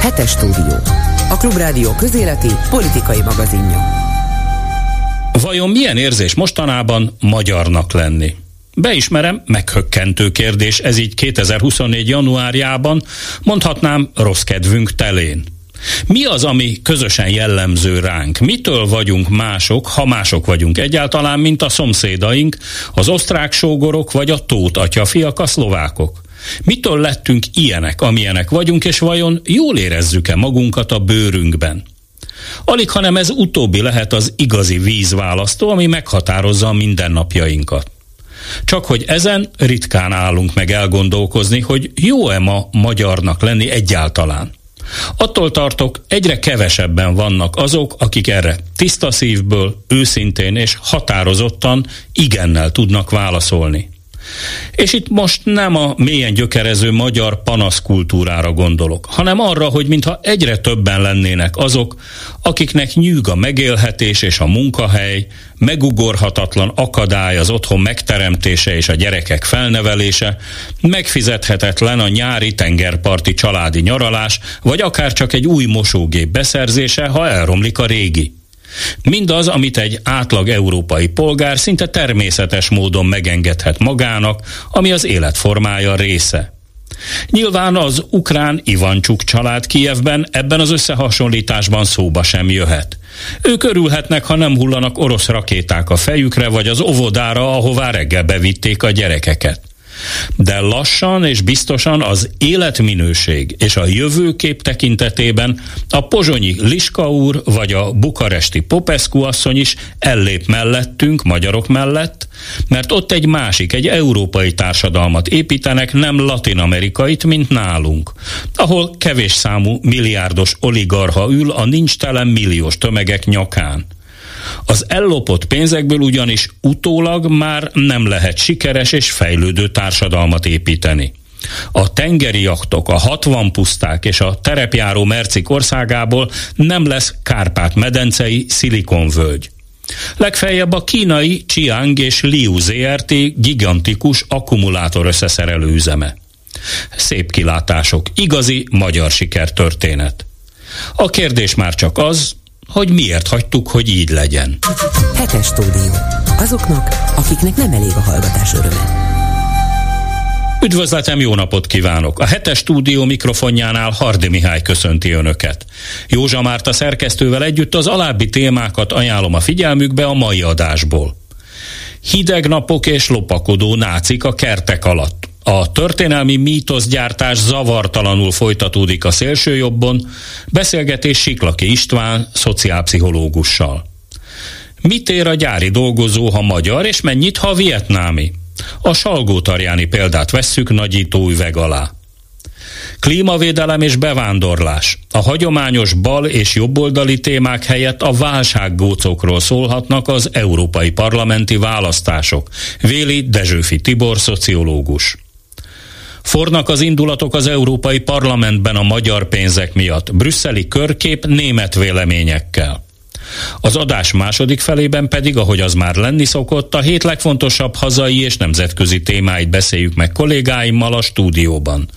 Hetes stúdió. A Klubrádió közéleti politikai magazinja. Vajon milyen érzés mostanában magyarnak lenni? Beismerem, meghökkentő kérdés ez így 2024. januárjában, mondhatnám rossz kedvünk telén. Mi az, ami közösen jellemző ránk? Mitől vagyunk mások, ha mások vagyunk egyáltalán, mint a szomszédaink, az osztrák sógorok vagy a tót atyafiak, a szlovákok? Mitől lettünk ilyenek, amilyenek vagyunk, és vajon jól érezzük-e magunkat a bőrünkben? Alig, hanem ez utóbbi lehet az igazi vízválasztó, ami meghatározza a mindennapjainkat. Csak hogy ezen ritkán állunk meg elgondolkozni, hogy jó-e ma magyarnak lenni egyáltalán. Attól tartok, egyre kevesebben vannak azok, akik erre tiszta szívből, őszintén és határozottan igennel tudnak válaszolni. És itt most nem a mélyen gyökerező magyar panaszkultúrára gondolok, hanem arra, hogy mintha egyre többen lennének azok, akiknek nyűg a megélhetés és a munkahely, megugorhatatlan akadály az otthon megteremtése és a gyerekek felnevelése, megfizethetetlen a nyári tengerparti családi nyaralás, vagy akár csak egy új mosógép beszerzése, ha elromlik a régi. Mindaz, amit egy átlag európai polgár szinte természetes módon megengedhet magának, ami az életformája része. Nyilván az ukrán Ivancsuk család Kijevben ebben az összehasonlításban szóba sem jöhet. Ők örülhetnek, ha nem hullanak orosz rakéták a fejükre, vagy az óvodára, ahová reggel bevitték a gyerekeket. De lassan és biztosan az életminőség és a jövőkép tekintetében a pozsonyi Liska úr vagy a bukaresti Popescu asszony is ellép mellettünk, magyarok mellett, mert ott egy másik, egy európai társadalmat építenek, nem latinamerikait, mint nálunk, ahol kevés számú milliárdos oligarha ül a nincs telen milliós tömegek nyakán. Az ellopott pénzekből ugyanis utólag már nem lehet sikeres és fejlődő társadalmat építeni. A tengeri jaktok, a 60 puszták és a terepjáró mercik országából nem lesz Kárpát-medencei szilikonvölgy. Legfeljebb a kínai Chiang és Liu ZRT gigantikus akkumulátor összeszerelő üzeme. Szép kilátások, igazi magyar sikertörténet. A kérdés már csak az, hogy miért hagytuk, hogy így legyen. Hetes stúdió. Azoknak, akiknek nem elég a hallgatás öröme. Üdvözletem, jó napot kívánok! A hetes stúdió mikrofonjánál Hardi Mihály köszönti Önöket. Józsa Márta szerkesztővel együtt az alábbi témákat ajánlom a figyelmükbe a mai adásból. Hideg napok és lopakodó nácik a kertek alatt. A történelmi mítoszgyártás zavartalanul folytatódik a szélsőjobbon, beszélgetés Siklaki István szociálpszichológussal. Mit ér a gyári dolgozó, ha magyar, és mennyit, ha vietnámi? A salgótarjáni példát vesszük nagyító üveg alá. Klímavédelem és bevándorlás. A hagyományos bal és jobboldali témák helyett a válsággócokról szólhatnak az európai parlamenti választások. Véli Dezsőfi Tibor, szociológus. Fornak az indulatok az Európai Parlamentben a magyar pénzek miatt. Brüsszeli körkép német véleményekkel. Az adás második felében pedig, ahogy az már lenni szokott, a hét legfontosabb hazai és nemzetközi témáit beszéljük meg kollégáimmal a stúdióban.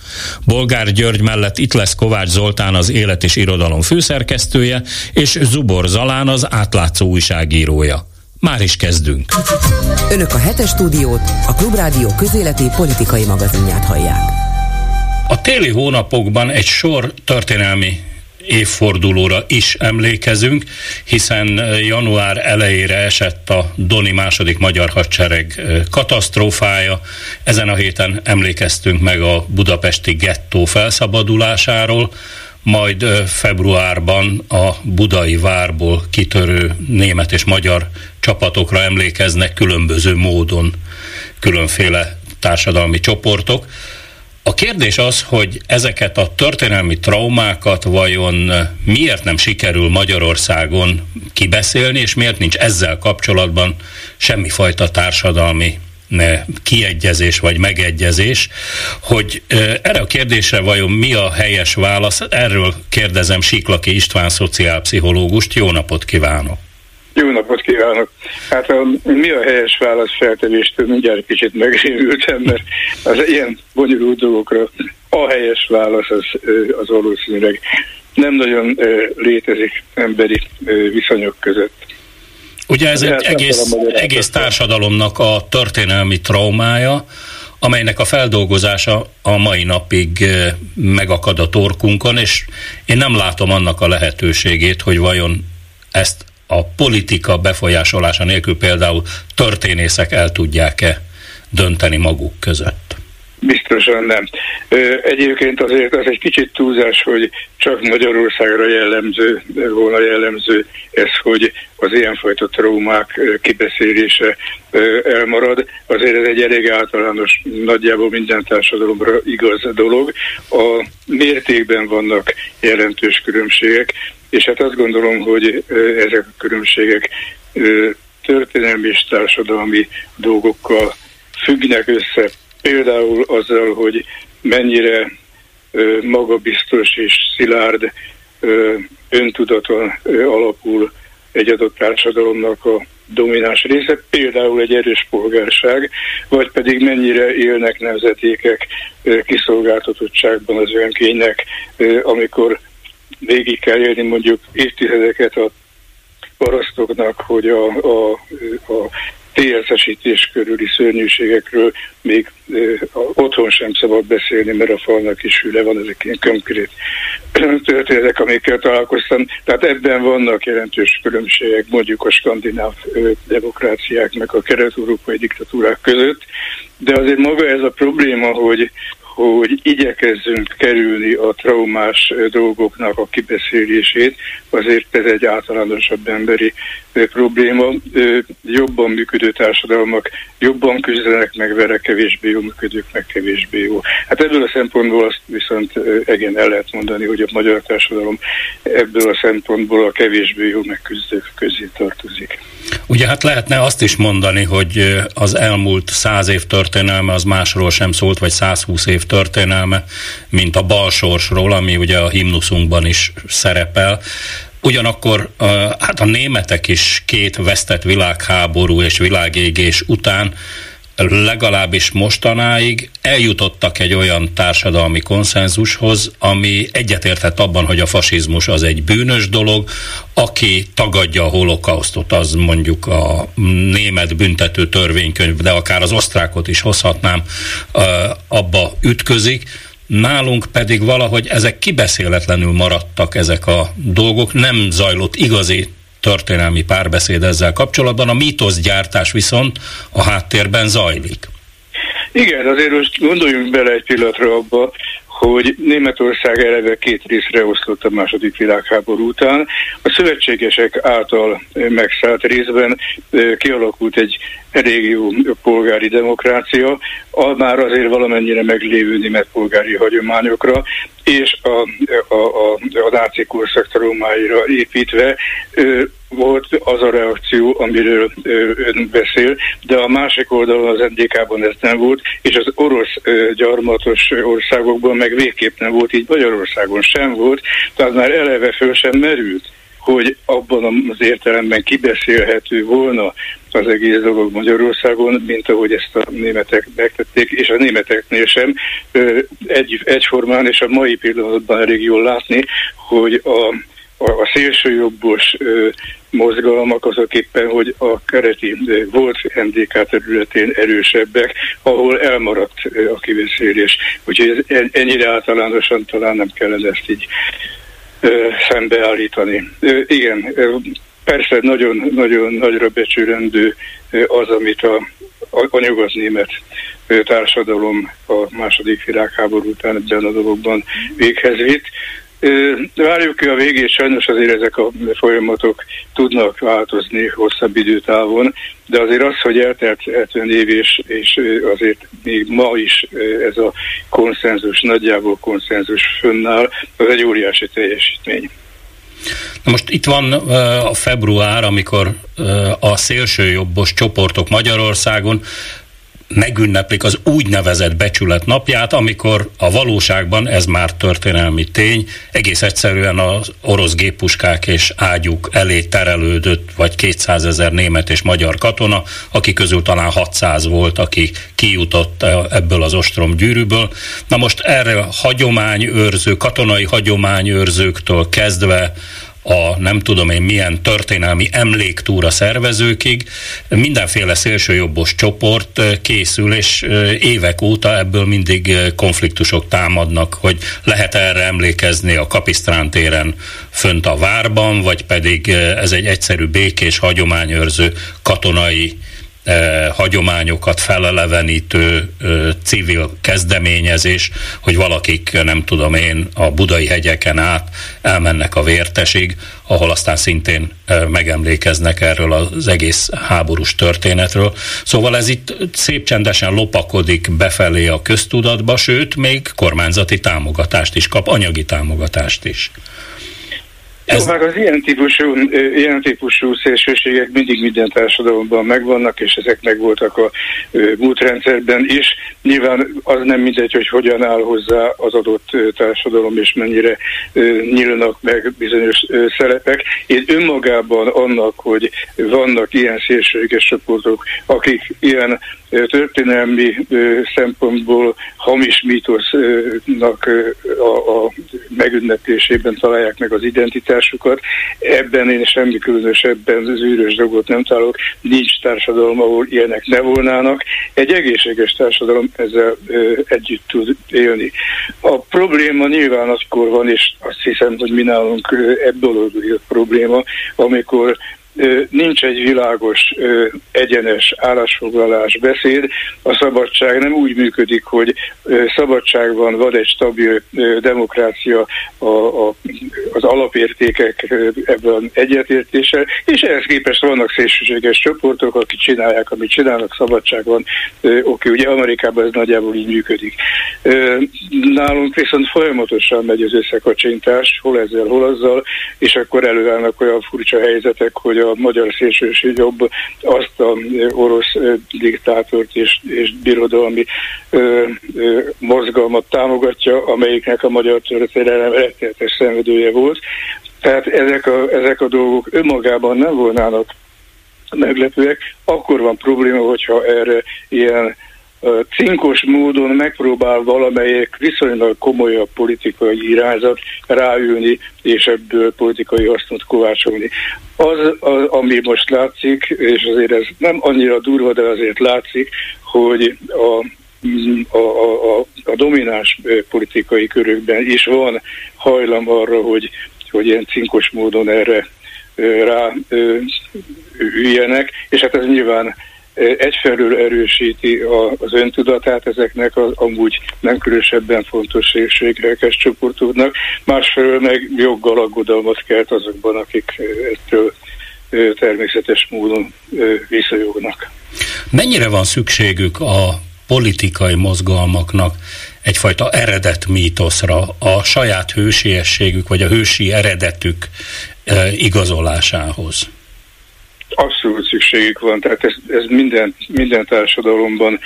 Bolgár György mellett itt lesz Kovács Zoltán az Élet és Irodalom főszerkesztője, és Zubor Zalán az átlátszó újságírója. Már is kezdünk. Önök a hetes stúdiót, a Klubrádió közéleti politikai magazinját hallják. A téli hónapokban egy sor történelmi évfordulóra is emlékezünk, hiszen január elejére esett a Doni második magyar hadsereg katasztrófája. Ezen a héten emlékeztünk meg a budapesti gettó felszabadulásáról, majd februárban a budai várból kitörő német és magyar csapatokra emlékeznek különböző módon különféle társadalmi csoportok. A kérdés az, hogy ezeket a történelmi traumákat vajon miért nem sikerül Magyarországon kibeszélni, és miért nincs ezzel kapcsolatban semmifajta társadalmi kiegyezés vagy megegyezés, hogy erre a kérdésre vajon mi a helyes válasz, erről kérdezem Siklaki István szociálpszichológust. Jó napot kívánok! Jó napot kívánok! Hát a, mi a helyes válasz feltevéstől mindjárt kicsit megrémültem, mert az ilyen bonyolult dolgokra a helyes válasz az, az valószínűleg nem nagyon létezik emberi viszonyok között. Ugye ez egy egész, egész társadalomnak a történelmi traumája, amelynek a feldolgozása a mai napig megakad a torkunkon, és én nem látom annak a lehetőségét, hogy vajon ezt a politika befolyásolása nélkül például történészek el tudják-e dönteni maguk között. Biztosan nem. Egyébként azért az egy kicsit túlzás, hogy csak Magyarországra jellemző, volna jellemző ez, hogy az ilyenfajta traumák kibeszélése elmarad. Azért ez egy elég általános, nagyjából minden társadalomra igaz dolog. A mértékben vannak jelentős különbségek, és hát azt gondolom, hogy ezek a különbségek történelmi és társadalmi dolgokkal függnek össze Például azzal, hogy mennyire magabiztos és szilárd öntudaton alapul egy adott társadalomnak a domináns része, például egy erős polgárság, vagy pedig mennyire élnek nemzetékek kiszolgáltatottságban az önkénynek, amikor végig kell élni mondjuk évtizedeket a parasztoknak, hogy a, a, a TSZ-esítés körüli szörnyűségekről még otthon sem szabad beszélni, mert a falnak is hüle van, ezek ilyen konkrét történetek, amikkel találkoztam. Tehát ebben vannak jelentős különbségek mondjuk a skandináv demokráciák meg a kelet-európai diktatúrák között, de azért maga ez a probléma, hogy hogy igyekezzünk kerülni a traumás dolgoknak a kibeszélését, azért ez egy általánosabb emberi probléma. Jobban működő társadalmak jobban küzdenek meg vele, kevésbé jó működők meg kevésbé jó. Hát ebből a szempontból azt viszont igen el lehet mondani, hogy a magyar társadalom ebből a szempontból a kevésbé jó megküzdők közé tartozik. Ugye hát lehetne azt is mondani, hogy az elmúlt száz év történelme az másról sem szólt, vagy 120 év történelme, mint a balsorsról, ami ugye a himnuszunkban is szerepel. Ugyanakkor hát a németek is két vesztett világháború és világégés után legalábbis mostanáig eljutottak egy olyan társadalmi konszenzushoz, ami egyetértett abban, hogy a fasizmus az egy bűnös dolog, aki tagadja a holokausztot, az mondjuk a német büntető törvénykönyv, de akár az osztrákot is hozhatnám, abba ütközik, Nálunk pedig valahogy ezek kibeszéletlenül maradtak ezek a dolgok, nem zajlott igazi történelmi párbeszéd ezzel kapcsolatban, a mítoszgyártás viszont a háttérben zajlik. Igen, azért most gondoljunk bele egy pillanatra abba, hogy Németország eleve két részre oszlott a második világháború után. A szövetségesek által megszállt részben kialakult egy elég jó polgári demokrácia, a már azért valamennyire meglévő német polgári hagyományokra, és a, a, a, a náci korszak traumáira építve volt az a reakció, amiről ön beszél, de a másik oldalon az NDK-ban ez nem volt, és az orosz gyarmatos országokban meg végképp nem volt, így Magyarországon sem volt, tehát már eleve föl sem merült hogy abban az értelemben kibeszélhető volna az egész dolog Magyarországon, mint ahogy ezt a németek megtették, és a németeknél sem egy, egyformán, és a mai pillanatban elég jól látni, hogy a, a, a szélsőjobbos mozgalmak azok éppen, hogy a kereti volt NDK területén erősebbek, ahol elmaradt a kibeszélés. Úgyhogy ez ennyire általánosan talán nem kellene ezt így szembeállítani. Igen, persze nagyon-nagyon nagyra becsülendő az, amit a, a, a nyugat-német társadalom a második világháború után ebben a dologban véghez vitt. Várjuk ki a végét, sajnos azért ezek a folyamatok tudnak változni hosszabb időtávon, de azért az, hogy eltelt 70 év, és, és azért még ma is ez a konszenzus, nagyjából konszenzus fönnáll, az egy óriási teljesítmény. Na most itt van a február, amikor a szélsőjobbos csoportok Magyarországon megünneplik az úgynevezett becsület napját, amikor a valóságban ez már történelmi tény, egész egyszerűen az orosz géppuskák és ágyuk elé terelődött vagy 200 ezer német és magyar katona, aki közül talán 600 volt, aki kijutott ebből az ostrom gyűrűből. Na most erre hagyományőrző, katonai hagyományőrzőktől kezdve a nem tudom én milyen történelmi emléktúra szervezőkig mindenféle szélsőjobbos csoport készül, és évek óta ebből mindig konfliktusok támadnak, hogy lehet erre emlékezni a Kapisztrán téren fönt a várban, vagy pedig ez egy egyszerű békés hagyományőrző katonai hagyományokat felelevenítő civil kezdeményezés, hogy valakik, nem tudom én, a budai hegyeken át elmennek a vértesig, ahol aztán szintén megemlékeznek erről az egész háborús történetről. Szóval ez itt szép csendesen lopakodik befelé a köztudatba, sőt, még kormányzati támogatást is kap, anyagi támogatást is. Ez... Hát az ilyen típusú, ilyen típusú szélsőségek mindig minden társadalomban megvannak, és ezek megvoltak a múltrendszerben is. Nyilván az nem mindegy, hogy hogyan áll hozzá az adott társadalom, és mennyire nyílnak meg bizonyos szerepek. Én önmagában annak, hogy vannak ilyen szélsőséges csoportok, akik ilyen történelmi szempontból hamis mítosznak a, a megünneplésében találják meg az identitásukat. Ebben én semmi különösebben zűrös dolgot nem találok. Nincs társadalom, ahol ilyenek ne volnának. Egy egészséges társadalom ezzel együtt tud élni. A probléma nyilván akkor van, és azt hiszem, hogy mi nálunk ebből a probléma, amikor nincs egy világos, egyenes állásfoglalás beszéd. A szabadság nem úgy működik, hogy szabadság van, van egy stabil demokrácia, a, a, az alapértékek ebben egyetértése, és ehhez képest vannak szélsőséges csoportok, akik csinálják, amit csinálnak, szabadság van. Oké, ugye Amerikában ez nagyjából így működik. Nálunk viszont folyamatosan megy az összekacsintás, hol ezzel, hol azzal, és akkor előállnak olyan furcsa helyzetek, hogy a magyar szélsőség jobb azt a orosz diktátort és, és birodalmi ö, ö, mozgalmat támogatja, amelyiknek a magyar történelem rettenetes szenvedője volt. Tehát ezek a, ezek a dolgok önmagában nem volnának meglepőek, akkor van probléma, hogyha erre ilyen cinkos módon megpróbál valamelyik viszonylag komolyabb politikai irányzat ráülni, és ebből politikai hasznot kovácsolni. Az, az, ami most látszik, és azért ez nem annyira durva, de azért látszik, hogy a a, a, a, a domináns politikai körökben is van hajlam arra, hogy, hogy ilyen cinkos módon erre rá üljenek, és hát ez nyilván egyfelől erősíti az öntudatát ezeknek az amúgy nem különösebben fontos szélségekes csoportoknak, másfelől meg joggal aggodalmat kelt azokban, akik ettől természetes módon visszajognak. Mennyire van szükségük a politikai mozgalmaknak egyfajta eredet mítoszra, a saját hősiességük vagy a hősi eredetük igazolásához? Abszolút szükségük van, tehát ez, ez minden, minden társadalomban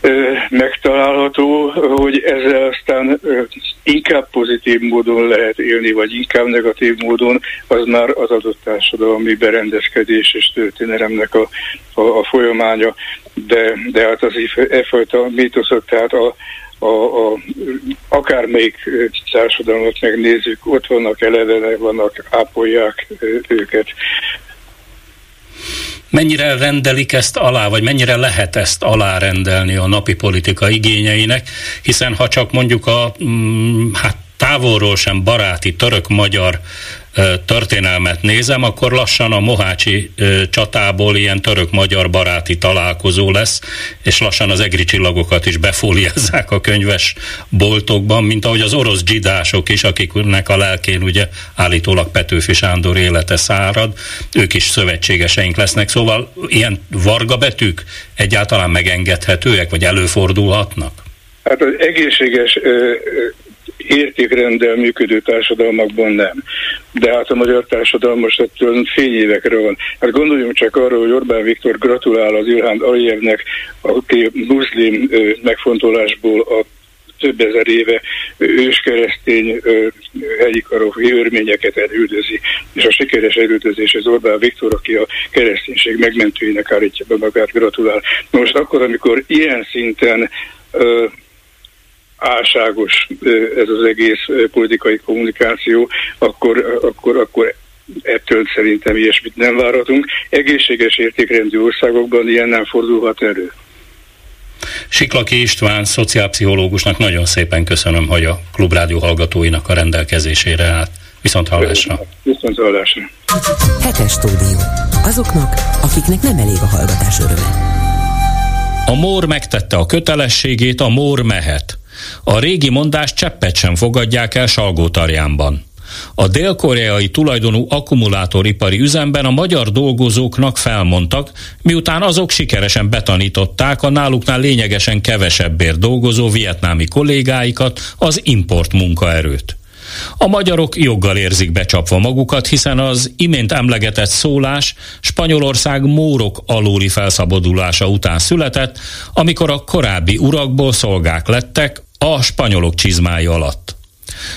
ö, megtalálható, hogy ezzel aztán ö, inkább pozitív módon lehet élni, vagy inkább negatív módon, az már az adott társadalmi berendezkedés és történelemnek a, a, a folyamánya, de, de hát az e fajta mítoszok, tehát a, a, a, akármelyik társadalmat megnézzük, ott vannak elevene, vannak, ápolják őket. Mennyire rendelik ezt alá, vagy mennyire lehet ezt alárendelni a napi politika igényeinek, hiszen ha csak mondjuk a mm, hát távolról sem baráti török-magyar történelmet nézem, akkor lassan a Mohácsi csatából ilyen török-magyar baráti találkozó lesz, és lassan az egri csillagokat is befóliázzák a könyves boltokban, mint ahogy az orosz dzsidások is, akiknek a lelkén ugye állítólag Petőfi Sándor élete szárad, ők is szövetségeseink lesznek, szóval ilyen varga betűk egyáltalán megengedhetőek, vagy előfordulhatnak? Hát az egészséges értékrenddel működő társadalmakban nem. De hát a magyar társadalom most ettől fényévekre van. Hát gondoljunk csak arra, hogy Orbán Viktor gratulál az Ilhán Alijevnek, aki muszlim megfontolásból a több ezer éve őskeresztény hegyikarok örményeket elüldözi, és a sikeres elüldözés az Orbán Viktor, aki a kereszténység megmentőinek állítja be magát, gratulál. Most akkor, amikor ilyen szinten álságos ez az egész politikai kommunikáció, akkor, akkor, akkor ettől szerintem ilyesmit nem várhatunk. Egészséges értékrendű országokban ilyen nem fordulhat elő. Siklaki István, szociálpszichológusnak nagyon szépen köszönöm, hogy a Klubrádió hallgatóinak a rendelkezésére állt. Viszont hallásra. Viszont hallásra. Hetes stúdió. Azoknak, akiknek nem elég a hallgatás öröme. A mór megtette a kötelességét, a mór mehet. A régi mondás cseppet sem fogadják el Salgótarjánban. A dél-koreai tulajdonú akkumulátoripari üzemben a magyar dolgozóknak felmondtak, miután azok sikeresen betanították a náluknál lényegesen kevesebbért dolgozó vietnámi kollégáikat az import munkaerőt. A magyarok joggal érzik becsapva magukat, hiszen az imént emlegetett szólás Spanyolország mórok alóli felszabadulása után született, amikor a korábbi urakból szolgák lettek a spanyolok csizmája alatt.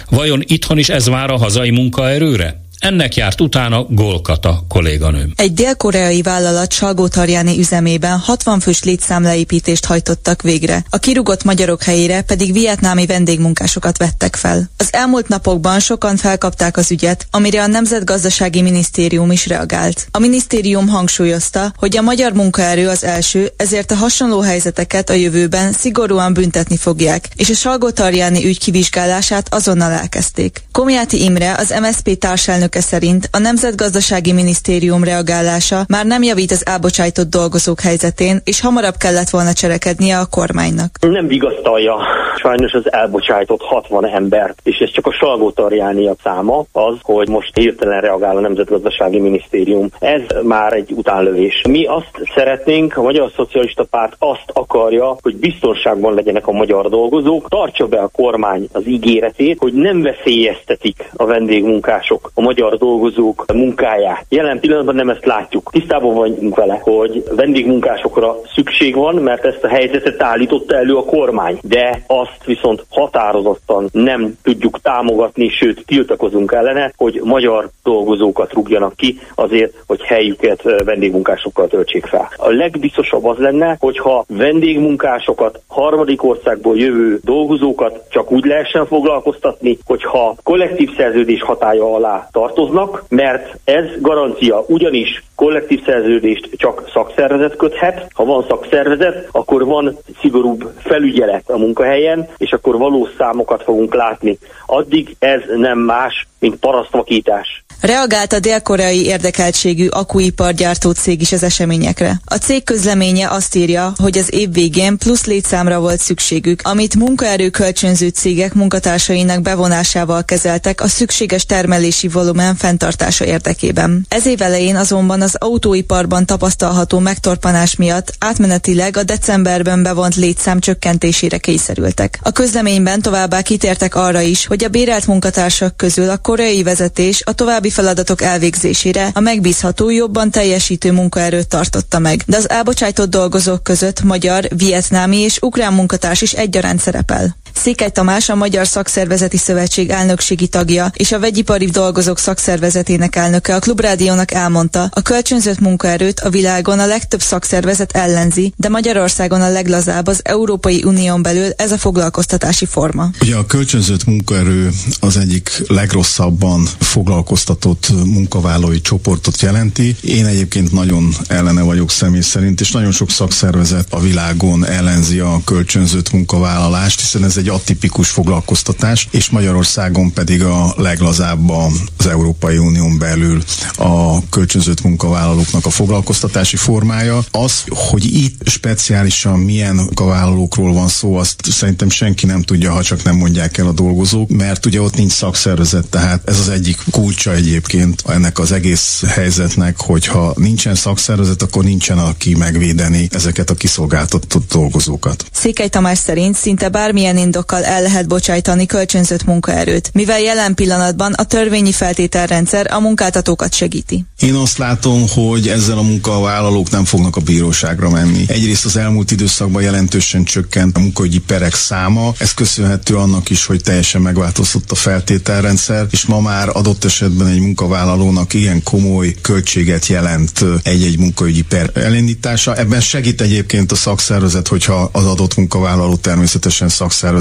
Vajon itthon is ez vár a hazai munkaerőre? Ennek járt utána Golkata kolléganőm. Egy dél-koreai vállalat Salgótarjáni üzemében 60 fős létszámleépítést hajtottak végre. A kirugott magyarok helyére pedig vietnámi vendégmunkásokat vettek fel. Az elmúlt napokban sokan felkapták az ügyet, amire a Nemzetgazdasági Minisztérium is reagált. A minisztérium hangsúlyozta, hogy a magyar munkaerő az első, ezért a hasonló helyzeteket a jövőben szigorúan büntetni fogják, és a Salgótarjáni ügy kivizsgálását azonnal elkezdték. Komjáti Imre, az MSZP társelnök elnöke szerint a Nemzetgazdasági Minisztérium reagálása már nem javít az elbocsájtott dolgozók helyzetén, és hamarabb kellett volna cselekednie a kormánynak. Nem vigasztalja sajnos az elbocsájtott 60 embert, és ez csak a Salgótarjáni a száma, az, hogy most hirtelen reagál a Nemzetgazdasági Minisztérium. Ez már egy utánlövés. Mi azt szeretnénk, a Magyar Szocialista Párt azt akarja, hogy biztonságban legyenek a magyar dolgozók, tartsa be a kormány az ígéretét, hogy nem veszélyeztetik a vendégmunkások a magyar magyar dolgozók munkáját. Jelen pillanatban nem ezt látjuk. Tisztában vagyunk vele, hogy vendégmunkásokra szükség van, mert ezt a helyzetet állította elő a kormány. De azt viszont határozottan nem tudjuk támogatni, sőt tiltakozunk ellene, hogy magyar dolgozókat rúgjanak ki azért, hogy helyüket vendégmunkásokkal töltsék fel. A legbiztosabb az lenne, hogyha vendégmunkásokat, harmadik országból jövő dolgozókat csak úgy lehessen foglalkoztatni, hogyha kollektív szerződés hatája alá tart tartoznak, mert ez garancia, ugyanis kollektív szerződést csak szakszervezet köthet. Ha van szakszervezet, akkor van szigorúbb felügyelet a munkahelyen, és akkor valós számokat fogunk látni. Addig ez nem más, mint parasztvakítás. Reagált a dél-koreai érdekeltségű akuipargyártó cég is az eseményekre. A cég közleménye azt írja, hogy az év végén plusz létszámra volt szükségük, amit munkaerő kölcsönző cégek munkatársainak bevonásával kezeltek a szükséges termelési volumen fenntartása érdekében. Ez év elején azonban az autóiparban tapasztalható megtorpanás miatt átmenetileg a decemberben bevont létszám csökkentésére kényszerültek. A közleményben továbbá kitértek arra is, hogy a bérelt munkatársak közül a koreai vezetés a további feladatok elvégzésére a megbízható, jobban teljesítő munkaerőt tartotta meg, de az elbocsájtott dolgozók között magyar, vietnámi és ukrán munkatárs is egyaránt szerepel. Székely Tamás a Magyar Szakszervezeti Szövetség elnökségi tagja és a vegyipari dolgozók szakszervezetének elnöke a Klubrádiónak elmondta, a kölcsönzött munkaerőt a világon a legtöbb szakszervezet ellenzi, de Magyarországon a leglazább az Európai Unión belül ez a foglalkoztatási forma. Ugye a kölcsönzött munkaerő az egyik legrosszabban foglalkoztatott munkavállalói csoportot jelenti. Én egyébként nagyon ellene vagyok személy szerint, és nagyon sok szakszervezet a világon ellenzi a kölcsönzött munkavállalást, hiszen ez egy atipikus foglalkoztatás, és Magyarországon pedig a leglazább az Európai Unión belül a kölcsönzött munkavállalóknak a foglalkoztatási formája. Az, hogy itt speciálisan milyen munkavállalókról van szó, azt szerintem senki nem tudja, ha csak nem mondják el a dolgozók, mert ugye ott nincs szakszervezet, tehát ez az egyik kulcsa egyébként ennek az egész helyzetnek, hogyha nincsen szakszervezet, akkor nincsen aki megvédeni ezeket a kiszolgáltatott dolgozókat. Székely Tamás szerint szinte bármilyen indokkal el lehet bocsájtani kölcsönzött munkaerőt, mivel jelen pillanatban a törvényi feltételrendszer a munkáltatókat segíti. Én azt látom, hogy ezzel a munkavállalók nem fognak a bíróságra menni. Egyrészt az elmúlt időszakban jelentősen csökkent a munkaügyi perek száma, ez köszönhető annak is, hogy teljesen megváltozott a feltételrendszer, és ma már adott esetben egy munkavállalónak ilyen komoly költséget jelent egy-egy munkaügyi per elindítása. Ebben segít egyébként a szakszervezet, hogyha az adott munkavállaló természetesen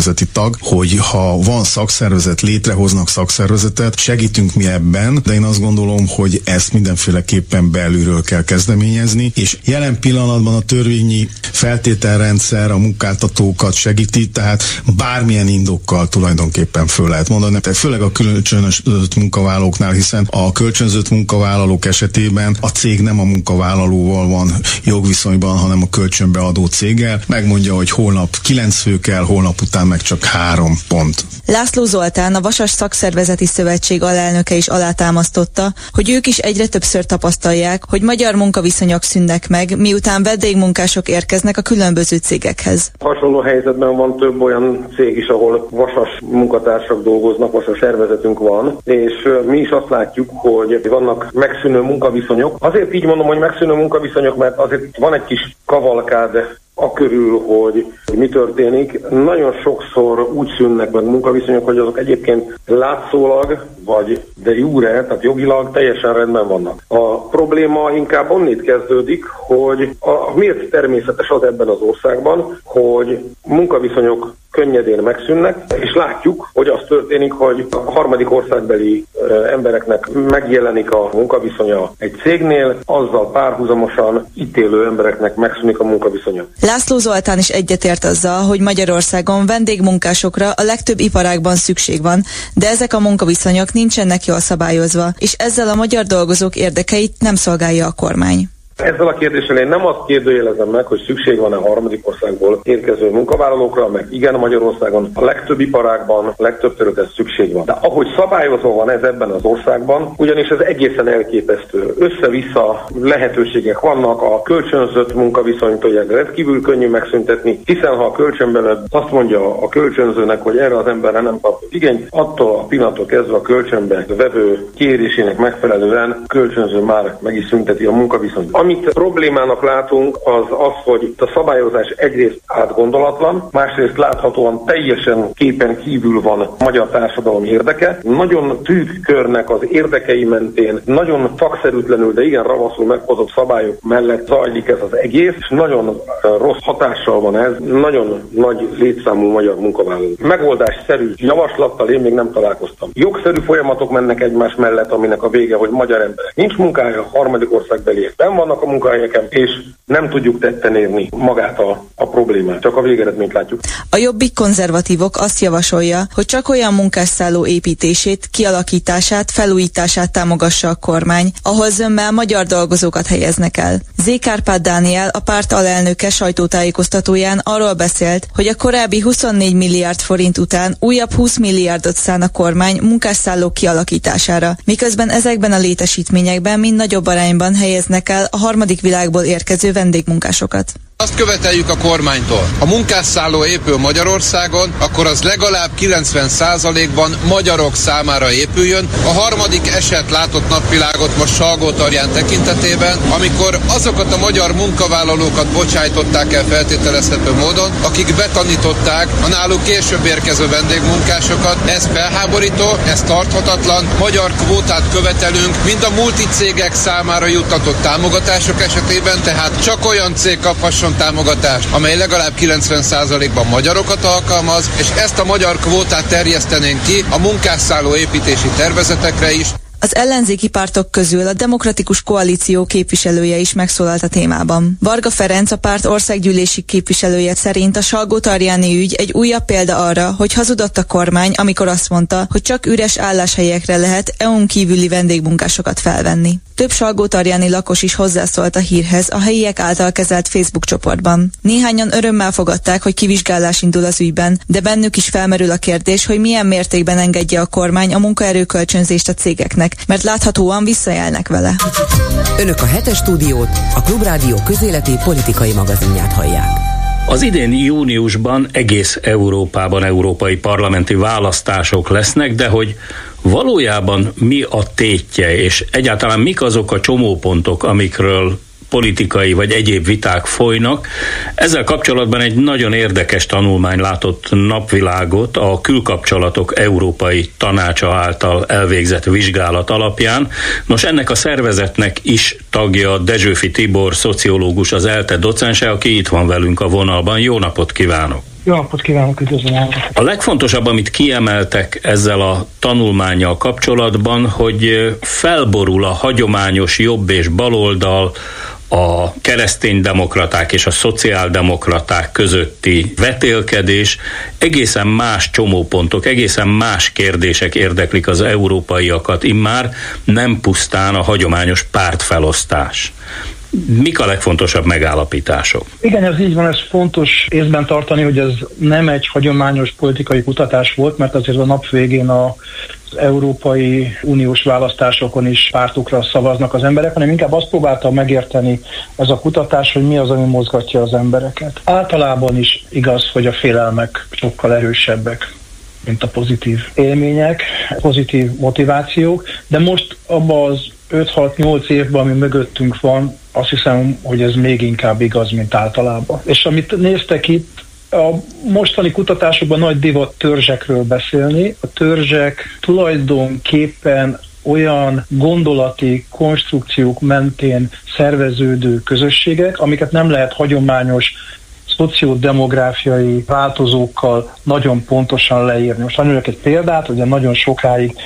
szakszervezeti tag, hogy ha van szakszervezet, létrehoznak szakszervezetet, segítünk mi ebben, de én azt gondolom, hogy ezt mindenféleképpen belülről kell kezdeményezni, és jelen pillanatban a törvényi feltételrendszer a munkáltatókat segíti, tehát bármilyen indokkal tulajdonképpen föl lehet mondani, tehát főleg a kölcsönzött munkavállalóknál, hiszen a kölcsönzött munkavállalók esetében a cég nem a munkavállalóval van jogviszonyban, hanem a kölcsönbeadó céggel, megmondja, hogy holnap kilenc fő kell, holnap után meg csak három pont. László Zoltán, a Vasas Szakszervezeti Szövetség alelnöke is alátámasztotta, hogy ők is egyre többször tapasztalják, hogy magyar munkaviszonyok szűnnek meg, miután vendégmunkások érkeznek a különböző cégekhez. Hasonló helyzetben van több olyan cég is, ahol vasas munkatársak dolgoznak, vasas szervezetünk van, és mi is azt látjuk, hogy vannak megszűnő munkaviszonyok. Azért így mondom, hogy megszűnő munkaviszonyok, mert azért van egy kis kavalkád a körül, hogy mi történik. Nagyon sokszor úgy szűnnek meg munkaviszonyok, hogy azok egyébként látszólag, vagy de jure, tehát jogilag teljesen rendben vannak. A probléma inkább onnit kezdődik, hogy a, miért természetes az ebben az országban, hogy munkaviszonyok könnyedén megszűnnek, és látjuk, hogy az történik, hogy a harmadik országbeli embereknek megjelenik a munkaviszonya egy cégnél, azzal párhuzamosan itt élő embereknek megszűnik a munkaviszonya. László Zoltán is egyetért azzal, hogy Magyarországon vendégmunkásokra a legtöbb iparágban szükség van, de ezek a munkaviszonyok nincsenek jól szabályozva, és ezzel a magyar dolgozók érdekeit nem szolgálja a kormány. Ezzel a kérdéssel én nem azt kérdőjelezem meg, hogy szükség van-e harmadik országból érkező munkavállalókra, meg igen Magyarországon a legtöbb iparágban, a legtöbb területen szükség van. De ahogy szabályozva van ez ebben az országban, ugyanis ez egészen elképesztő. Össze-vissza lehetőségek vannak, a kölcsönzött munkaviszonyt ugye rendkívül könnyű megszüntetni, hiszen ha a kölcsönben azt mondja a kölcsönzőnek, hogy erre az emberre nem kap igény, attól a pillanattól kezdve a kölcsönbe vevő kérésének megfelelően kölcsönző már meg is szünteti a munkaviszonyt. Amit problémának látunk, az az, hogy a szabályozás egyrészt átgondolatlan, másrészt láthatóan teljesen képen kívül van a magyar társadalom érdeke. Nagyon tűk körnek az érdekei mentén, nagyon szakszerűtlenül, de igen ravaszul meghozott szabályok mellett zajlik ez az egész, és nagyon rossz hatással van ez, nagyon nagy létszámú magyar munkavállaló. Megoldásszerű javaslattal én még nem találkoztam. Jogszerű folyamatok mennek egymás mellett, aminek a vége, hogy magyar emberek nincs munkája, harmadik országbeliek ben vannak, vannak a munkahelyeken, és nem tudjuk tetten érni magát a, a problémát, csak a végeredményt látjuk. A jobbik konzervatívok azt javasolja, hogy csak olyan munkásszálló építését, kialakítását, felújítását támogassa a kormány, ahol zömmel magyar dolgozókat helyeznek el. Zékárpád Dániel, a párt alelnöke sajtótájékoztatóján arról beszélt, hogy a korábbi 24 milliárd forint után újabb 20 milliárdot szán a kormány munkásszállók kialakítására, miközben ezekben a létesítményekben mind nagyobb arányban helyeznek el a harmadik világból érkező vendégmunkásokat. Azt követeljük a kormánytól. Ha munkásszálló épül Magyarországon, akkor az legalább 90%-ban magyarok számára épüljön. A harmadik eset látott napvilágot most Salgótarján tekintetében, amikor azokat a magyar munkavállalókat bocsájtották el feltételezhető módon, akik betanították a náluk később érkező vendégmunkásokat. Ez felháborító, ez tarthatatlan. Magyar kvótát követelünk, mind a multicégek számára juttatott támogatások esetében, tehát csak olyan cég kaphasson támogatást, amely legalább 90%-ban magyarokat alkalmaz, és ezt a magyar kvótát terjesztenénk ki a munkásszálló építési tervezetekre is. Az ellenzéki pártok közül a Demokratikus Koalíció képviselője is megszólalt a témában. Varga Ferenc, a párt országgyűlési képviselője szerint a salgó ügy egy újabb példa arra, hogy hazudott a kormány, amikor azt mondta, hogy csak üres álláshelyekre lehet EU-n kívüli vendégmunkásokat felvenni. Több salgó lakos is hozzászólt a hírhez a helyiek által kezelt Facebook csoportban. Néhányan örömmel fogadták, hogy kivizsgálás indul az ügyben, de bennük is felmerül a kérdés, hogy milyen mértékben engedje a kormány a munkaerőkölcsönzést a cégeknek emberek, mert láthatóan visszajelnek vele. Önök a hetes stúdiót, a Klubrádió közéleti politikai magazinját hallják. Az idén júniusban egész Európában európai parlamenti választások lesznek, de hogy valójában mi a tétje, és egyáltalán mik azok a csomópontok, amikről politikai vagy egyéb viták folynak. Ezzel kapcsolatban egy nagyon érdekes tanulmány látott napvilágot a külkapcsolatok Európai Tanácsa által elvégzett vizsgálat alapján. Nos, ennek a szervezetnek is tagja Dezsőfi Tibor, szociológus, az ELTE docense, aki itt van velünk a vonalban. Jó napot kívánok! Jó napot kívánok, üdvözlöm! A legfontosabb, amit kiemeltek ezzel a tanulmányjal kapcsolatban, hogy felborul a hagyományos jobb és baloldal, a kereszténydemokraták és a szociáldemokraták közötti vetélkedés, egészen más csomópontok, egészen más kérdések érdeklik az európaiakat, immár nem pusztán a hagyományos pártfelosztás. Mik a legfontosabb megállapítások? Igen, ez így van, ez fontos észben tartani, hogy ez nem egy hagyományos politikai kutatás volt, mert azért a nap végén a az Európai Uniós választásokon is pártokra szavaznak az emberek, hanem inkább azt próbálta megérteni ez a kutatás, hogy mi az, ami mozgatja az embereket. Általában is igaz, hogy a félelmek sokkal erősebbek mint a pozitív élmények, pozitív motivációk, de most abban az 5-6-8 évben, ami mögöttünk van, azt hiszem, hogy ez még inkább igaz, mint általában. És amit néztek itt, a mostani kutatásokban nagy divat törzsekről beszélni. A törzsek tulajdonképpen olyan gondolati konstrukciók mentén szerveződő közösségek, amiket nem lehet hagyományos szociodemográfiai változókkal nagyon pontosan leírni. Most mondjuk egy példát, ugye nagyon sokáig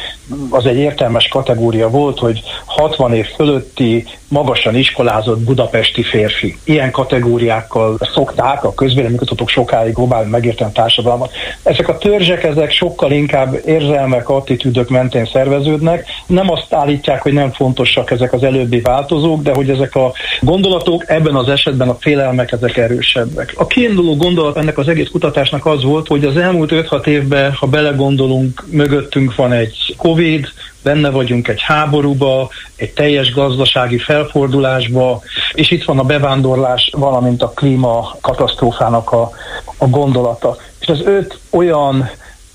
az egy értelmes kategória volt, hogy 60 év fölötti magasan iskolázott budapesti férfi. Ilyen kategóriákkal szokták a közvéleménykutatók sokáig globális megérteni társadalmat. Ezek a törzsek, ezek sokkal inkább érzelmek, attitűdök mentén szerveződnek. Nem azt állítják, hogy nem fontosak ezek az előbbi változók, de hogy ezek a gondolatok ebben az esetben a félelmek ezek erősebbek. A kiinduló gondolat ennek az egész kutatásnak az volt, hogy az elmúlt 5-6 évben, ha belegondolunk, mögöttünk van egy Covid, benne vagyunk egy háborúba, egy teljes gazdasági felfordulásba, és itt van a bevándorlás, valamint a klíma katasztrófának a, a gondolata. És az öt olyan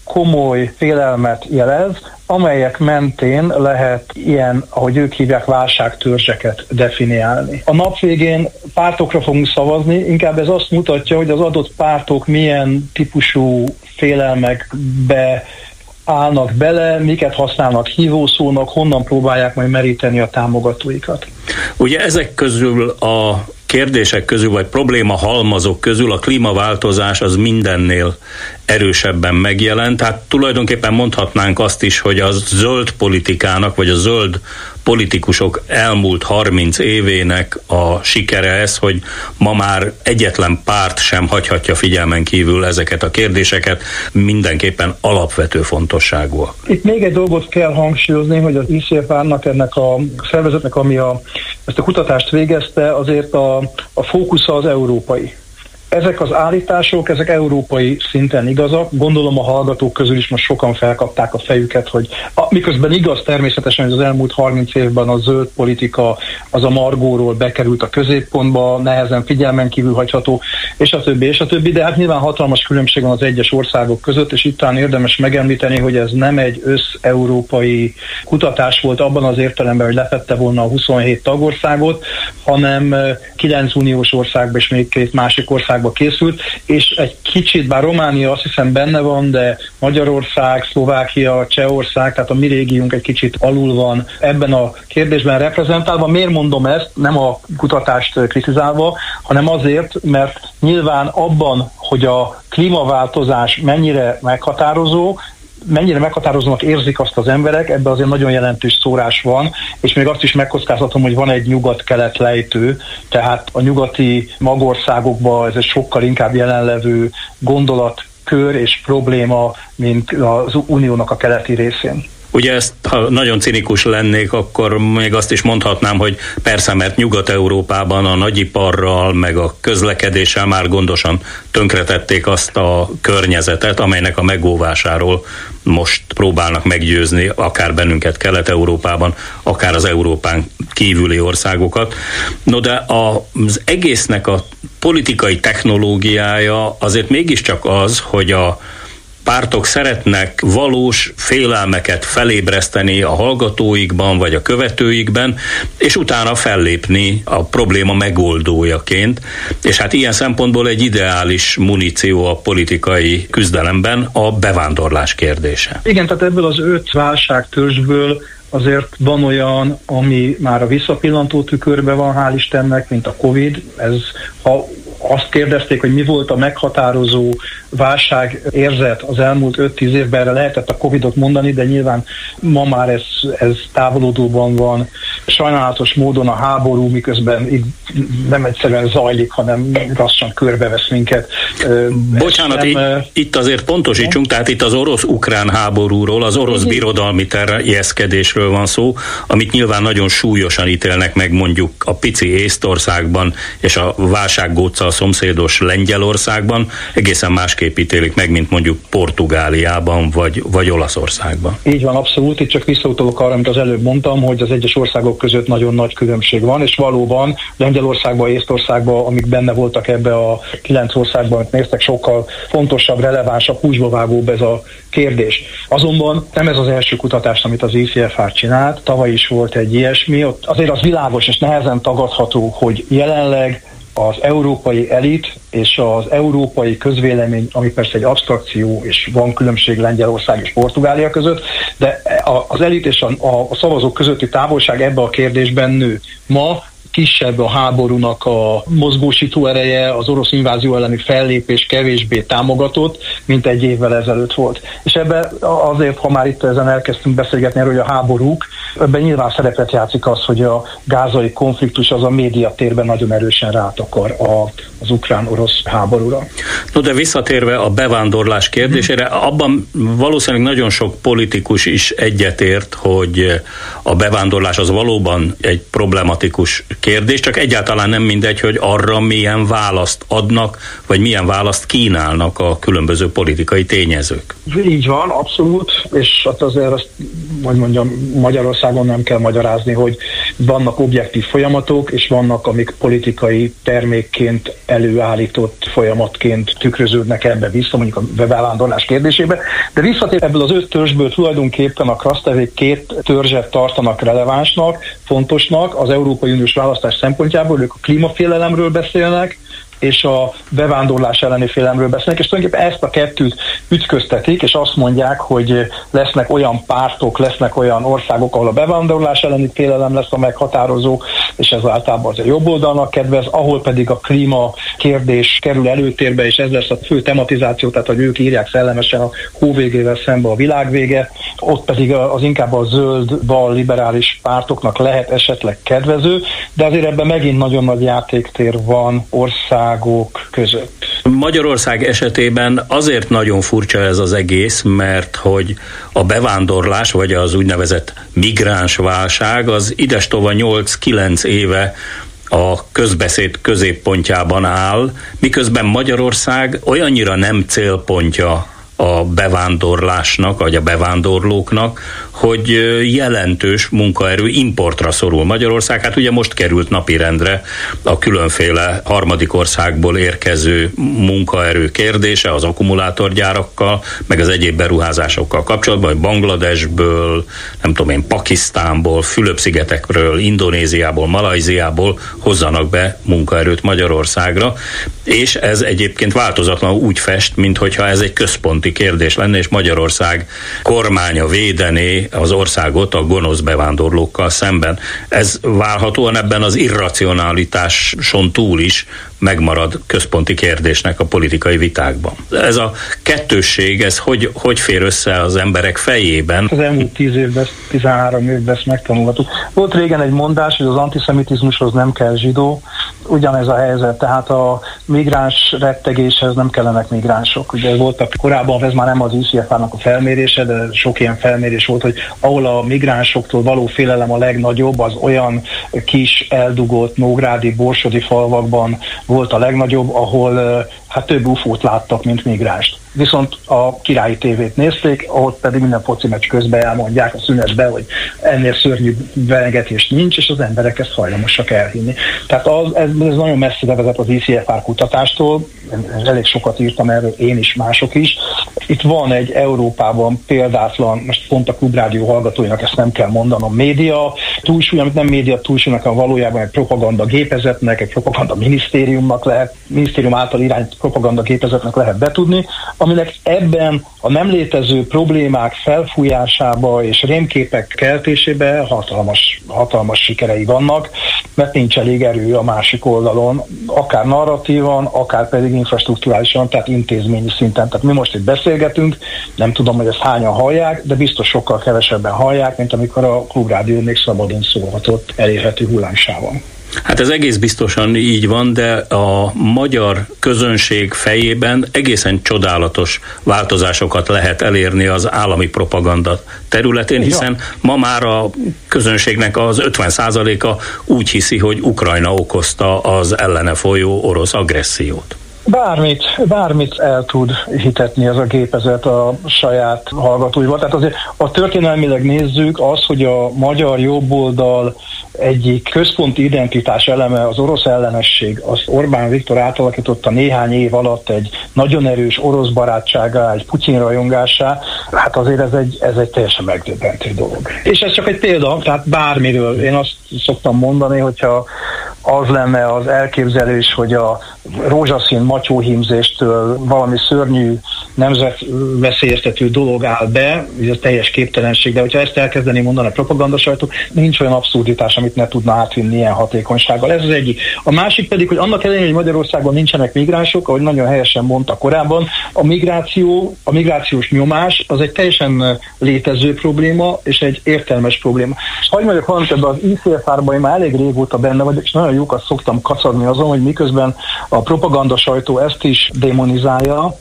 komoly félelmet jelez, amelyek mentén lehet ilyen, ahogy ők hívják, válságtörzseket definiálni. A nap végén pártokra fogunk szavazni, inkább ez azt mutatja, hogy az adott pártok milyen típusú félelmekbe állnak bele, miket használnak hívószónak, honnan próbálják majd meríteni a támogatóikat. Ugye ezek közül a kérdések közül, vagy probléma halmazok közül a klímaváltozás az mindennél erősebben megjelent. Tehát tulajdonképpen mondhatnánk azt is, hogy a zöld politikának, vagy a zöld politikusok elmúlt 30 évének a sikere ez, hogy ma már egyetlen párt sem hagyhatja figyelmen kívül ezeket a kérdéseket, mindenképpen alapvető fontosságúak. Itt még egy dolgot kell hangsúlyozni, hogy az ICFR-nak, ennek a szervezetnek, ami a, ezt a kutatást végezte, azért a, a fókusza az európai. Ezek az állítások, ezek európai szinten igazak. Gondolom a hallgatók közül is most sokan felkapták a fejüket, hogy a, miközben igaz természetesen, hogy az elmúlt 30 évben a zöld politika az a margóról bekerült a középpontba, nehezen figyelmen kívül hagyható, és a többi, és a többi, de hát nyilván hatalmas különbség van az egyes országok között, és itt érdemes megemlíteni, hogy ez nem egy össz-európai kutatás volt abban az értelemben, hogy lefette volna a 27 tagországot, hanem 9 uniós országban és még két másik ország Magyarországba készült, és egy kicsit, bár Románia azt hiszem benne van, de Magyarország, Szlovákia, Csehország, tehát a mi régiunk egy kicsit alul van ebben a kérdésben reprezentálva. Miért mondom ezt? Nem a kutatást kritizálva, hanem azért, mert nyilván abban, hogy a klímaváltozás mennyire meghatározó, mennyire meghatározónak érzik azt az emberek, ebben azért nagyon jelentős szórás van, és még azt is megkockáztatom, hogy van egy nyugat-kelet lejtő, tehát a nyugati magországokban ez egy sokkal inkább jelenlevő gondolat, kör és probléma, mint az uniónak a keleti részén. Ugye ezt, ha nagyon cinikus lennék, akkor még azt is mondhatnám, hogy persze, mert Nyugat-Európában a nagyiparral, meg a közlekedéssel már gondosan tönkretették azt a környezetet, amelynek a megóvásáról most próbálnak meggyőzni akár bennünket Kelet-Európában, akár az Európán kívüli országokat. No de az egésznek a politikai technológiája azért mégiscsak az, hogy a pártok szeretnek valós félelmeket felébreszteni a hallgatóikban vagy a követőikben, és utána fellépni a probléma megoldójaként. És hát ilyen szempontból egy ideális muníció a politikai küzdelemben a bevándorlás kérdése. Igen, tehát ebből az öt válságtörzsből azért van olyan, ami már a visszapillantó tükörbe van, hál' Istennek, mint a Covid. Ez, ha azt kérdezték, hogy mi volt a meghatározó válság érzet az elmúlt 5-10 évben, erre lehetett a Covid-ot mondani, de nyilván ma már ez, ez távolodóban van. Sajnálatos módon a háború miközben nem egyszerűen zajlik, hanem lassan körbevesz minket. Bocsánat, nem, itt, itt azért pontosítsunk, tehát itt az orosz-ukrán háborúról, az orosz birodalmi terjeszkedésről van szó, amit nyilván nagyon súlyosan ítélnek meg mondjuk a pici Észtországban és a válsággóca a szomszédos Lengyelországban, egészen másképp ítélik meg, mint mondjuk Portugáliában vagy, vagy Olaszországban. Így van, abszolút. Itt csak visszautalok arra, amit az előbb mondtam, hogy az egyes országok között nagyon nagy különbség van, és valóban Lengyelországban, Észtországban, amik benne voltak ebbe a kilenc országban, amit néztek, sokkal fontosabb, relevánsabb, húsba vágóbb ez a kérdés. Azonban nem ez az első kutatás, amit az ICFR csinált, tavaly is volt egy ilyesmi, ott azért az világos és nehezen tagadható, hogy jelenleg az európai elit és az európai közvélemény, ami persze egy abstrakció, és van különbség Lengyelország és Portugália között, de az elit és a, a szavazók közötti távolság ebbe a kérdésben nő. Ma kisebb a háborúnak a mozgósító ereje, az orosz invázió elleni fellépés kevésbé támogatott, mint egy évvel ezelőtt volt. És ebben azért, ha már itt ezen elkezdtünk beszélgetni erről, hogy a háborúk, ebben nyilván szerepet játszik az, hogy a gázai konfliktus az a médiatérben nagyon erősen rátakar a, az ukrán-orosz háborúra. No de visszatérve a bevándorlás kérdésére, abban valószínűleg nagyon sok politikus is egyetért, hogy a bevándorlás az valóban egy problematikus kérdés, csak egyáltalán nem mindegy, hogy arra milyen választ adnak, vagy milyen választ kínálnak a különböző politikai tényezők. Így van, abszolút, és hát azért azt, hogy mondjam, Magyarországon nem kell magyarázni, hogy vannak objektív folyamatok, és vannak, amik politikai termékként előállított folyamatként tükröződnek ebbe vissza, mondjuk a bevándorlás kérdésébe. De visszatér ebből az öt törzsből tulajdonképpen a krasztevék két törzset tartanak relevánsnak, fontosnak, az Európai Uniós választás szempontjából, ők a klímafélelemről beszélnek, és a bevándorlás elleni félelemről beszélnek, és tulajdonképpen ezt a kettőt ütköztetik, és azt mondják, hogy lesznek olyan pártok, lesznek olyan országok, ahol a bevándorlás elleni félelem lesz a meghatározó, és ez általában az a jobb oldalnak kedvez, ahol pedig a klíma kérdés kerül előtérbe, és ez lesz a fő tematizáció, tehát hogy ők írják szellemesen a hóvégével szembe a világvége, ott pedig az inkább a zöld, bal, liberális pártoknak lehet esetleg kedvező, de azért ebben megint nagyon nagy játéktér van ország országok között. Magyarország esetében azért nagyon furcsa ez az egész, mert hogy a bevándorlás, vagy az úgynevezett migráns válság az idestova 8-9 éve a közbeszéd középpontjában áll, miközben Magyarország olyannyira nem célpontja a bevándorlásnak, vagy a bevándorlóknak, hogy jelentős munkaerő importra szorul Magyarország. Hát ugye most került napirendre a különféle harmadik országból érkező munkaerő kérdése az akkumulátorgyárakkal, meg az egyéb beruházásokkal kapcsolatban, hogy Bangladesből, nem tudom én, Pakisztánból, Fülöp-szigetekről, Indonéziából, Malajziából hozzanak be munkaerőt Magyarországra, és ez egyébként változatlanul úgy fest, mintha ez egy központi kérdés lenne, és Magyarország kormánya védené az országot a gonosz bevándorlókkal szemben. Ez válhatóan ebben az irracionalitáson túl is megmarad központi kérdésnek a politikai vitákban. Ez a kettősség, ez hogy, hogy fér össze az emberek fejében? Az elmúlt 10 évben, 13 évben ezt megtanultuk. Volt régen egy mondás, hogy az antiszemitizmushoz nem kell zsidó, ugyanez a helyzet, tehát a migráns rettegéshez nem kellenek migránsok. Ugye voltak korábban, ez már nem az ICFA-nak a felmérése, de sok ilyen felmérés volt, hogy ahol a migránsoktól való félelem a legnagyobb, az olyan kis, eldugott, nógrádi, borsodi falvakban volt a legnagyobb, ahol hát több ufót láttak, mint migránst. Viszont a királyi tévét nézték, ott pedig minden foci meccs közben elmondják a szünetbe, hogy ennél szörnyű venegetés nincs, és az emberek ezt hajlamosak elhinni. Tehát az, ez, ez nagyon messzire vezet az ICFR kutatástól, elég sokat írtam erről én is, mások is. Itt van egy Európában példátlan, most pont a klubrádió hallgatóinak ezt nem kell mondanom, média túlsúly, amit nem média túlsúlynak, hanem valójában egy propaganda gépezetnek, egy propaganda minisztériumnak lehet, minisztérium által irányt propaganda gépezetnek lehet betudni, aminek ebben a nem létező problémák felfújásába és rémképek keltésébe hatalmas, hatalmas sikerei vannak, mert nincs elég erő a másik oldalon, akár narratívan, akár pedig infrastruktúrálisan, tehát intézményi szinten. Tehát mi most itt beszélgetünk, nem tudom, hogy ezt hányan hallják, de biztos sokkal kevesebben hallják, mint amikor a klubrádió még szabadon szólhatott elérhető hullámsávon. Hát ez egész biztosan így van, de a magyar közönség fejében egészen csodálatos változásokat lehet elérni az állami propaganda területén, hiszen ma már a közönségnek az 50%-a úgy hiszi, hogy Ukrajna okozta az ellene folyó orosz agressziót. Bármit, bármit el tud hitetni ez a gépezet a saját hallgatóival. Tehát azért a történelmileg nézzük az, hogy a magyar jobboldal egyik központi identitás eleme az orosz ellenesség, az Orbán Viktor átalakította néhány év alatt egy nagyon erős orosz barátságá, egy Putyin rajongásá, hát azért ez egy, ez egy teljesen megdöbbentő dolog. És ez csak egy példa, tehát bármiről. Én azt szoktam mondani, hogyha az lenne az elképzelés, hogy a rózsaszín matyóhímzéstől valami szörnyű nemzetveszélyeztető dolog áll be, ez teljes képtelenség, de hogyha ezt elkezdeni mondani a propaganda sajtó, nincs olyan abszurditás, amit ne tudna átvinni ilyen hatékonysággal. Ez az egyik. A másik pedig, hogy annak ellenére, hogy Magyarországon nincsenek migránsok, ahogy nagyon helyesen mondta korábban, a migráció, a migrációs nyomás az egy teljesen létező probléma, és egy értelmes probléma. Hagyj mondjak valamit ebben az ICFR-ban, én már elég régóta benne vagyok, és nagyon jókat szoktam kacagni azon, hogy miközben a propaganda sajtó ezt is demonizálja,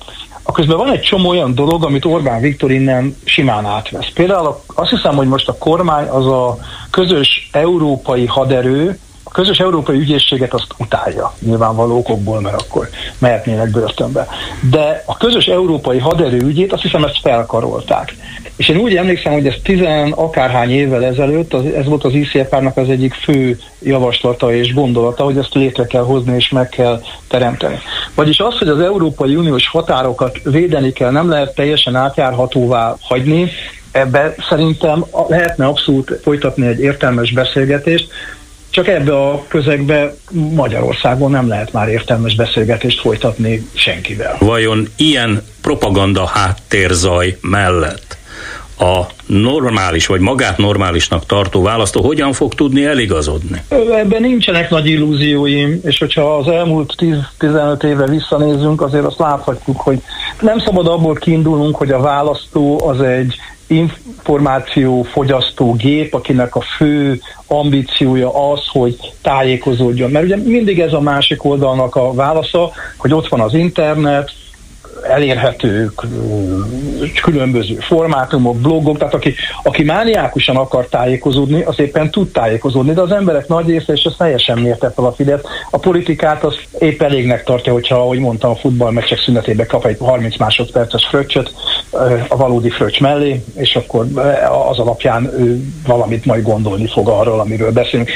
közben van egy csomó olyan dolog, amit Orbán Viktor innen simán átvesz. Például azt hiszem, hogy most a kormány az a közös európai haderő, a közös európai ügyészséget azt utálja, nyilvánvaló okokból, mert akkor mehetnének börtönbe. De a közös európai haderő ügyét azt hiszem ezt felkarolták. És én úgy emlékszem, hogy ez tizen akárhány évvel ezelőtt, az, ez volt az ICFR-nak az egyik fő javaslata és gondolata, hogy ezt létre kell hozni és meg kell teremteni. Vagyis az, hogy az Európai Uniós határokat védeni kell, nem lehet teljesen átjárhatóvá hagyni, ebbe szerintem lehetne abszolút folytatni egy értelmes beszélgetést, csak ebbe a közegbe Magyarországon nem lehet már értelmes beszélgetést folytatni senkivel. Vajon ilyen propaganda háttérzaj mellett a normális, vagy magát normálisnak tartó választó hogyan fog tudni eligazodni? Ebben nincsenek nagy illúzióim, és hogyha az elmúlt 10-15 évre visszanézünk, azért azt láthatjuk, hogy nem szabad abból kiindulnunk, hogy a választó az egy információ fogyasztó gép, akinek a fő ambíciója az, hogy tájékozódjon. Mert ugye mindig ez a másik oldalnak a válasza, hogy ott van az internet, elérhetők, különböző formátumok, blogok, tehát aki, aki mániákusan akar tájékozódni, az éppen tud tájékozódni, de az emberek nagy része, és ez teljesen mérte fel a Fidesz, a politikát az épp elégnek tartja, hogyha, ahogy mondtam, a futballmeccsek szünetébe kap egy 30 másodperces fröccsöt a valódi fröccs mellé, és akkor az alapján ő valamit majd gondolni fog arról, amiről beszélünk.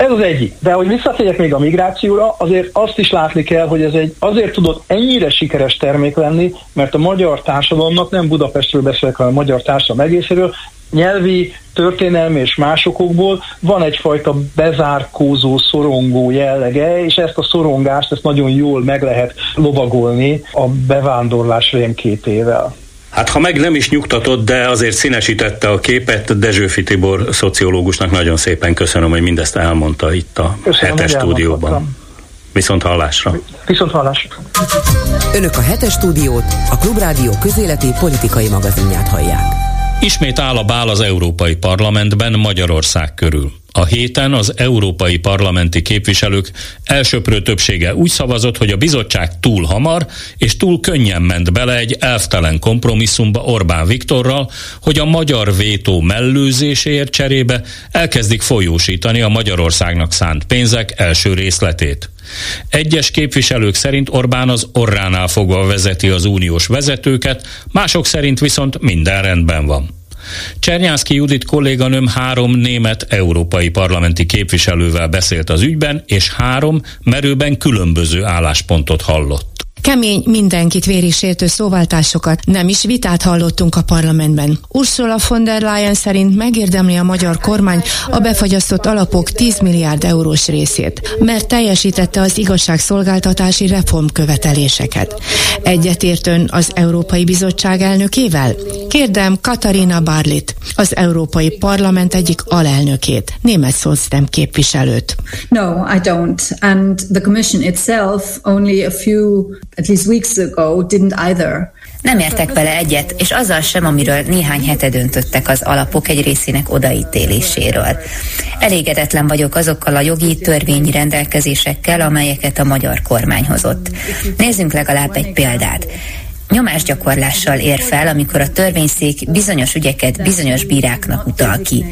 Ez az egyik. De hogy visszatérjek még a migrációra, azért azt is látni kell, hogy ez egy azért tudott ennyire sikeres termék lenni, mert a magyar társadalomnak, nem Budapestről beszélek, hanem a magyar társadalom egészéről, nyelvi, történelmi és másokból van egyfajta bezárkózó, szorongó jellege, és ezt a szorongást ezt nagyon jól meg lehet lovagolni a bevándorlás rémképével. Hát ha meg nem is nyugtatott, de azért színesítette a képet, Dezsőfi Tibor szociológusnak nagyon szépen köszönöm, hogy mindezt elmondta itt a köszönöm, hetes stúdióban. Viszont hallásra. Viszont hallásra. Önök a hetes stúdiót, a Klubrádió közéleti politikai magazinját hallják. Ismét áll a bál az Európai Parlamentben Magyarország körül. A héten az európai parlamenti képviselők elsőprő többsége úgy szavazott, hogy a bizottság túl hamar és túl könnyen ment bele egy elvtelen kompromisszumba Orbán Viktorral, hogy a magyar vétó mellőzéséért cserébe elkezdik folyósítani a Magyarországnak szánt pénzek első részletét. Egyes képviselők szerint Orbán az orránál fogva vezeti az uniós vezetőket, mások szerint viszont minden rendben van. Csernyánszki Judit kolléganőm három német európai parlamenti képviselővel beszélt az ügyben, és három merőben különböző álláspontot hallott. Kemény, mindenkit vérisértő szóváltásokat, nem is vitát hallottunk a parlamentben. Ursula von der Leyen szerint megérdemli a magyar kormány a befagyasztott alapok 10 milliárd eurós részét, mert teljesítette az igazságszolgáltatási reformköveteléseket. Egyetértőn az Európai Bizottság elnökével? Kérdem Katarina Barlit, az Európai Parlament egyik alelnökét, német szóztem képviselőt. No, I don't. And the Commission itself only a few at least weeks ago didn't either. Nem értek vele egyet, és azzal sem, amiről néhány hete döntöttek az alapok egy részének odaítéléséről. Elégedetlen vagyok azokkal a jogi törvényi rendelkezésekkel, amelyeket a magyar kormány hozott. Nézzünk legalább egy példát nyomásgyakorlással ér fel, amikor a törvényszék bizonyos ügyeket bizonyos bíráknak utal ki.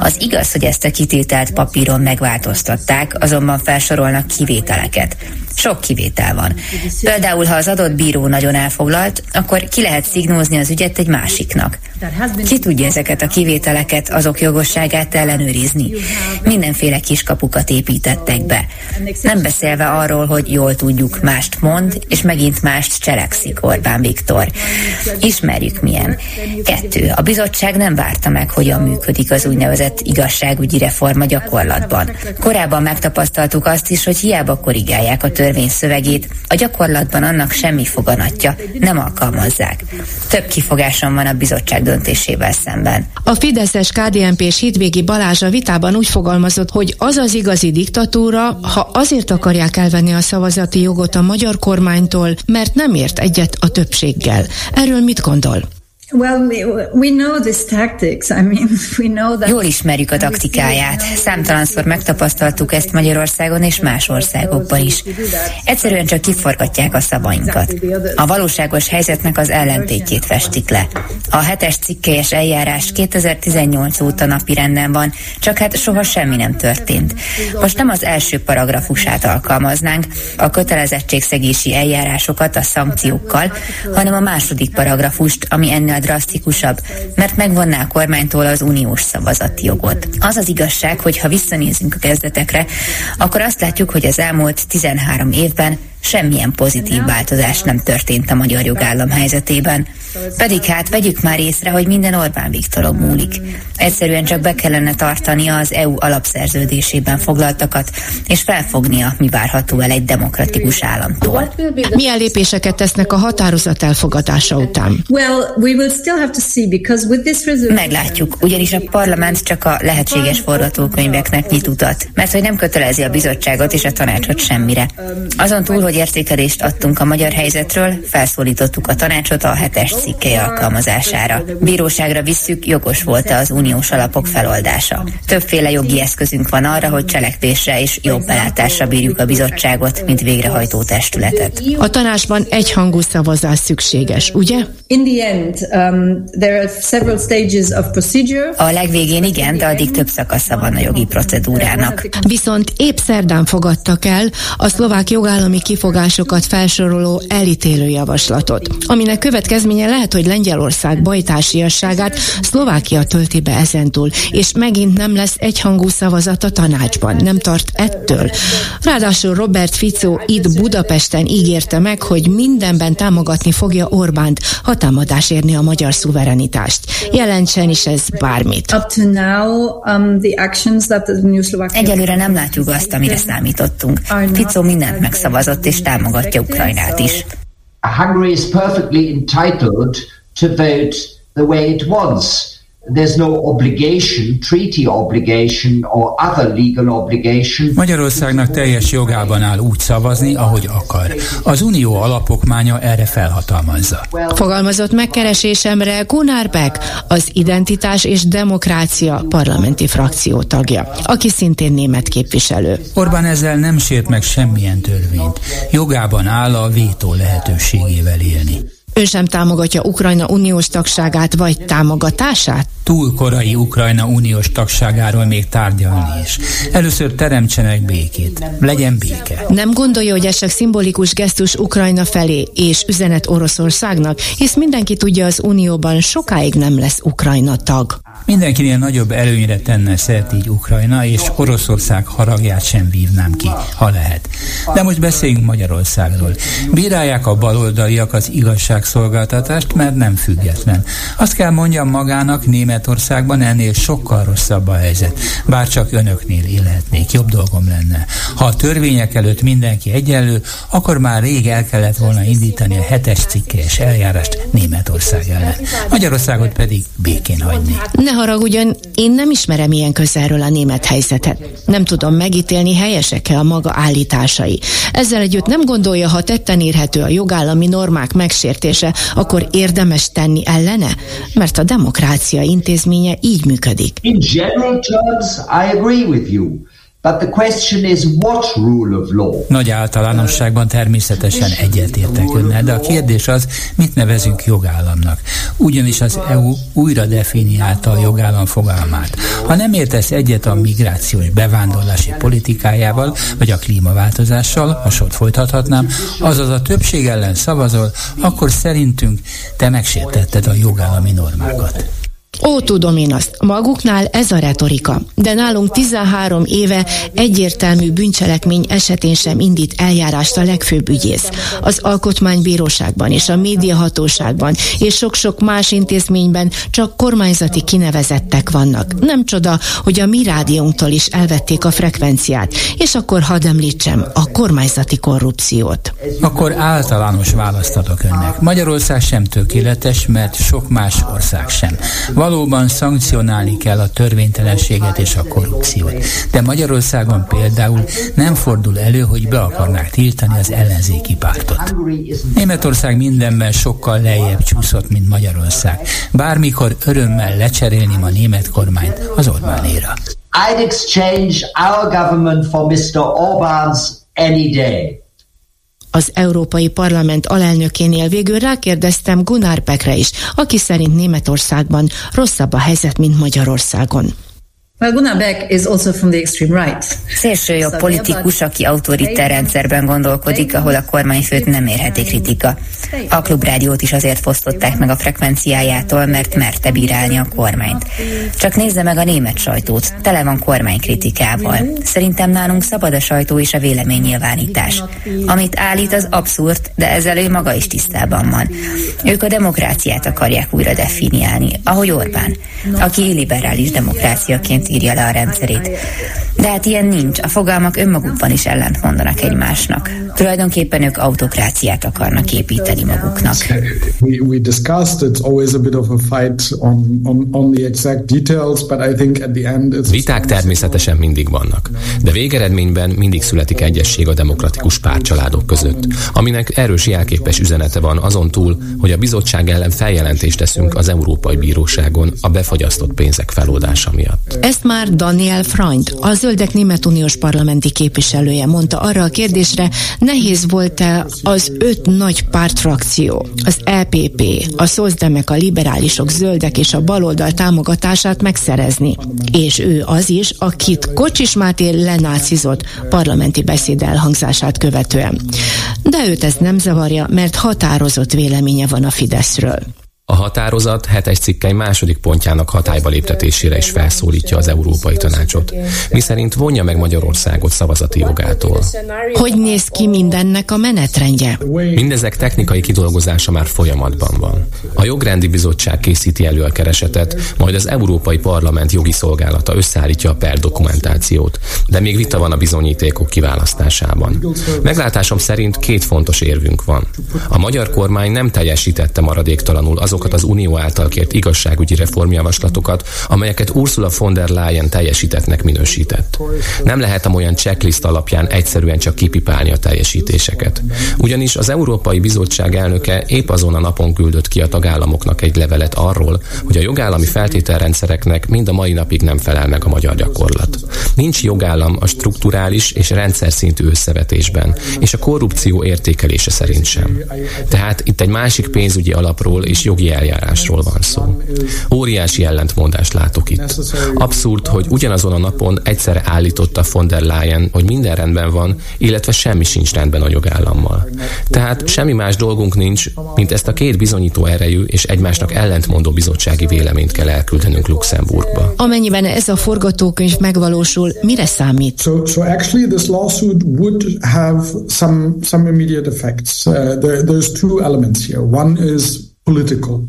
Az igaz, hogy ezt a kitételt papíron megváltoztatták, azonban felsorolnak kivételeket. Sok kivétel van. Például, ha az adott bíró nagyon elfoglalt, akkor ki lehet szignózni az ügyet egy másiknak. Ki tudja ezeket a kivételeket, azok jogosságát ellenőrizni? Mindenféle kiskapukat építettek be. Nem beszélve arról, hogy jól tudjuk, mást mond, és megint mást cselekszik Orbán Viktor. Ismerjük milyen. Kettő. A bizottság nem várta meg, hogyan működik az úgynevezett igazságügyi reforma gyakorlatban. Korábban megtapasztaltuk azt is, hogy hiába korrigálják a törvény szövegét, a gyakorlatban annak semmi foganatja, nem alkalmazzák. Több kifogásom van a bizottság döntésével szemben. A Fideszes KDNP és Hidvégi Balázs a vitában úgy fogalmazott, hogy az az igazi diktatúra, ha azért akarják elvenni a szavazati jogot a magyar kormánytól, mert nem ért egyet a többséggel. Erről mit gondol? Jól ismerjük a taktikáját. Számtalanszor megtapasztaltuk ezt Magyarországon és más országokban is. Egyszerűen csak kiforgatják a szavainkat. A valóságos helyzetnek az ellentétjét festik le. A hetes cikkelyes eljárás 2018 óta napi renden van, csak hát soha semmi nem történt. Most nem az első paragrafusát alkalmaznánk, a kötelezettségszegési eljárásokat a szankciókkal, hanem a második paragrafust, ami ennél sokkal drasztikusabb, mert megvonná a kormánytól az uniós szavazati jogot. Az az igazság, hogy ha visszanézünk a kezdetekre, akkor azt látjuk, hogy az elmúlt 13 évben semmilyen pozitív változás nem történt a magyar jogállam helyzetében. Pedig hát vegyük már észre, hogy minden Orbán Viktoron múlik. Egyszerűen csak be kellene tartania az EU alapszerződésében foglaltakat, és felfognia, mi várható el egy demokratikus államtól. Milyen lépéseket tesznek a határozat elfogadása után? Meglátjuk, ugyanis a parlament csak a lehetséges forgatókönyveknek nyit utat, mert hogy nem kötelezi a bizottságot és a tanácsot semmire. Azon túl, hogy értékelést adtunk a magyar helyzetről, felszólítottuk a tanácsot a hetes cikkei alkalmazására. Bíróságra visszük, jogos volt az uniós alapok feloldása. Többféle jogi eszközünk van arra, hogy cselekvésre és jobb belátásra bírjuk a bizottságot, mint végrehajtó testületet. A tanácsban egyhangú szavazás szükséges, ugye? In the end, um, there are several stages of procedure. A legvégén igen, de addig több szakasza van a jogi procedúrának. Viszont épp szerdán fogadtak el a szlovák jogállami kifogásokat felsoroló elítélő javaslatot, aminek következménye lehet, hogy Lengyelország bajtársiasságát Szlovákia tölti be ezentúl, és megint nem lesz egyhangú szavazat a tanácsban. Nem tart ettől. Ráadásul Robert Fico itt Budapesten ígérte meg, hogy mindenben támogatni fogja Orbánt, ha támadás érni a magyar szuverenitást. Jelentsen is ez bármit. Um, Egyelőre nem látjuk azt, amire számítottunk. Fico mindent megszavazott és támogatja Ukrajnát is. Hungary is perfectly entitled to vote the way it wants. There's no obligation, treaty obligation or other legal obligation. Magyarországnak teljes jogában áll úgy szavazni, ahogy akar. Az unió alapokmánya erre felhatalmazza. Fogalmazott megkeresésemre Gunnar Beck, az Identitás és Demokrácia parlamenti frakció tagja, aki szintén német képviselő. Orbán ezzel nem sért meg semmilyen törvényt. Jogában áll a vétó lehetőségével élni. Ő sem támogatja Ukrajna uniós tagságát vagy támogatását? Túl korai Ukrajna uniós tagságáról még tárgyalni is. Először teremtsenek békét. Legyen béke. Nem gondolja, hogy ez csak szimbolikus gesztus Ukrajna felé és üzenet Oroszországnak, hisz mindenki tudja az unióban sokáig nem lesz Ukrajna tag. Mindenkinél nagyobb előnyre tenne szert így Ukrajna, és Oroszország haragját sem vívnám ki, ha lehet. De most beszéljünk Magyarországról. Bírálják a baloldaliak az igazságszolgáltatást, mert nem független. Azt kell mondjam magának, Németországban ennél sokkal rosszabb a helyzet. Bár csak önöknél élhetnék, jobb dolgom lenne. Ha a törvények előtt mindenki egyenlő, akkor már rég el kellett volna indítani a hetes cikkes eljárást Németország ellen. Magyarországot pedig békén hagyni. Ne haragudjon, én nem ismerem ilyen közelről a német helyzetet. Nem tudom megítélni, helyesek-e a maga állításai. Ezzel együtt nem gondolja, ha tetten érhető a jogállami normák megsértése, akkor érdemes tenni ellene? Mert a demokrácia intézménye így működik. In general terms, I agree with you. But the question is what rule of law? Nagy általánosságban természetesen egyetértek önnel, de a kérdés az, mit nevezünk jogállamnak. Ugyanis az EU újra definiálta a jogállam fogalmát. Ha nem értesz egyet a migrációs bevándorlási politikájával, vagy a klímaváltozással, a sort folytathatnám, azaz a többség ellen szavazol, akkor szerintünk te megsértetted a jogállami normákat. Ó, tudom én azt, maguknál ez a retorika, de nálunk 13 éve egyértelmű bűncselekmény esetén sem indít eljárást a legfőbb ügyész. Az alkotmánybíróságban és a médiahatóságban és sok-sok más intézményben csak kormányzati kinevezettek vannak. Nem csoda, hogy a mi rádiónktól is elvették a frekvenciát, és akkor hadd említsem a kormányzati korrupciót. Akkor általános választ adok önnek. Magyarország sem tökéletes, mert sok más ország sem. Valóban szankcionálni kell a törvénytelenséget és a korrupciót. De Magyarországon például nem fordul elő, hogy be akarnák tiltani az ellenzéki pártot. Németország mindenben sokkal lejjebb csúszott, mint Magyarország. Bármikor örömmel lecserélném a német kormányt az Orbánéra. I'd exchange our government for Mr. Orbán's any day. Az Európai Parlament alelnökénél végül rákérdeztem Gunnar Beckre is, aki szerint Németországban rosszabb a helyzet, mint Magyarországon. Well, Gunnar Beck is also from the extreme right. Szélső jobb politikus, aki autoriter rendszerben gondolkodik, ahol a kormányfőt nem érheti kritika. A klubrádiót is azért fosztották meg a frekvenciájától, mert merte bírálni a kormányt. Csak nézze meg a német sajtót, tele van kormánykritikával. Szerintem nálunk szabad a sajtó és a véleménynyilvánítás. Amit állít, az abszurd, de ezzel ő maga is tisztában van. Ők a demokráciát akarják újra definiálni, ahogy Orbán, aki illiberális demokráciaként írja le a rendszerét. De hát ilyen nincs, a fogalmak önmagukban is ellent mondanak egymásnak. Tulajdonképpen ők autokráciát akarnak építeni maguknak. We, we discussed, it's always a bit of a fight on, on, on the exact details, but I think at the end it's... Viták természetesen mindig vannak, de végeredményben mindig születik egyesség a demokratikus párcsaládok között, aminek erős jelképes üzenete van azon túl, hogy a bizottság ellen feljelentést teszünk az Európai Bíróságon a befagyasztott pénzek feloldása miatt. Ezt már Daniel Freund, a Zöldek Német Uniós parlamenti képviselője mondta arra a kérdésre, nehéz volt-e az öt nagy pártfrakció, az EPP, a szozdemek, a liberálisok, zöldek és a baloldal támogatását megszerezni. És ő az is, akit Kocsis Máté lenácizott parlamenti beszéd elhangzását követően. De őt ez nem zavarja, mert határozott véleménye van a Fideszről. A határozat hetes cikkely második pontjának hatályba léptetésére is felszólítja az Európai Tanácsot, miszerint vonja meg Magyarországot szavazati jogától. Hogy néz ki mindennek a menetrendje? Mindezek technikai kidolgozása már folyamatban van. A jogrendi bizottság készíti elő a keresetet, majd az Európai Parlament jogi szolgálata összeállítja a per dokumentációt, de még vita van a bizonyítékok kiválasztásában. Meglátásom szerint két fontos érvünk van. A magyar kormány nem teljesítette maradéktalanul azok azokat az Unió által kért igazságügyi reformjavaslatokat, amelyeket Ursula von der Leyen teljesítettnek minősített. Nem lehet olyan checklist alapján egyszerűen csak kipipálni a teljesítéseket. Ugyanis az Európai Bizottság elnöke épp azon a napon küldött ki a tagállamoknak egy levelet arról, hogy a jogállami feltételrendszereknek mind a mai napig nem felel meg a magyar gyakorlat. Nincs jogállam a strukturális és rendszer szintű összevetésben, és a korrupció értékelése szerint sem. Tehát itt egy másik pénzügyi alapról és jogi eljárásról van szó. Óriási ellentmondást látok itt. Abszurd, hogy ugyanazon a napon egyszerre állította von der Leyen, hogy minden rendben van, illetve semmi sincs rendben a jogállammal. Tehát semmi más dolgunk nincs, mint ezt a két bizonyító erejű és egymásnak ellentmondó bizottsági véleményt kell elküldenünk Luxemburgba. Amennyiben ez a forgatókönyv megvalósul, mire számít? So, so actually this lawsuit would have some some immediate effects. Uh, there, there's two elements here. One is political.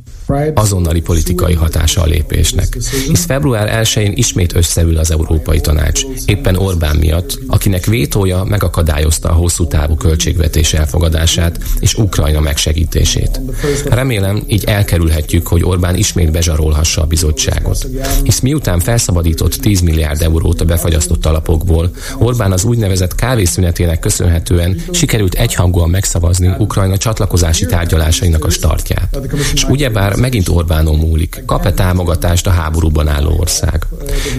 Azonnali politikai hatása a lépésnek, hisz február 1-én ismét összeül az Európai Tanács, éppen Orbán miatt, akinek vétója megakadályozta a hosszú távú költségvetés elfogadását és Ukrajna megsegítését. Remélem, így elkerülhetjük, hogy Orbán ismét bezsarolhassa a bizottságot. Hisz miután felszabadított 10 milliárd eurót a befagyasztott alapokból, Orbán az úgynevezett kávészünetének köszönhetően sikerült egyhangúan megszavazni Ukrajna csatlakozási tárgyalásainak a startját. És ugyebár megint Orbánon múlik, kap-e támogatást a háborúban álló ország.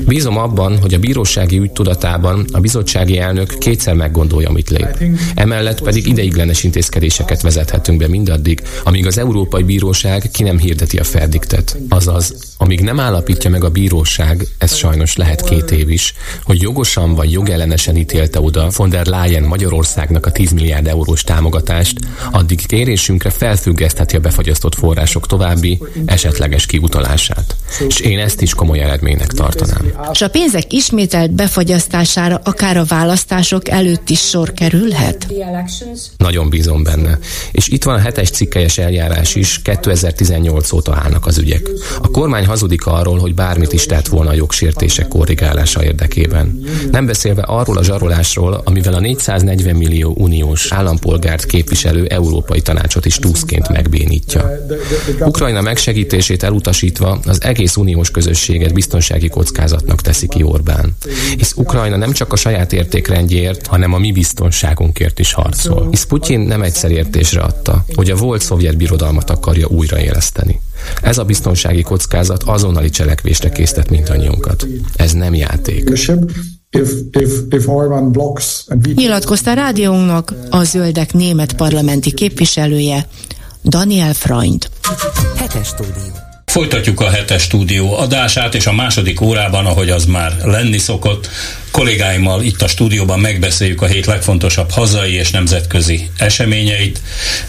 Bízom abban, hogy a bírósági ügy tudatában a bizottsági elnök kétszer meggondolja, amit lép. Emellett pedig ideiglenes intézkedéseket vezethetünk be mindaddig, amíg az Európai Bíróság ki nem hirdeti a ferdiktet. Azaz, amíg nem állapítja meg a bíróság, ez sajnos lehet két év is, hogy jogosan vagy jogellenesen ítélte oda von der Leyen Magyarországnak a 10 milliárd eurós támogatást, addig kérésünkre felfüggesztheti a befagyasztott források további esetleges kiutalását. És én ezt is komoly eredménynek tartanám. És a pénzek ismételt befagyasztására akár a választások előtt is sor kerülhet? Nagyon bízom benne. És itt van a hetes cikkelyes eljárás is, 2018 óta állnak az ügyek. A kormány hazudik arról, hogy bármit is tett volna a jogsértések korrigálása érdekében. Nem beszélve arról a zsarolásról, amivel a 440 millió uniós állampolgárt képviselő Európai Tanácsot is túszként megbénítja. Ukrajna megsegítését elutasítva az egész uniós közösséget biztonsági kockázatnak teszi ki Orbán. Hisz Ukrajna nem csak a saját értékrendjéért, hanem a mi biztonságunkért is harcol. Hisz Putyin nem egyszer értésre adta, hogy a volt szovjet birodalmat akarja újraéleszteni. Ez a biztonsági kockázat azonnali cselekvésre késztet mindannyiunkat. Ez nem játék. If, if, if blocks and Nyilatkozta rádiónknak a zöldek német parlamenti képviselője, Daniel Freund. Hetes stúdió. Folytatjuk a hetes stúdió adását, és a második órában, ahogy az már lenni szokott, kollégáimmal itt a stúdióban megbeszéljük a hét legfontosabb hazai és nemzetközi eseményeit.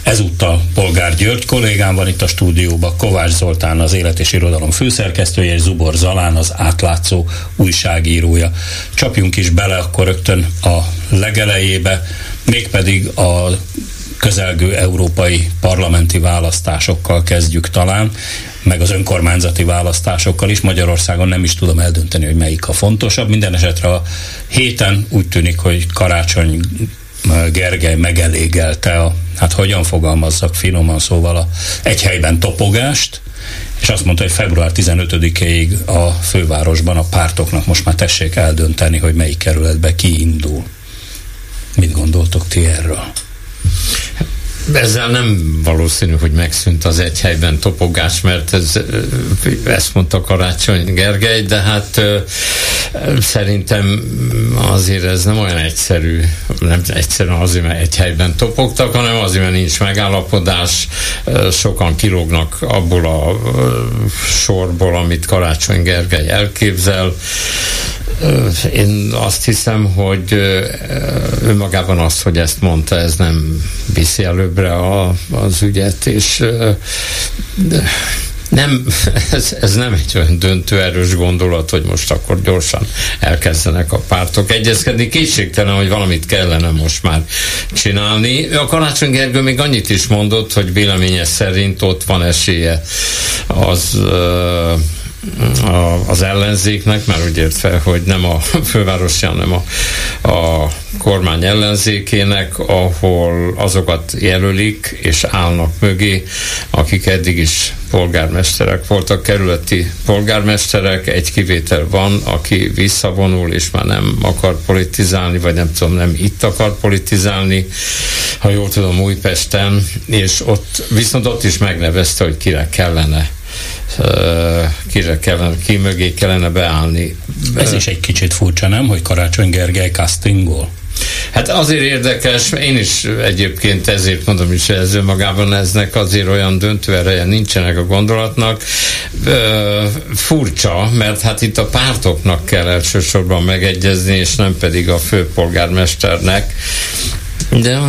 Ezúttal Polgár György kollégám van itt a stúdióban, Kovács Zoltán az Élet és Irodalom főszerkesztője, és Zubor Zalán az átlátszó újságírója. Csapjunk is bele akkor rögtön a legelejébe, mégpedig a közelgő európai parlamenti választásokkal kezdjük talán, meg az önkormányzati választásokkal is. Magyarországon nem is tudom eldönteni, hogy melyik a fontosabb. Minden esetre a héten úgy tűnik, hogy Karácsony Gergely megelégelte a, hát hogyan fogalmazzak finoman szóval a egy helyben topogást, és azt mondta, hogy február 15-ig a fővárosban a pártoknak most már tessék eldönteni, hogy melyik kerületbe kiindul. Mit gondoltok ti erről? Ezzel nem valószínű, hogy megszűnt az egy helyben topogás, mert ez, ezt mondta Karácsony Gergely, de hát szerintem azért ez nem olyan egyszerű, nem egyszerűen azért, mert egy helyben topogtak, hanem azért, mert nincs megállapodás, sokan kilógnak abból a sorból, amit Karácsony Gergely elképzel, én azt hiszem, hogy önmagában az, hogy ezt mondta, ez nem viszi előbbre a, az ügyet, és nem, ez, ez nem egy olyan döntő erős gondolat, hogy most akkor gyorsan elkezdenek a pártok egyezkedni. Készségtelen, hogy valamit kellene most már csinálni. A Karácsony Gergő még annyit is mondott, hogy véleménye szerint ott van esélye az uh, a, az ellenzéknek, mert úgy ért fel, hogy nem a fővárosi, hanem a, a kormány ellenzékének, ahol azokat jelölik és állnak mögé, akik eddig is polgármesterek voltak, kerületi polgármesterek, egy kivétel van, aki visszavonul és már nem akar politizálni, vagy nem tudom, nem itt akar politizálni, ha jól tudom, Újpesten, és ott viszont ott is megnevezte, hogy kire kellene kire kellene, ki mögé kellene beállni. Ez is egy kicsit furcsa, nem, hogy Karácsony Gergely castingol? Hát azért érdekes, én is egyébként ezért mondom is, ez önmagában eznek azért olyan döntő ereje nincsenek a gondolatnak. Furcsa, mert hát itt a pártoknak kell elsősorban megegyezni, és nem pedig a főpolgármesternek. De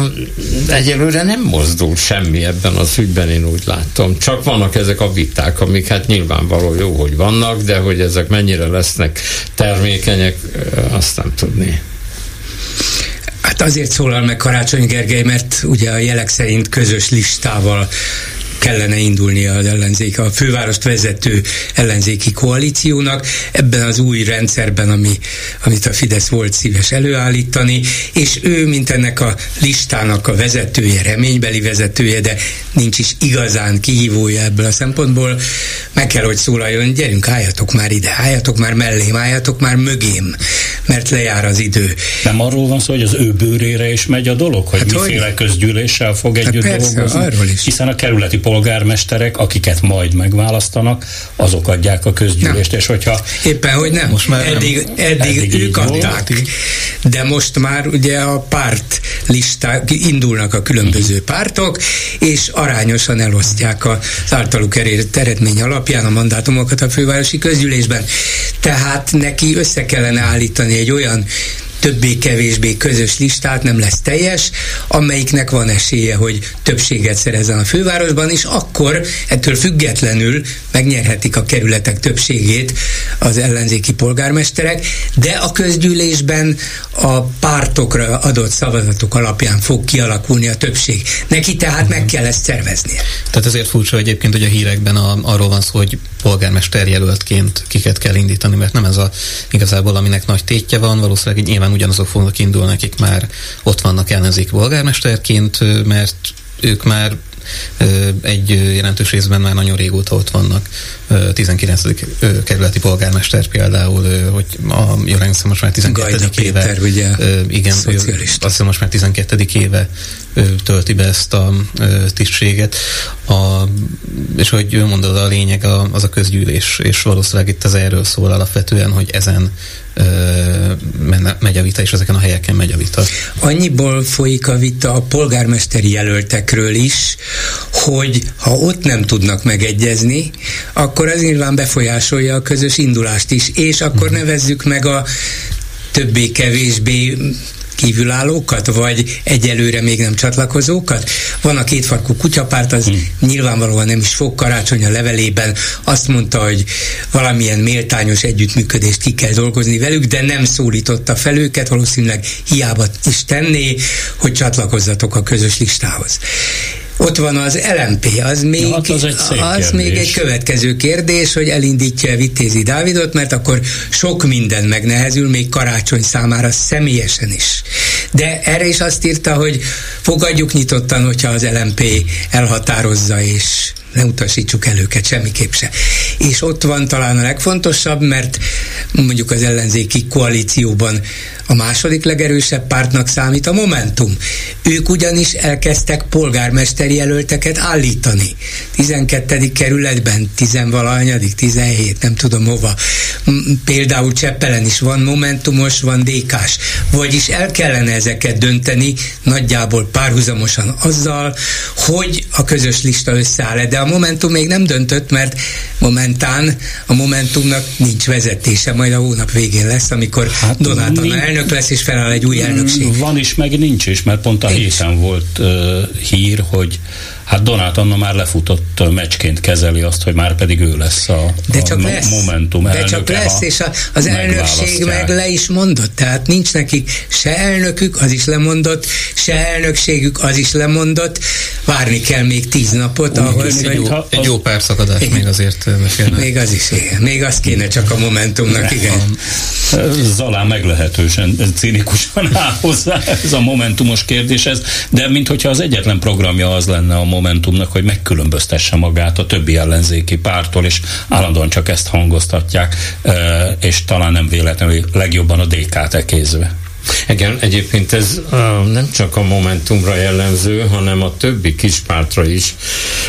egyelőre nem mozdul semmi ebben az ügyben, én úgy látom. Csak vannak ezek a viták, amik hát nyilvánvaló jó, hogy vannak, de hogy ezek mennyire lesznek termékenyek, azt nem tudni. Hát azért szólal meg Karácsony Gergely, mert ugye a jelek szerint közös listával kellene indulnia az ellenzék, a fővárost vezető ellenzéki koalíciónak ebben az új rendszerben, ami, amit a Fidesz volt szíves előállítani, és ő, mint ennek a listának a vezetője, reménybeli vezetője, de nincs is igazán kihívója ebből a szempontból, meg kell, hogy szólaljon, gyerünk, álljatok már ide, álljatok már mellém, álljatok már mögém, mert lejár az idő. Nem arról van szó, hogy az ő bőrére is megy a dolog, hogy hát miféle hogy? közgyűléssel fog hát együtt persze, dolgozni? Arról is. Hiszen a kerületi polgármesterek, akiket majd megválasztanak, azok adják a közgyűlést, nem. és hogyha... Éppen, hogy nem. Most már eddig, nem. eddig, eddig ők adták, volt. de most már ugye a párt listák, indulnak a különböző uh-huh. pártok, és arányosan elosztják az általuk elért eredmény alapján a mandátumokat a fővárosi közgyűlésben. Tehát neki össze kellene állítani egy olyan többé-kevésbé közös listát, nem lesz teljes, amelyiknek van esélye, hogy többséget szerezzen a fővárosban, és akkor ettől függetlenül megnyerhetik a kerületek többségét az ellenzéki polgármesterek, de a közgyűlésben a pártokra adott szavazatok alapján fog kialakulni a többség. Neki tehát meg kell ezt szerveznie. Tehát ezért furcsa egyébként, hogy a hírekben a, arról van szó, hogy polgármester jelöltként kiket kell indítani, mert nem ez a igazából, aminek nagy tétje van, valószínűleg nyilván ugyanazok fognak indulni, akik már ott vannak ellenzéki polgármesterként, mert ők már egy jelentős részben már nagyon régóta ott vannak. 19. kerületi polgármester például, hogy a, emlékszem, most már 12. Gajda éve. Péter, ugye, igen, azt hiszem most már 12. éve tölti be ezt a tisztséget. A, és hogy ő mondod, a lényeg az a közgyűlés, és valószínűleg itt az erről szól alapvetően, hogy ezen megy a vita, és ezeken a helyeken megy a vita. Annyiból folyik a vita a polgármesteri jelöltekről is, hogy ha ott nem tudnak megegyezni, akkor az nyilván befolyásolja a közös indulást is, és akkor uh-huh. nevezzük meg a többé-kevésbé kívülállókat, vagy egyelőre még nem csatlakozókat? Van a kétfarkú kutyapárt, az hmm. nyilvánvalóan nem is fog karácsony a levelében azt mondta, hogy valamilyen méltányos együttműködést ki kell dolgozni velük, de nem szólította fel őket, valószínűleg hiába is tenné, hogy csatlakozzatok a közös listához. Ott van az LMP, az még, ja, hát az, egy az még egy következő kérdés, hogy elindítja Vitézi Dávidot, mert akkor sok minden megnehezül, még karácsony számára személyesen is. De erre is azt írta, hogy fogadjuk nyitottan, hogyha az LMP elhatározza és ne utasítsuk el őket semmiképp se. És ott van talán a legfontosabb, mert mondjuk az ellenzéki koalícióban a második legerősebb pártnak számít a Momentum. Ők ugyanis elkezdtek polgármesteri jelölteket állítani. 12. kerületben, 10 valahanyadik, 17, nem tudom hova. Például Cseppelen is van Momentumos, van DK-s. Vagyis el kellene ezeket dönteni nagyjából párhuzamosan azzal, hogy a közös lista összeáll De a Momentum még nem döntött, mert momentán a Momentumnak nincs vezetése, majd a hónap végén lesz, amikor hát Donát Anna elnök lesz, és feláll egy új elnökség. Van is, meg nincs is, mert pont a nincs. héten volt uh, hír, hogy Hát Donát Anna már lefutott meccsként kezeli azt, hogy már pedig ő lesz a, de csak a lesz, Momentum elnöke. De csak lesz, és a, az elnökség meg le is mondott, tehát nincs nekik se elnökük, az is lemondott, se elnökségük, az is lemondott. Várni kell még tíz napot Úgy ahhoz, hogy egy, jó, egy az... jó pár szakadás még azért kéne. Még az is, igen. Még az kéne csak a Momentumnak, igen. Zalán meglehetősen cinikusan áll hozzá ez a Momentumos kérdéshez, de minthogyha az egyetlen programja az lenne a Momentumnak, hogy megkülönböztesse magát a többi ellenzéki pártól, és állandóan csak ezt hangoztatják, és talán nem véletlenül legjobban a DK-t ekézve. Igen, egyébként ez nem csak a Momentumra jellemző, hanem a többi kispártra is,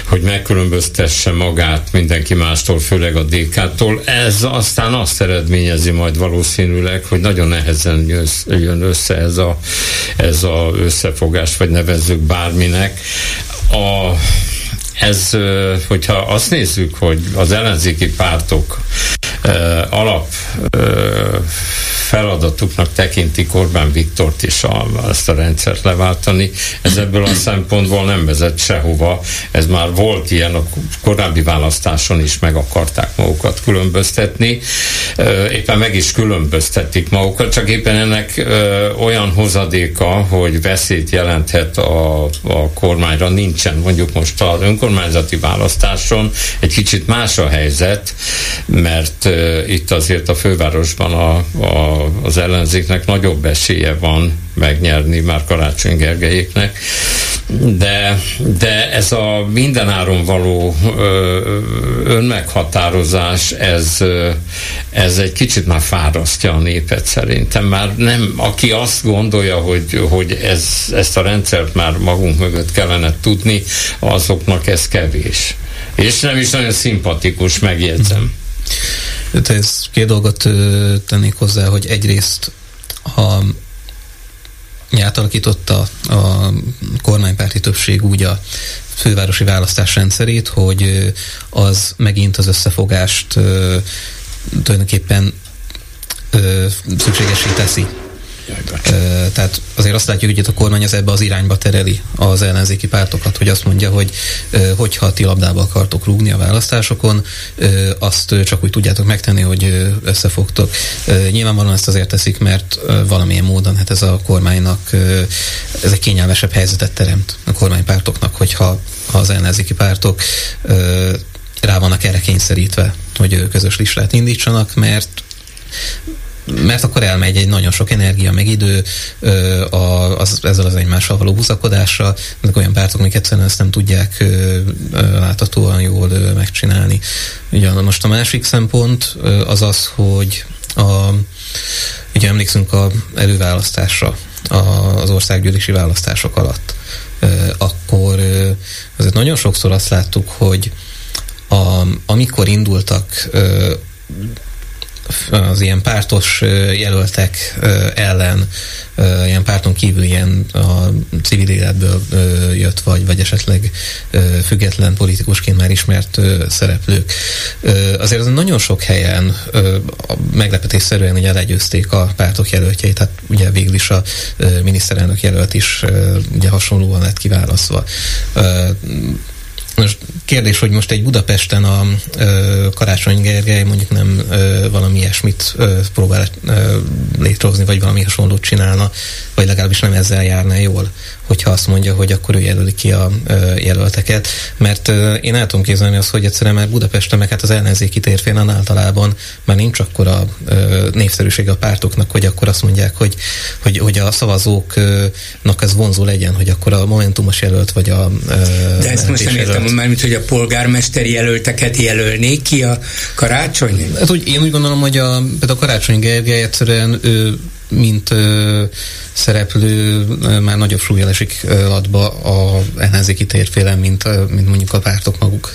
hogy megkülönböztesse magát mindenki mástól, főleg a DK-tól. Ez aztán azt eredményezi majd valószínűleg, hogy nagyon nehezen jön össze ez a, ez a összefogás, vagy nevezzük bárminek. A ez, hogyha azt nézzük, hogy az ellenzéki pártok alap feladatuknak tekinti Orbán Viktort is a, ezt a rendszert leváltani. Ez ebből a szempontból nem vezet sehova. Ez már volt ilyen a korábbi választáson is meg akarták magukat különböztetni. Éppen meg is különböztetik magukat, csak éppen ennek olyan hozadéka, hogy veszélyt jelenthet a, a kormányra nincsen. Mondjuk most az önkormányzati választáson egy kicsit más a helyzet, mert itt azért a fővárosban a, a az ellenzéknek nagyobb esélye van megnyerni már Karácsony Gergelyéknek, de, de ez a mindenáron való önmeghatározás, ez, ez egy kicsit már fárasztja a népet szerintem. Már nem, aki azt gondolja, hogy, hogy ez, ezt a rendszert már magunk mögött kellene tudni, azoknak ez kevés. És nem is nagyon szimpatikus, megjegyzem. De ez két dolgot tennék hozzá, hogy egyrészt ha átalakította a kormánypárti többség úgy a fővárosi választás rendszerét, hogy az megint az összefogást tulajdonképpen szükségesé teszi tehát azért azt látjuk, hogy itt a kormány az ebbe az irányba tereli az ellenzéki pártokat, hogy azt mondja, hogy hogyha ti labdába akartok rúgni a választásokon, azt csak úgy tudjátok megtenni, hogy összefogtok. Nyilvánvalóan ezt azért teszik, mert valamilyen módon hát ez a kormánynak ez egy kényelmesebb helyzetet teremt a kormánypártoknak, hogyha az ellenzéki pártok rá vannak erre kényszerítve, hogy közös listát indítsanak, mert mert akkor elmegy egy nagyon sok energia, meg idő a, az, ezzel az egymással való húzakodásra. Ezek olyan pártok, amik egyszerűen ezt nem tudják láthatóan jól megcsinálni. Ugye most a másik szempont az az, hogy a, ugye emlékszünk a előválasztásra az országgyűlési választások alatt. Akkor azért nagyon sokszor azt láttuk, hogy a, amikor indultak az ilyen pártos jelöltek ellen, ilyen párton kívül ilyen a civil életből jött, vagy, vagy esetleg független politikusként már ismert szereplők. Azért az nagyon sok helyen meglepetésszerűen ugye legyőzték a pártok jelöltjeit, tehát ugye végül is a miniszterelnök jelölt is ugye hasonlóan lett kiválasztva most kérdés, hogy most egy Budapesten a ö, Karácsony Gergely mondjuk nem ö, valami ilyesmit ö, próbál ö, létrehozni, vagy valami hasonlót csinálna, vagy legalábbis nem ezzel járna jól hogyha azt mondja, hogy akkor ő jelöli ki a jelölteket. Mert én el tudom képzelni azt, hogy egyszerűen már Budapesten, meg hát az ellenzéki térfélen általában már nincs akkor a népszerűség a pártoknak, hogy akkor azt mondják, hogy, hogy, hogy a szavazóknak ez vonzó legyen, hogy akkor a momentumos jelölt, vagy a De ezt most nem értem, mármint, hogy a polgármester jelölteket jelölnék ki a karácsony? Hát, úgy, én úgy gondolom, hogy a, például a karácsony Gergely egyszerűen ő mint ö, szereplő ö, már nagyobb súlyjal esik adba a ellenzéki térfélen, mint, ö, mint mondjuk a pártok maguk.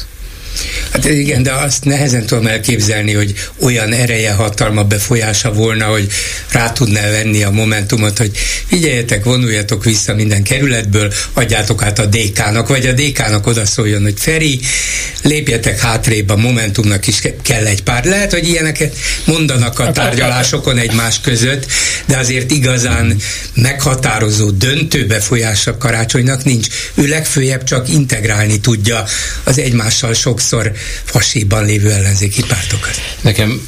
Hát igen, de azt nehezen tudom elképzelni, hogy olyan ereje, hatalma, befolyása volna, hogy rá tudná venni a momentumot, hogy figyeljetek, vonuljatok vissza minden kerületből, adjátok át a DK-nak, vagy a DK-nak odaszóljon, hogy Feri, lépjetek hátrébb, a momentumnak is kell egy pár. Lehet, hogy ilyeneket mondanak a tárgyalásokon egymás között, de azért igazán meghatározó, döntő befolyása karácsonynak nincs. Ő legfőjebb csak integrálni tudja az egymással sokszor faséban lévő ellenzéki pártokat. Nekem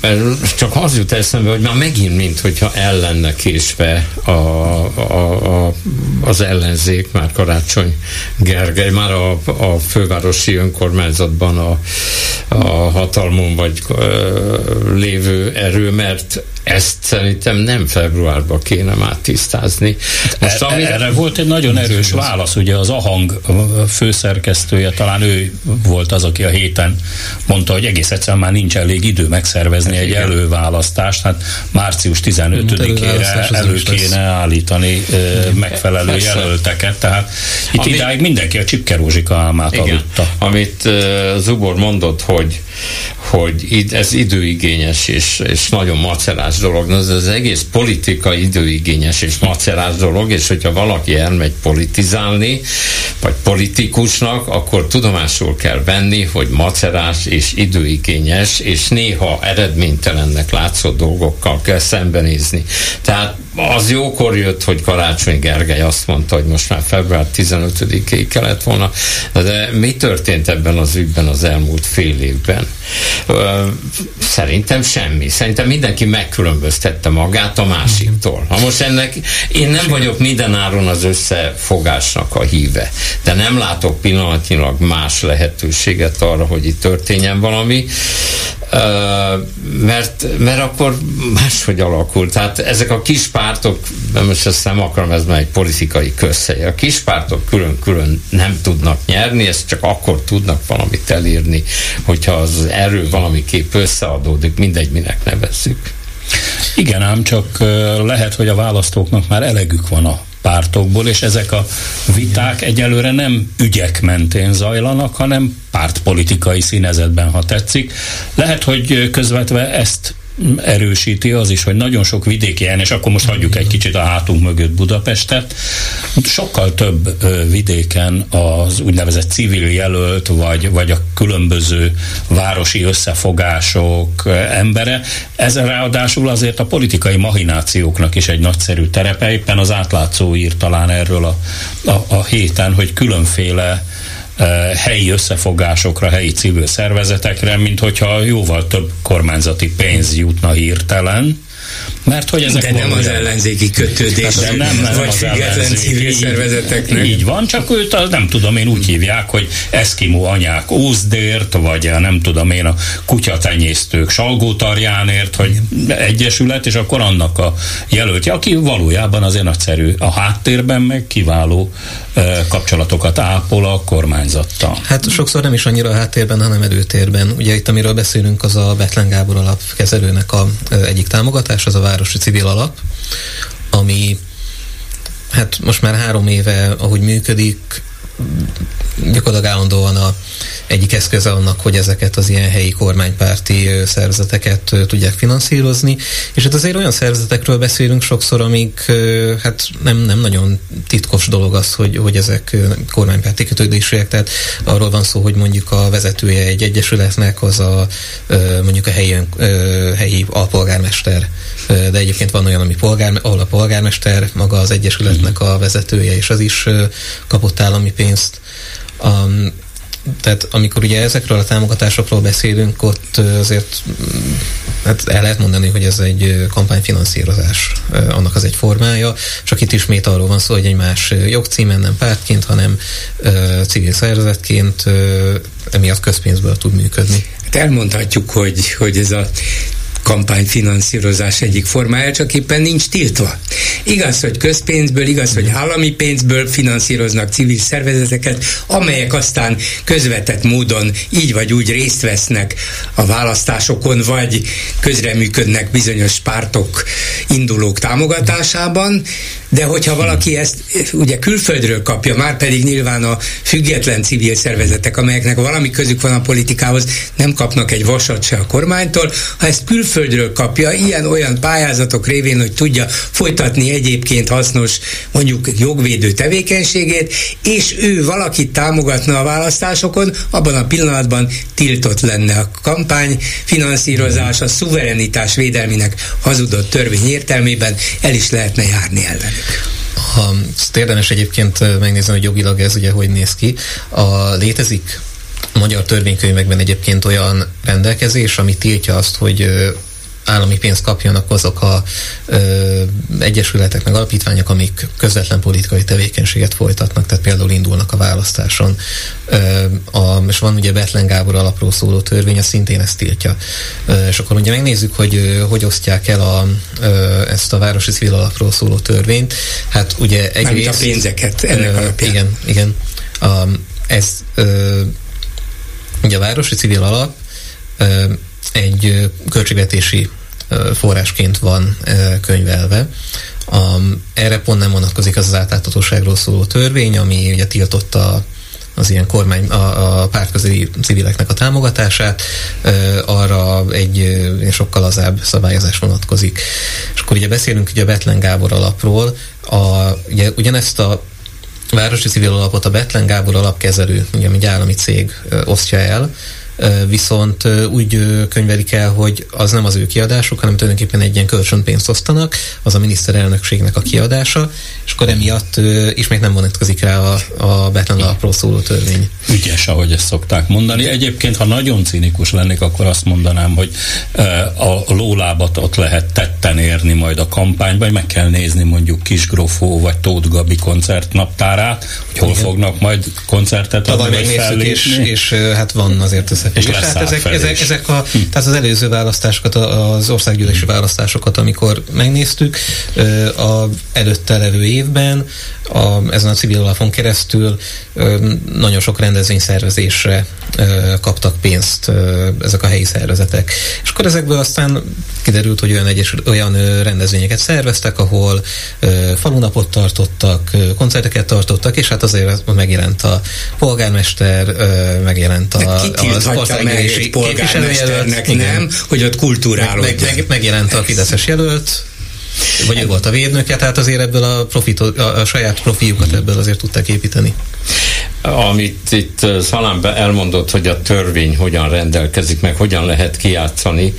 csak az jut eszembe, hogy már megint, mint hogyha ellenne késve a, a, a, az ellenzék, már Karácsony Gergely, már a, a fővárosi önkormányzatban a, a hatalmon vagy ö, lévő erő, mert ezt szerintem nem februárban kéne már tisztázni. Most, amire... Erre volt egy nagyon erős válasz, ugye az Ahang főszerkesztője, talán ő volt az, aki a héten mondta, hogy egész egyszerűen már nincs elég idő megszervezni egy Igen. előválasztást, hát március 15-ére elő kéne állítani Igen. megfelelő Persze. jelölteket, tehát itt Ami... idáig mindenki a Csipkerózsika álmát Igen. aludta. Amit uh, Zubor mondott, hogy hogy ez időigényes és, és nagyon macerás dolog. Az, az egész politika időigényes és macerás dolog, és hogyha valaki elmegy politizálni, vagy politikusnak, akkor tudomásul kell venni, hogy macerás és időigényes, és néha eredménytelennek látszó dolgokkal kell szembenézni. Tehát az jókor jött, hogy Karácsony Gergely azt mondta, hogy most már február 15-ig kellett volna, de mi történt ebben az ügyben az elmúlt fél évben? Szerintem semmi. Szerintem mindenki megkülönböztette magát a másiktól. Ha most ennek, én nem vagyok mindenáron az összefogásnak a híve, de nem látok pillanatnyilag más lehetőséget arra, hogy itt történjen valami, mert, mert akkor máshogy alakul. Tehát ezek a kis pártok, most ezt nem akarom, ez már egy politikai közhely. A kis pártok külön-külön nem tudnak nyerni, ezt csak akkor tudnak valamit elírni, hogyha az erő valamiképp összeadódik, mindegy, minek nevezzük. Igen, ám csak lehet, hogy a választóknak már elegük van a pártokból, és ezek a viták egyelőre nem ügyek mentén zajlanak, hanem pártpolitikai színezetben, ha tetszik. Lehet, hogy közvetve ezt erősíti az is, hogy nagyon sok vidéki és akkor most hagyjuk egy kicsit a hátunk mögött Budapestet, sokkal több vidéken az úgynevezett civil jelölt, vagy, vagy a különböző városi összefogások embere. Ez ráadásul azért a politikai mahinációknak is egy nagyszerű terepe, éppen az átlátszó ír talán erről a, a, a héten, hogy különféle helyi összefogásokra, helyi civil szervezetekre, mint hogyha jóval több kormányzati pénz jutna hirtelen, mert hogy ezek De nem az ellenzéki kötődés, de nem, nem vagy független civil szervezeteknek. Így van, csak őt az, nem tudom én úgy hívják, hogy Eszkimó anyák Ózdért, vagy a, nem tudom én a kutyatenyésztők Salgótarjánért, hogy egyesület, és akkor annak a jelöltje, aki valójában azért nagyszerű a háttérben, meg kiváló kapcsolatokat ápol a kormányzattal. Hát sokszor nem is annyira a háttérben, hanem előtérben. Ugye itt, amiről beszélünk, az a Betlen Gábor alap kezelőnek a egyik támogatás, az a Városi Civil Alap, ami hát most már három éve, ahogy működik, gyakorlatilag állandóan a egyik eszköze annak, hogy ezeket az ilyen helyi kormánypárti szervezeteket tudják finanszírozni, és hát azért olyan szervezetekről beszélünk sokszor, amik hát nem, nem nagyon titkos dolog az, hogy, hogy ezek kormánypárti kötődésűek, tehát arról van szó, hogy mondjuk a vezetője egy egyesületnek az a mondjuk a helyi, helyi alpolgármester, de egyébként van olyan, ami polgár, ahol a polgármester maga az egyesületnek a vezetője, és az is kapott állami pénzt. Um, tehát amikor ugye ezekről a támogatásokról beszélünk, ott azért mm, hát el lehet mondani, hogy ez egy kampányfinanszírozás, annak az egy formája, csak itt ismét arról van szó, hogy egy más jogcímen, nem pártként, hanem civil szervezetként emiatt közpénzből tud működni. Hát elmondhatjuk, hogy, hogy ez a kampányfinanszírozás egyik formája, csak éppen nincs tiltva. Igaz, hogy közpénzből, igaz, hogy állami pénzből finanszíroznak civil szervezeteket, amelyek aztán közvetett módon így vagy úgy részt vesznek a választásokon, vagy közreműködnek bizonyos pártok, indulók támogatásában, de hogyha valaki ezt ugye külföldről kapja, már pedig nyilván a független civil szervezetek, amelyeknek valami közük van a politikához, nem kapnak egy vasat se a kormánytól. Ha ezt külföldről kapja, ilyen-olyan pályázatok révén, hogy tudja folytatni egyébként hasznos, mondjuk jogvédő tevékenységét, és ő valakit támogatna a választásokon, abban a pillanatban tiltott lenne a kampány finanszírozás, a szuverenitás védelminek hazudott törvény értelmében el is lehetne járni ellenük. Ha, érdemes egyébként megnézni, hogy jogilag ez ugye hogy néz ki. A, létezik magyar törvénykönyvekben egyébként olyan rendelkezés, ami tiltja azt, hogy állami pénzt kapjanak azok a ö, egyesületek, meg alapítványok, amik közvetlen politikai tevékenységet folytatnak, tehát például indulnak a választáson. Ö, a, és van ugye Betlen Gábor alapról szóló törvény, az szintén ezt tiltja. Ö, és akkor ugye megnézzük, hogy ö, hogy osztják el a, ö, ezt a városi civil alapról szóló törvényt. Hát ugye egyrészt... a pénzeket ennek alapján. Igen, igen. A, ez ö, ugye a városi civil alap ö, egy költségvetési forrásként van könyvelve. Erre pont nem vonatkozik az az átláthatóságról szóló törvény, ami ugye tiltotta az ilyen kormány, a, a pártközeli civileknek a támogatását, arra egy sokkal lazább szabályozás vonatkozik. És akkor ugye beszélünk ugye a Betlen Gábor alapról, a, ugye ugyanezt a városi civil alapot a Betlen Gábor alapkezelő, ugye egy állami cég osztja el, viszont úgy könyvelik el, hogy az nem az ő kiadásuk, hanem tulajdonképpen egy ilyen kölcsönpénzt osztanak, az a miniszterelnökségnek a kiadása, és akkor emiatt ismét nem vonatkozik rá a, a Betlen alapról szóló törvény. Ügyes, ahogy ezt szokták mondani. Egyébként, ha nagyon cinikus lennék, akkor azt mondanám, hogy a lólábat ott lehet tetten érni majd a kampányban, vagy meg kell nézni mondjuk Kisgrofó vagy Tóth Gabi koncertnaptárát, hogy hol Igen. fognak majd koncertet adni, vagy. És, és hát van azért össze és, és hát ezek, ezek, ezek a, hm. tehát az előző választásokat, az országgyűlési választásokat, amikor megnéztük, a előtte levő évben a, ezen a civil alapon keresztül nagyon sok rendezvényszervezésre kaptak pénzt ezek a helyi szervezetek. És akkor ezekből aztán kiderült, hogy olyan, egyes, olyan rendezvényeket szerveztek, ahol falunapot tartottak, koncerteket tartottak, és hát azért megjelent a polgármester, megjelent a, az országgyűlési képviselőjelölt, nem, hogy ott kultúrálódott. Meg, meg, megjelent a Fideszes jelölt, vagy ő volt a védnöke, tehát azért ebből a, profit, a, a saját profiukat ebből azért tudták építeni. Amit itt Szalám elmondott, hogy a törvény hogyan rendelkezik, meg hogyan lehet kijátszani.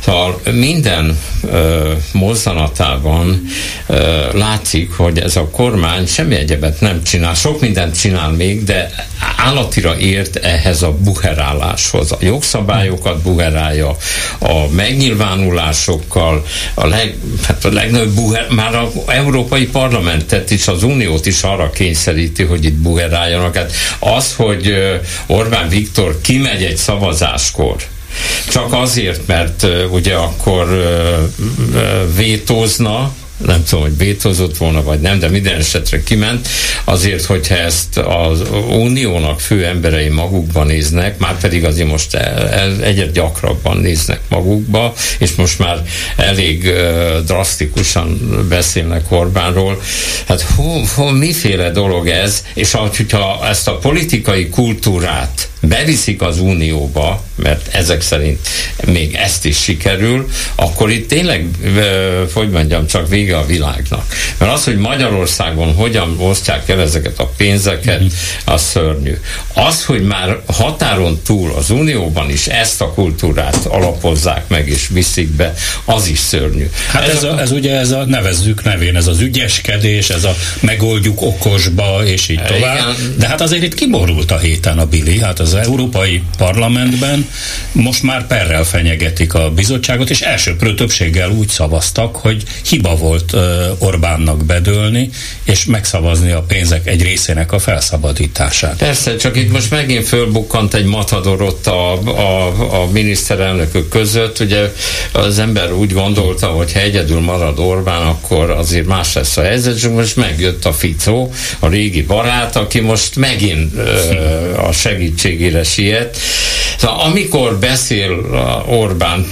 Szóval minden ö, mozzanatában ö, látszik, hogy ez a kormány semmi egyebet nem csinál. Sok mindent csinál még, de állatira ért ehhez a buheráláshoz. A jogszabályokat buherálja, a megnyilvánulásokkal, a, leg, hát a legnagyobb buher, már az Európai Parlamentet is, az Uniót is arra kényszeríti, hogy itt buheráljanak. Hát az, hogy Orbán Viktor kimegy egy szavazáskor, csak azért, mert ugye akkor vétózna, nem tudom, hogy vétózott volna, vagy nem, de minden esetre kiment, azért, hogyha ezt az uniónak fő emberei magukban néznek, már pedig azért most egyre gyakrabban néznek magukba, és most már elég drasztikusan beszélnek Orbánról. Hát hú, hú, miféle dolog ez, és hogyha ezt a politikai kultúrát beviszik az unióba, mert ezek szerint még ezt is sikerül, akkor itt tényleg, hogy mondjam, csak vége a világnak. Mert az, hogy Magyarországon hogyan osztják el ezeket a pénzeket, mhm. az szörnyű. Az, hogy már határon túl az unióban is ezt a kultúrát alapozzák meg és viszik be, az is szörnyű. Hát ez, ez, a, ez ugye ez a nevezzük nevén, ez az ügyeskedés, ez a megoldjuk okosba, és így tovább. Igen. De hát azért itt kiborult a héten a Billy, hát az az Európai Parlamentben most már perrel fenyegetik a bizottságot, és elsőprő többséggel úgy szavaztak, hogy hiba volt Orbánnak bedőlni, és megszavazni a pénzek egy részének a felszabadítását. Persze, csak itt most megint fölbukkant egy matador ott a, a, a miniszterelnökök között. Ugye az ember úgy gondolta, hogy ha egyedül marad Orbán, akkor azért más lesz a helyzet, és most megjött a Ficó, a régi barát, aki most megint uh, a segítség végére siet. Szóval amikor beszél Orbán,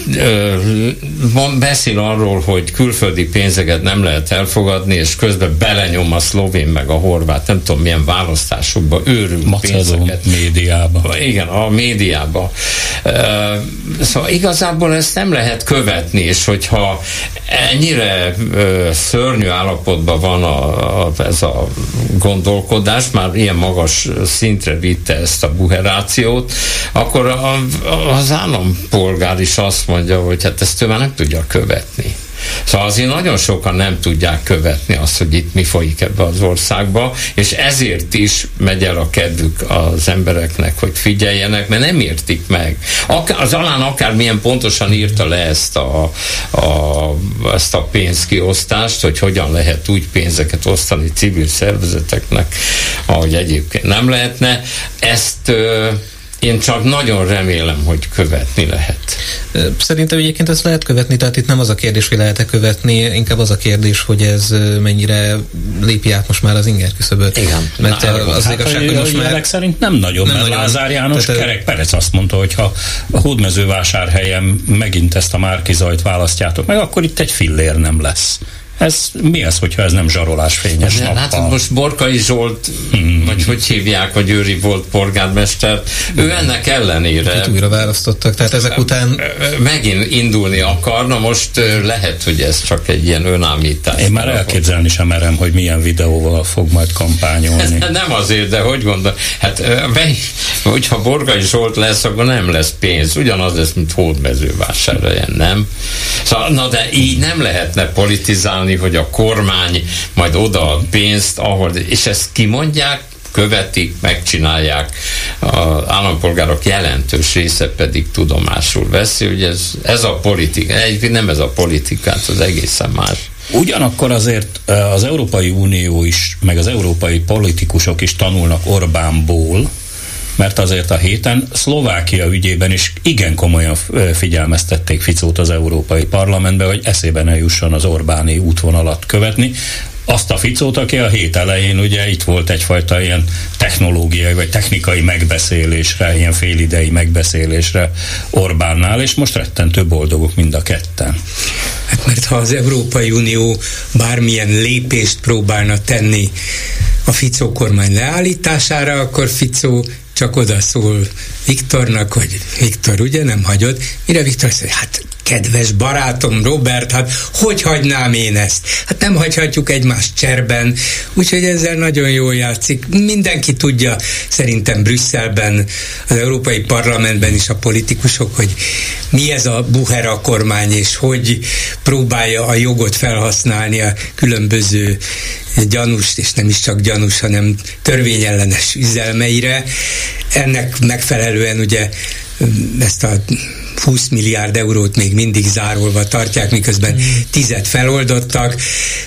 beszél arról, hogy külföldi pénzeket nem lehet elfogadni, és közben belenyom a szlovén meg a horvát, nem tudom milyen választásokba, őrül pénzeket. médiába. Igen, a médiába. Szóval igazából ezt nem lehet követni, és hogyha ennyire szörnyű állapotban van a, a, ez a gondolkodás, már ilyen magas szintre vitte ezt a buherációt, akkor a, az állampolgár is azt mondja, hogy hát ezt ő már nem tudja követni. Szóval azért nagyon sokan nem tudják követni azt, hogy itt mi folyik ebbe az országba, és ezért is megy el a kedvük az embereknek, hogy figyeljenek, mert nem értik meg. Akár, az alán akár milyen pontosan írta le ezt a, a, ezt a pénzkiosztást, hogy hogyan lehet úgy pénzeket osztani civil szervezeteknek, ahogy egyébként nem lehetne. Ezt én csak nagyon remélem, hogy követni lehet. Szerintem egyébként ezt lehet követni, tehát itt nem az a kérdés, hogy lehet-e követni, inkább az a kérdés, hogy ez mennyire lépi át most már az inger küszöböt. Igen. Mert Na, az, hát igazság, hogy most már... szerint nem nagyon, nem mert nagyon, Lázár János tehát, Kerek Perec azt mondta, hogy ha a hódmezővásárhelyen megint ezt a Márkizajt választjátok meg, akkor itt egy fillér nem lesz. Ez mi az, hogyha ez nem zsarolás fényes nappal? Hát most Borkai Zsolt, hmm. vagy hogy hívják, hogy Őri volt polgármester, ő ennek ellenére... Itt újra választottak, tehát ezek után... Megint indulni akarna, most lehet, hogy ez csak egy ilyen önállítás. Én már elképzelni sem merem, hogy milyen videóval fog majd kampányolni. nem azért, de hogy gondol? Hát hogyha Borkai Zsolt lesz, akkor nem lesz pénz. Ugyanaz lesz, mint hódmezővásárhelyen, nem? Szóval, na de így nem lehetne politizálni várni, hogy a kormány majd odaad pénzt, ahol, és ezt kimondják, követik, megcsinálják, az állampolgárok jelentős része pedig tudomásul veszi, hogy ez, ez a politika, egy, nem ez a politikát, az egészen más. Ugyanakkor azért az Európai Unió is, meg az európai politikusok is tanulnak Orbánból, mert azért a héten Szlovákia ügyében is igen komolyan figyelmeztették Ficót az Európai Parlamentbe, hogy eszébe ne jusson az Orbáni útvonalat követni azt a Ficót, aki a hét elején ugye itt volt egyfajta ilyen technológiai vagy technikai megbeszélésre, ilyen félidei megbeszélésre Orbánnál, és most rettentő boldogok mind a ketten. Hát mert ha az Európai Unió bármilyen lépést próbálna tenni a Ficó kormány leállítására, akkor Ficó csak oda szól Viktornak, hogy Viktor, ugye nem hagyod? Mire Viktor azt mondja, hát kedves barátom Robert, hát hogy hagynám én ezt? Hát nem hagyhatjuk egymást cserben, úgyhogy ezzel nagyon jól játszik. Mindenki tudja, szerintem Brüsszelben, az Európai Parlamentben is a politikusok, hogy mi ez a Buhera kormány, és hogy próbálja a jogot felhasználni a különböző gyanús, és nem is csak gyanús, hanem törvényellenes üzelmeire. Ennek megfelelően ugye ezt a 20 milliárd eurót még mindig zárolva tartják, miközben mm. tizet feloldottak.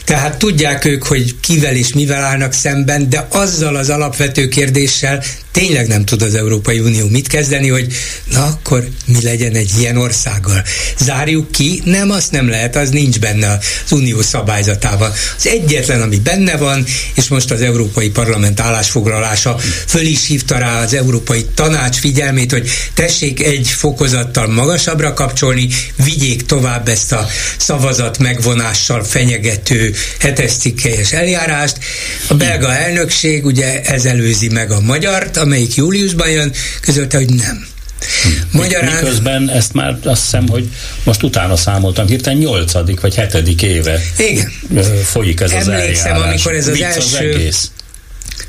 Tehát tudják ők, hogy kivel és mivel állnak szemben, de azzal az alapvető kérdéssel tényleg nem tud az Európai Unió mit kezdeni, hogy na akkor mi legyen egy ilyen országgal. Zárjuk ki? Nem, azt nem lehet, az nincs benne az unió szabályzatában. Az egyetlen, ami benne van, és most az Európai Parlament állásfoglalása föl is hívta rá az Európai Tanács figyelmét, hogy tessék egy fokozattal magasabbra kapcsolni, vigyék tovább ezt a szavazat megvonással fenyegető hetes cikkelyes eljárást. A belga elnökség ugye ez előzi meg a magyart, amelyik júliusban jön, közölte, hogy nem. Magyarán... Miközben ezt már azt hiszem, hogy most utána számoltam, hirtelen nyolcadik vagy hetedik éve Igen. folyik ez Emlékszem, az eljárás. amikor ez az Vicc első... Az egész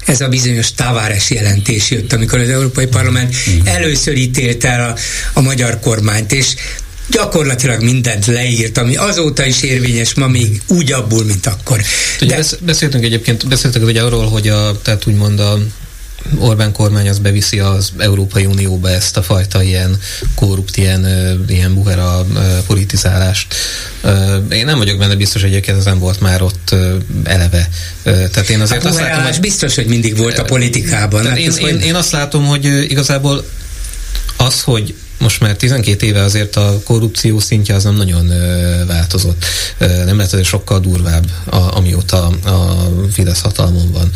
ez a bizonyos Tavares jelentés jött, amikor az Európai Parlament mm. először ítélt el a, a magyar kormányt, és gyakorlatilag mindent leírt, ami azóta is érvényes, ma még úgy abból, mint akkor. De... beszéltünk egyébként, beszéltek ugye arról, hogy a, tehát úgymond a Orbán kormány az beviszi az Európai Unióba ezt a fajta ilyen korrupt, ilyen, ilyen buhera politizálást. Én nem vagyok benne biztos, hogy egyébként ez nem volt már ott eleve. Tehát én azért hát azt látom, hogy... biztos, hogy mindig volt a politikában. Hát én, én, én azt látom, hogy igazából az, hogy most már 12 éve azért a korrupció szintje az nem nagyon változott. Nem lehet, hogy sokkal durvább, a, amióta a Fidesz hatalmon van.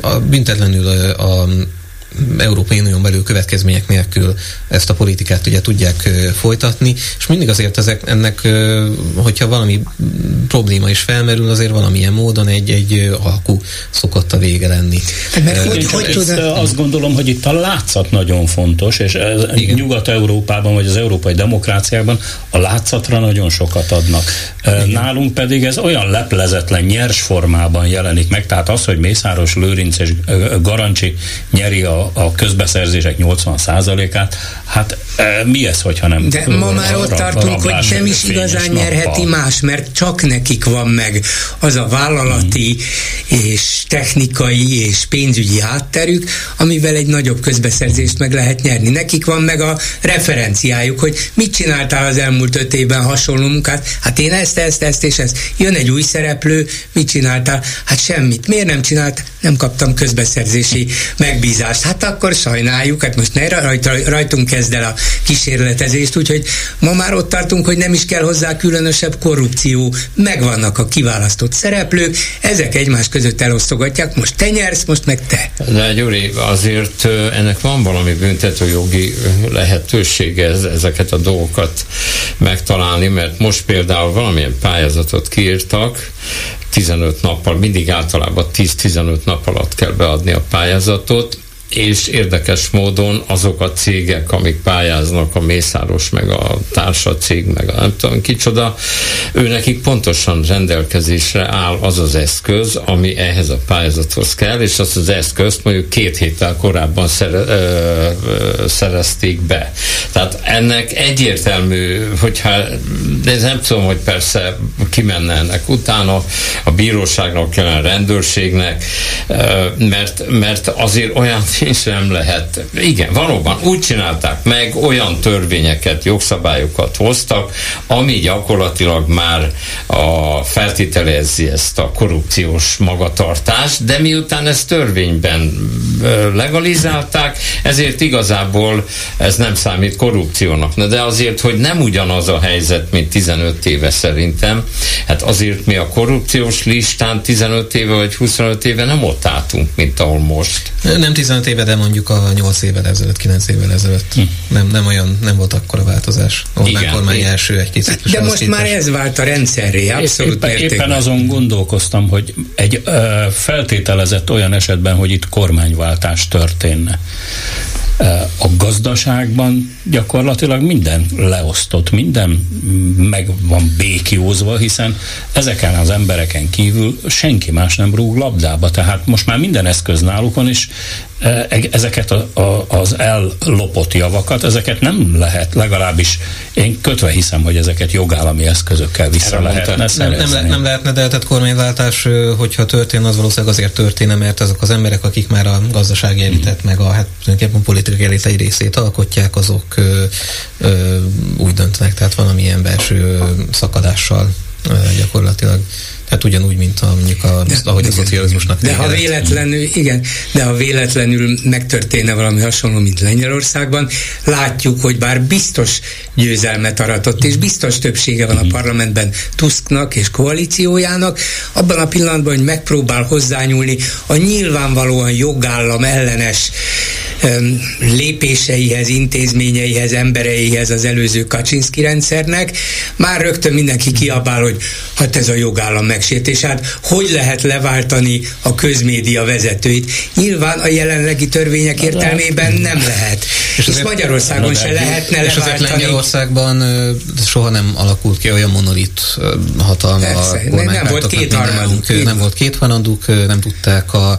A, büntetlenül a Európai Unión belül következmények nélkül ezt a politikát ugye tudják folytatni, és mindig azért ezek, ennek, hogyha valami probléma is felmerül, azért valamilyen módon egy, egy alkú szokott a vége lenni. Mert hogy, hogy tud... Azt gondolom, hogy itt a látszat nagyon fontos, és Nyugat-Európában, vagy az európai demokráciában a látszatra nagyon sokat adnak. Igen. Nálunk pedig ez olyan leplezetlen, nyers formában jelenik meg, tehát az, hogy Mészáros Lőrinc és Garancsi nyeri a, a közbeszerzések 80%-át, hát mi ez, hogyha nem De ma már ott tartunk, hogy nem is igazán nyerheti más, mert csak nekik van meg az a vállalati mm. és technikai és pénzügyi hátterük, amivel egy nagyobb közbeszerzést meg lehet nyerni. Nekik van meg a referenciájuk, hogy mit csináltál az elmúlt öt évben hasonló munkát, hát én ezt, ezt, ezt és ezt. Jön egy új szereplő, mit csináltál? Hát semmit. Miért nem csinált? Nem kaptam közbeszerzési megbízást. Hát akkor sajnáljuk, hát most ne rajt, rajtunk kezd el a kísérletezést, úgyhogy ma már ott tartunk, hogy nem is kell hozzá különösebb korrupció. Megvannak a kiválasztott szereplők, ezek egymás között elosztogatják, most te nyersz, most meg te. De Gyuri, azért ennek van valami büntetőjogi lehetősége ezeket a dolgokat megtalálni, mert most például valamilyen pályázatot kiírtak, 15 nappal, mindig általában 10-15 nap alatt kell beadni a pályázatot, és érdekes módon azok a cégek, amik pályáznak, a Mészáros, meg a társa cég, meg a nem tudom kicsoda, ő nekik pontosan rendelkezésre áll az az eszköz, ami ehhez a pályázathoz kell, és azt az eszközt mondjuk két héttel korábban szere, ö, ö, szerezték be. Tehát ennek egyértelmű, hogyha, de nem tudom, hogy persze kimenne ennek utána, a bíróságnak a rendőrségnek, ö, mert, mert azért olyan és nem lehet. Igen, valóban úgy csinálták meg, olyan törvényeket, jogszabályokat hoztak, ami gyakorlatilag már a feltételezi ezt a korrupciós magatartást, de miután ezt törvényben legalizálták, ezért igazából ez nem számít korrupciónak. Na de azért, hogy nem ugyanaz a helyzet, mint 15 éve szerintem, hát azért mi a korrupciós listán 15 éve vagy 25 éve nem ott álltunk, mint ahol most. Nem 15 éve, de mondjuk a 8 évvel ezelőtt, 9 évvel ezelőtt. Hm. Nem, nem olyan, nem volt akkora változás. Orbán kormány első egy kicsit. De most képest. már ez vált a rendszerré, abszolút éppen, éppen azon gondolkoztam, hogy egy ö, feltételezett olyan esetben, hogy itt kormányváltás történne a gazdaságban gyakorlatilag minden leosztott, minden meg van békiózva, hiszen ezeken az embereken kívül senki más nem rúg labdába, tehát most már minden eszköz náluk van, és e, ezeket a, a, az ellopott javakat, ezeket nem lehet, legalábbis én kötve hiszem, hogy ezeket jogállami eszközökkel vissza Erre lehetne nem, nem, nem, nem lehetne, de tehát kormányváltás, hogyha történ, az valószínűleg azért történne, mert azok az emberek, akik már a gazdasági elitet, mm. meg a hát tulajdonképpen politikai elit egy részét alkotják, azok ö, úgy döntenek, tehát valamilyen belső szakadással gyakorlatilag tehát ugyanúgy, mint a, mondjuk a, de, ahogy a szocializmusnak De ha véletlenül, igen, de ha véletlenül megtörténne valami hasonló, mint Lengyelországban, látjuk, hogy bár biztos győzelmet aratott, és biztos többsége van a parlamentben Tusknak és koalíciójának, abban a pillanatban, hogy megpróbál hozzányúlni a nyilvánvalóan jogállam ellenes lépéseihez, intézményeihez, embereihez az előző Kaczynszki rendszernek, már rögtön mindenki kiabál, hogy hát ez a jogállam megsértés, hát hogy lehet leváltani a közmédia vezetőit? Nyilván a jelenlegi törvények értelmében nem lehet. És, és Magyarországon se lehetne és leváltani. És Lengyelországban soha nem alakult ki olyan monolit hatalma Persze, a nem, nem volt két harmaduk. Nem volt két harmaduk, nem tudták a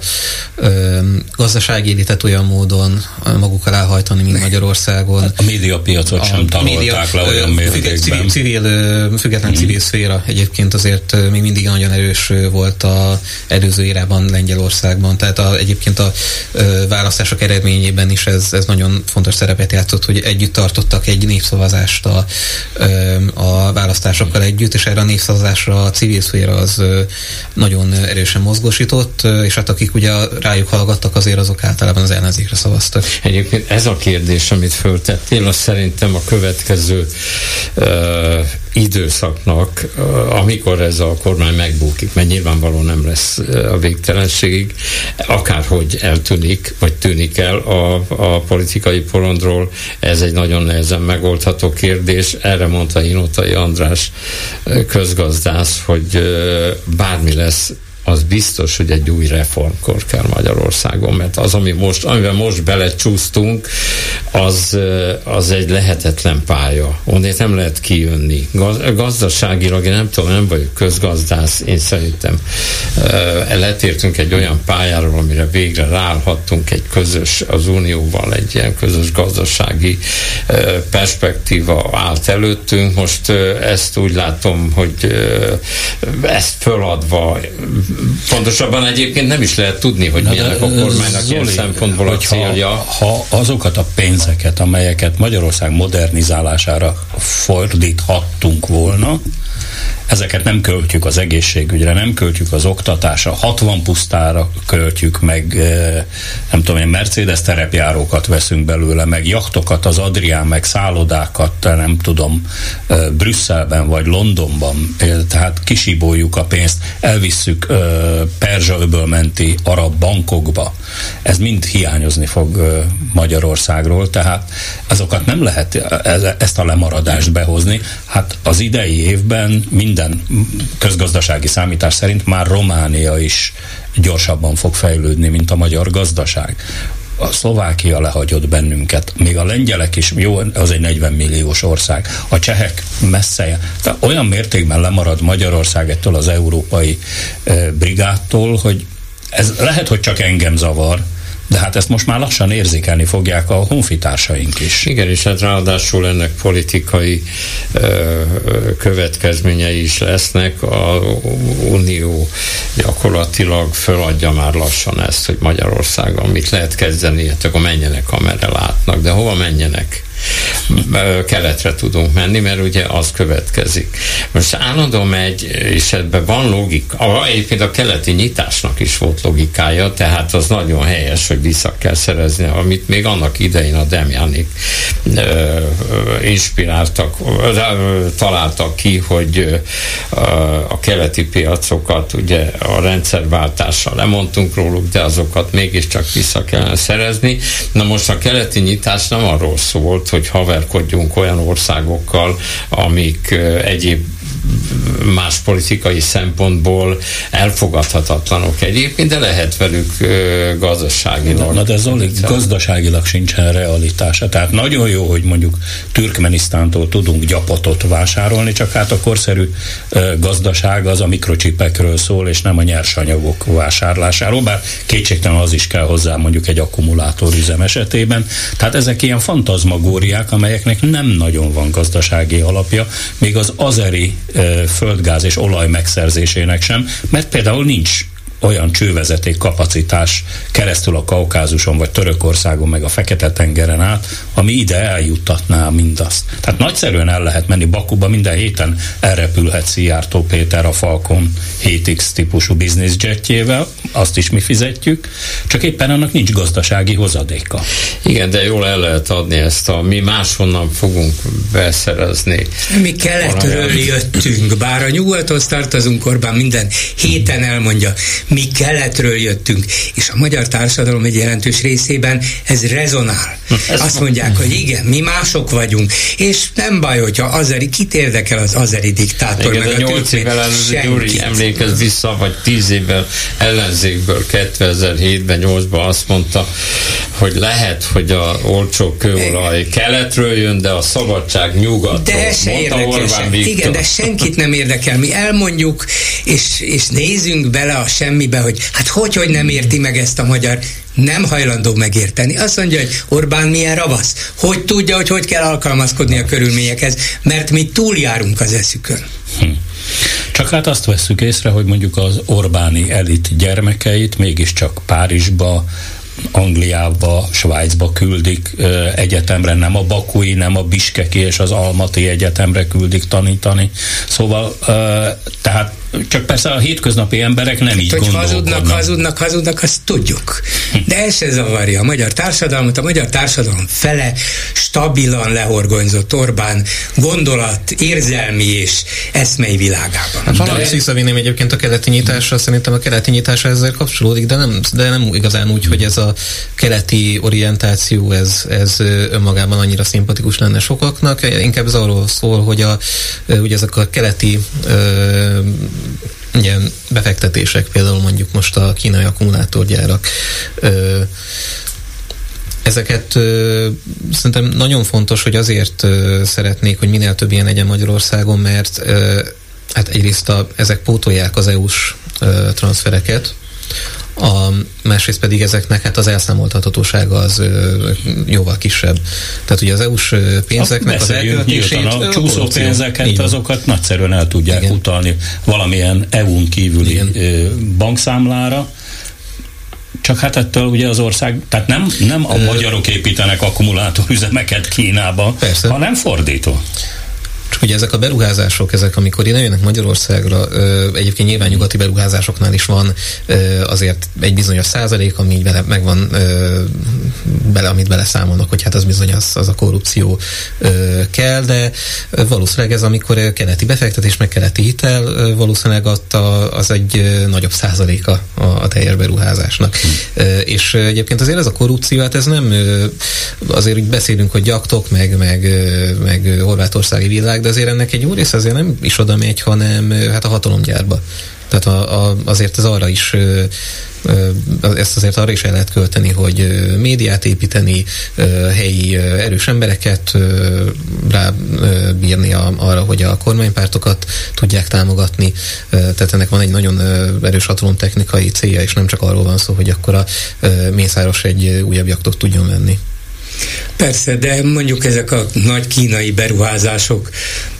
gazdasági élitet olyan módon magukkal elhajtani, mint Magyarországon. A médiapiacot sem tanulták média, le olyan mértékben. Civil, civil, független mm. civil szféra egyébként azért még mindig nagyon erős volt a előző érában Lengyelországban. Tehát a, egyébként a választások eredményében is ez, ez nagyon fontos szerepet játszott, hogy együtt tartottak egy népszavazást a, a választásokkal együtt, és erre a népszavazásra a civil szféra az nagyon erősen mozgósított, és hát akik ugye rájuk hallgattak, azért azok általában az ellenzékre szavaztak. Egyébként ez a kérdés, amit föltettél, az szerintem a következő uh, időszaknak, amikor ez a kormány megbukik, mert nyilvánvalóan nem lesz a végtelenségig, akárhogy eltűnik, vagy tűnik el a, a politikai porondról, ez egy nagyon nehezen megoldható kérdés. Erre mondta Inotai András közgazdász, hogy bármi lesz az biztos, hogy egy új reformkor kell Magyarországon, mert az, ami most, amiben most belecsúsztunk, az, az egy lehetetlen pálya. Onnét nem lehet kijönni. Gazdaságilag, én nem tudom, nem vagyok közgazdász, én szerintem letértünk egy olyan pályáról, amire végre rállhattunk egy közös, az Unióval egy ilyen közös gazdasági perspektíva állt előttünk. Most ezt úgy látom, hogy ezt föladva Pontosabban egyébként nem is lehet tudni, hogy milyenek a kormánynak Zoli, ilyen szempontból a célja. Ha azokat a pénzeket, amelyeket Magyarország modernizálására fordíthattunk volna, ezeket nem költjük az egészségügyre, nem költjük az oktatásra, 60 pusztára költjük, meg nem tudom én, Mercedes terepjárókat veszünk belőle, meg jachtokat az Adrián, meg szállodákat, nem tudom, Brüsszelben vagy Londonban, tehát kisíboljuk a pénzt, elvisszük Perzsa öbölmenti arab bankokba. Ez mind hiányozni fog Magyarországról, tehát azokat nem lehet ezt a lemaradást behozni. Hát az idei évben mind minden közgazdasági számítás szerint már Románia is gyorsabban fog fejlődni, mint a magyar gazdaság. A Szlovákia lehagyott bennünket, még a lengyelek is, jó, az egy 40 milliós ország, a csehek messze, tehát olyan mértékben lemarad Magyarország ettől az európai e, brigádtól, hogy ez lehet, hogy csak engem zavar, de hát ezt most már lassan érzékelni fogják a honfitársaink is. Igen, és hát ráadásul ennek politikai ö, következményei is lesznek. A Unió gyakorlatilag föladja már lassan ezt, hogy Magyarországon mit lehet kezdeni, hát akkor menjenek, amerre látnak. De hova menjenek? Keletre tudunk menni, mert ugye az következik. Most állandóan megy, és ebben van logika. Egyébként a keleti nyitásnak is volt logikája, tehát az nagyon helyes, hogy vissza kell szerezni, amit még annak idején a Demjanik inspiráltak, találtak ki, hogy a keleti piacokat ugye a rendszerváltással lemondtunk róluk, de azokat mégiscsak vissza kellene szerezni. Na most a keleti nyitás nem arról szólt, hogy haverkodjunk olyan országokkal, amik egyéb más politikai szempontból elfogadhatatlanok egyébként, de lehet velük gazdaságilag. Na de Zoli, gazdaságilag sincsen realitása. Tehát nagyon jó, hogy mondjuk Türkmenisztántól tudunk gyapotot vásárolni, csak hát a korszerű gazdaság az a mikrocsipekről szól, és nem a nyersanyagok vásárlásáról, bár kétségtelen az is kell hozzá mondjuk egy akkumulátorüzem esetében. Tehát ezek ilyen fantazmagóriák, amelyeknek nem nagyon van gazdasági alapja, még az azeri földgáz és olaj megszerzésének sem, mert például nincs olyan csővezeték kapacitás keresztül a Kaukázuson, vagy Törökországon, meg a Fekete-tengeren át, ami ide eljuttatná mindazt. Tehát nagyszerűen el lehet menni Bakuba, minden héten elrepülhet Szijjártó Péter a Falcon 7X típusú jetjével, azt is mi fizetjük, csak éppen annak nincs gazdasági hozadéka. Igen, de jól el lehet adni ezt a mi máshonnan fogunk beszerezni. Mi keletről jöttünk, bár a nyugathoz tartozunk, Orbán minden héten elmondja, mi keletről jöttünk, és a magyar társadalom egy jelentős részében ez rezonál. Azt mondják, hogy igen, mi mások vagyunk, és nem baj, hogyha azeri, kit érdekel az azeri diktátor, igen, meg a 8 évvel előző Gyuri emlékez vissza, vagy 10 évvel ellenzékből 2007-ben, 8-ban azt mondta, hogy lehet, hogy a olcsó kőolaj keletről jön, de a szabadság nyugatról. De se érdekes. Igen, de senkit nem érdekel. Mi elmondjuk, és, és nézzünk bele a semmibe, hogy hát hogy, hogy nem érti meg ezt a magyar nem hajlandó megérteni. Azt mondja, hogy Orbán milyen ravasz, hogy tudja, hogy hogy kell alkalmazkodni a körülményekhez, mert mi túljárunk az eszükön. Hm. Csak hát azt vesszük észre, hogy mondjuk az Orbáni elit gyermekeit mégiscsak Párizsba, Angliába, Svájcba küldik egyetemre, nem a Bakui, nem a Biskeki és az Almati egyetemre küldik tanítani. Szóval, tehát Csak persze a hétköznapi emberek nem így hogy gondolkodnak. hazudnak, hazudnak, hazudnak, azt tudjuk. De ez se zavarja a magyar társadalmat. A magyar társadalom fele stabilan lehorgonyzott Orbán gondolat, érzelmi és eszmei világában. Hát valami de... visszavinném egyébként a keleti nyitásra, szerintem a keleti nyitásra ezzel kapcsolódik, de nem, de nem igazán úgy, hogy ez a keleti orientáció, ez, ez önmagában annyira szimpatikus lenne sokaknak, inkább ez arról szól, hogy a, ugye ezek a keleti ö, ilyen befektetések, például mondjuk most a kínai akkumulátorgyárak, ö, Ezeket szerintem nagyon fontos, hogy azért szeretnék, hogy minél több ilyen legyen Magyarországon, mert hát egyrészt a, ezek pótolják az EU-s transfereket, a, másrészt pedig ezeknek hát az elszámoltathatósága az ö, jóval kisebb. Tehát ugye az EU-s pénzeknek az elköltését... A csúszó pénzeket, Igen. azokat nagyszerűen el tudják Igen. utalni valamilyen EU-n kívüli Igen. bankszámlára, csak hát ettől ugye az ország, tehát nem, nem a magyarok építenek akkumulátorüzemeket Kínába, Persze. hanem fordító. Csak ugye ezek a beruházások, ezek amikor ide jönnek Magyarországra, egyébként nyilván nyugati beruházásoknál is van azért egy bizonyos százalék, ami így bele, megvan bele, amit beleszámolnak, hogy hát az bizony az, az a korrupció kell, de valószínűleg ez, amikor keleti befektetés, meg keleti hitel, valószínűleg adta, az egy nagyobb százaléka a, a teljes beruházásnak. Hm. És egyébként azért ez a korrupció, hát ez nem azért úgy beszélünk, hogy gyaktok, meg, meg, meg horvátországi világ, de azért ennek egy jó része azért nem is oda megy, hanem hát a hatalomgyárba. Tehát a, a, azért ez arra is ezt azért arra is el lehet költeni, hogy médiát építeni, helyi erős embereket rábírni arra, hogy a kormánypártokat tudják támogatni. Tehát ennek van egy nagyon erős hatalomtechnikai célja, és nem csak arról van szó, hogy akkor a Mészáros egy újabb jaktot tudjon venni. Persze, de mondjuk ezek a nagy kínai beruházások,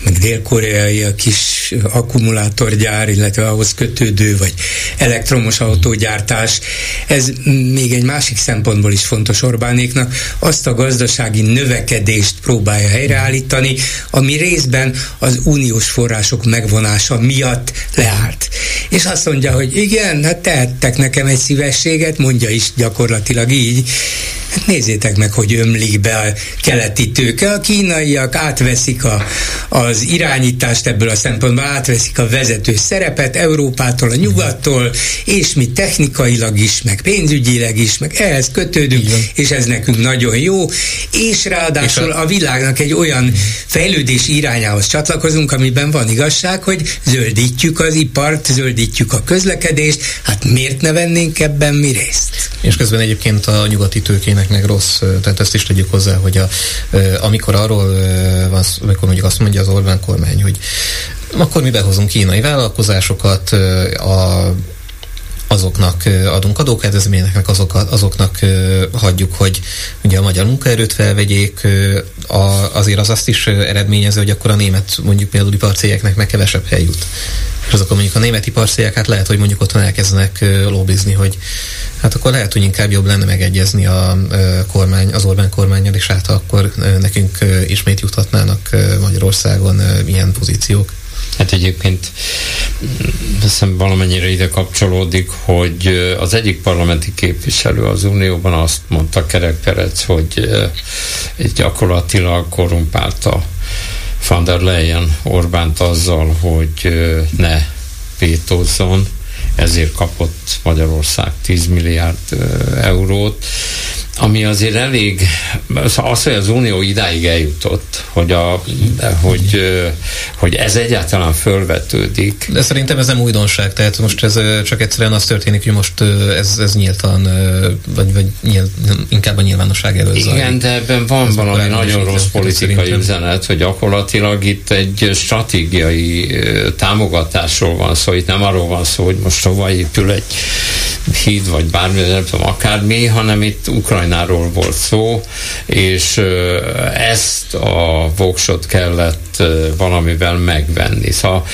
meg dél-koreai a kis akkumulátorgyár, illetve ahhoz kötődő, vagy elektromos autógyártás, ez még egy másik szempontból is fontos Orbánéknak, azt a gazdasági növekedést próbálja helyreállítani, ami részben az uniós források megvonása miatt leállt. És azt mondja, hogy igen, hát tehettek nekem egy szívességet, mondja is gyakorlatilag így, Hát nézzétek meg, hogy ömlik be a keleti tőke. A kínaiak átveszik a, az irányítást ebből a szempontból, átveszik a vezető szerepet Európától, a nyugattól, és mi technikailag is, meg pénzügyileg is, meg ehhez kötődünk, Igen. és ez nekünk nagyon jó, és ráadásul és a... a világnak egy olyan fejlődés irányához csatlakozunk, amiben van igazság, hogy zöldítjük az ipart, zöldítjük a közlekedést, hát miért ne vennénk ebben mi részt? És közben egyébként a nyugati tőkének meg rossz, tehát ezt is tegyük hozzá, hogy a, amikor arról van, amikor mondjuk azt mondja az Orbán kormány, hogy akkor mi behozunk kínai vállalkozásokat, a azoknak adunk adókedvezményeknek, azok, azoknak hagyjuk, hogy ugye a magyar munkaerőt felvegyék, azért az azt is eredményező, hogy akkor a német mondjuk például iparcégeknek meg kevesebb hely jut. És azok mondjuk a német iparcégek, hát lehet, hogy mondjuk otthon elkezdenek lobbizni, hogy hát akkor lehet, hogy inkább jobb lenne megegyezni a kormány, az Orbán kormányjal, és hát akkor nekünk ismét juthatnának Magyarországon ilyen pozíciók. Hát egyébként hiszem valamennyire ide kapcsolódik, hogy az egyik parlamenti képviselő az Unióban azt mondta Kerek Perec, hogy gyakorlatilag korrumpálta van der Leyen Orbánt azzal, hogy ne vétózzon, ezért kapott Magyarország 10 milliárd eurót, ami azért elég, az, hogy az Unió idáig eljutott, hogy, a, hogy, hogy ez egyáltalán fölvetődik. De szerintem ez nem újdonság, tehát most ez csak egyszerűen az történik, hogy most ez, ez nyíltan, vagy, vagy nyílt, inkább a nyilvánosság előtt Igen, zajlik. de ebben van ez valami nagyon rossz politikai szerintem. üzenet, hogy gyakorlatilag itt egy stratégiai támogatásról van szó, itt nem arról van szó, hogy most hova épül egy híd, vagy bármi, nem tudom, akármi, hanem itt Ukrajnáról volt szó, és ezt a voksot kellett valamivel megvenni. Szóval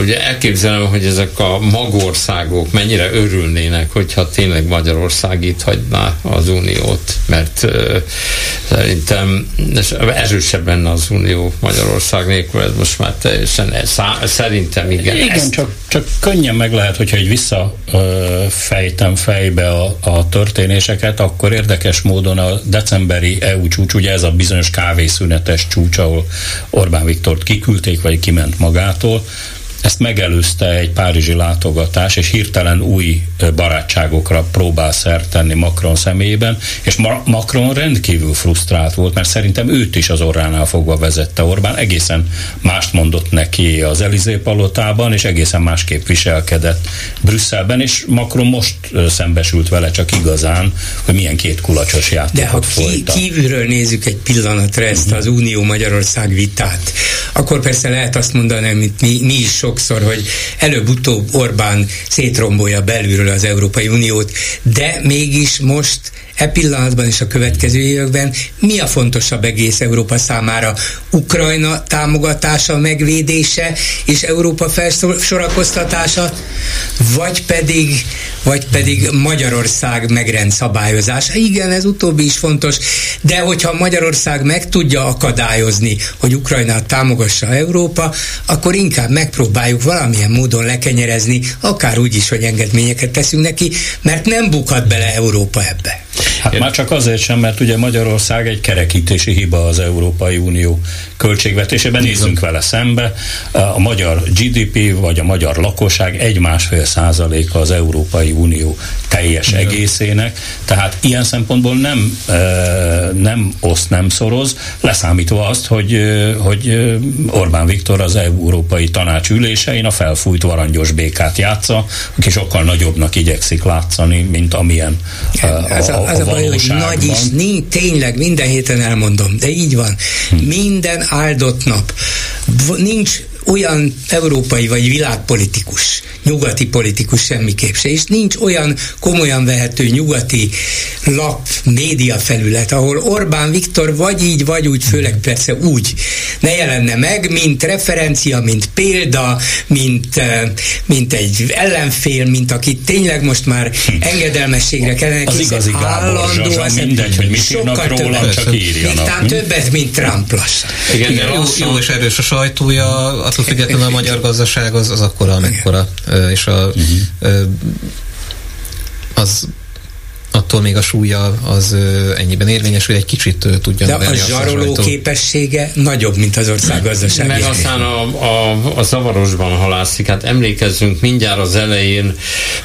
ugye elképzelem, hogy ezek a magországok mennyire örülnének, hogyha tényleg Magyarország itt hagyná az uniót, mert szerintem erősebb lenne az unió Magyarország nélkül, ez most már teljesen, szerintem igen. Igen, ezt... csak, csak könnyen meg lehet, hogyha egy visszafejtem fejbe a, a történéseket, akkor érdekes módon a decemberi EU csúcs, ugye ez a bizonyos kávészünetes csúcs, ahol Orbán Viktort kiküldték, vagy kiment magától, ezt megelőzte egy párizsi látogatás, és hirtelen új barátságokra próbál szert tenni Macron személyében, és Macron rendkívül frusztrált volt, mert szerintem őt is az orránál fogva vezette Orbán, egészen mást mondott neki az Elizé palotában, és egészen másképp viselkedett Brüsszelben, és Macron most szembesült vele csak igazán, hogy milyen két kulacsos játékot De ha ki, kívülről nézzük egy pillanatra ezt az Unió Magyarország vitát, akkor persze lehet azt mondani, amit mi, mi is sokszor, hogy előbb-utóbb Orbán szétrombolja belülről az Európai Uniót, de mégis most e pillanatban és a következő években mi a fontosabb egész Európa számára? Ukrajna támogatása, megvédése és Európa felsorakoztatása, vagy pedig, vagy pedig Magyarország megrend szabályozása? Igen, ez utóbbi is fontos, de hogyha Magyarország meg tudja akadályozni, hogy Ukrajnát támogassa Európa, akkor inkább megpróbáljuk valamilyen módon lekenyerezni, akár úgy is, hogy engedményeket teszünk neki, mert nem bukhat bele Európa ebbe. Hát már csak azért sem, mert ugye Magyarország egy kerekítési hiba az Európai Unió költségvetésében, nézzünk vele szembe. A magyar GDP vagy a magyar lakosság egy-másfél százaléka az Európai Unió teljes Igen. egészének, tehát ilyen szempontból nem, nem oszt, nem szoroz, leszámítva azt, hogy, hogy Orbán Viktor az Európai Tanács ülésein a felfújt varangyos békát játsza, aki sokkal nagyobbnak igyekszik látszani, mint amilyen a, ez a, az a, a baj, hogy nagy is, nincs, tényleg minden héten elmondom, de így van. Hm. Minden áldott nap. Nincs olyan európai vagy világpolitikus, nyugati politikus semmiképp se, és nincs olyan komolyan vehető nyugati lap, média felület, ahol Orbán Viktor vagy így, vagy úgy, főleg persze úgy ne jelenne meg, mint referencia, mint példa, mint, eh, mint egy ellenfél, mint aki tényleg most már engedelmességre kellene Az igazi állandó, az mindegy, hogy mit írnak róla, csak írjanak. Talán többet, mint Trump lassan. Igen, Igen. jó, jó és erős a sajtója, attól függetlenül a magyar gazdaság az, az akkora, amekkora, és a, uh-huh. az attól még a súlya az ennyiben érvényes, hogy egy kicsit tudja De a zsaroló a képessége nagyobb, mint az ország gazdaság. Meg aztán a, a, a zavarosban halászik. Hát emlékezzünk, mindjárt az elején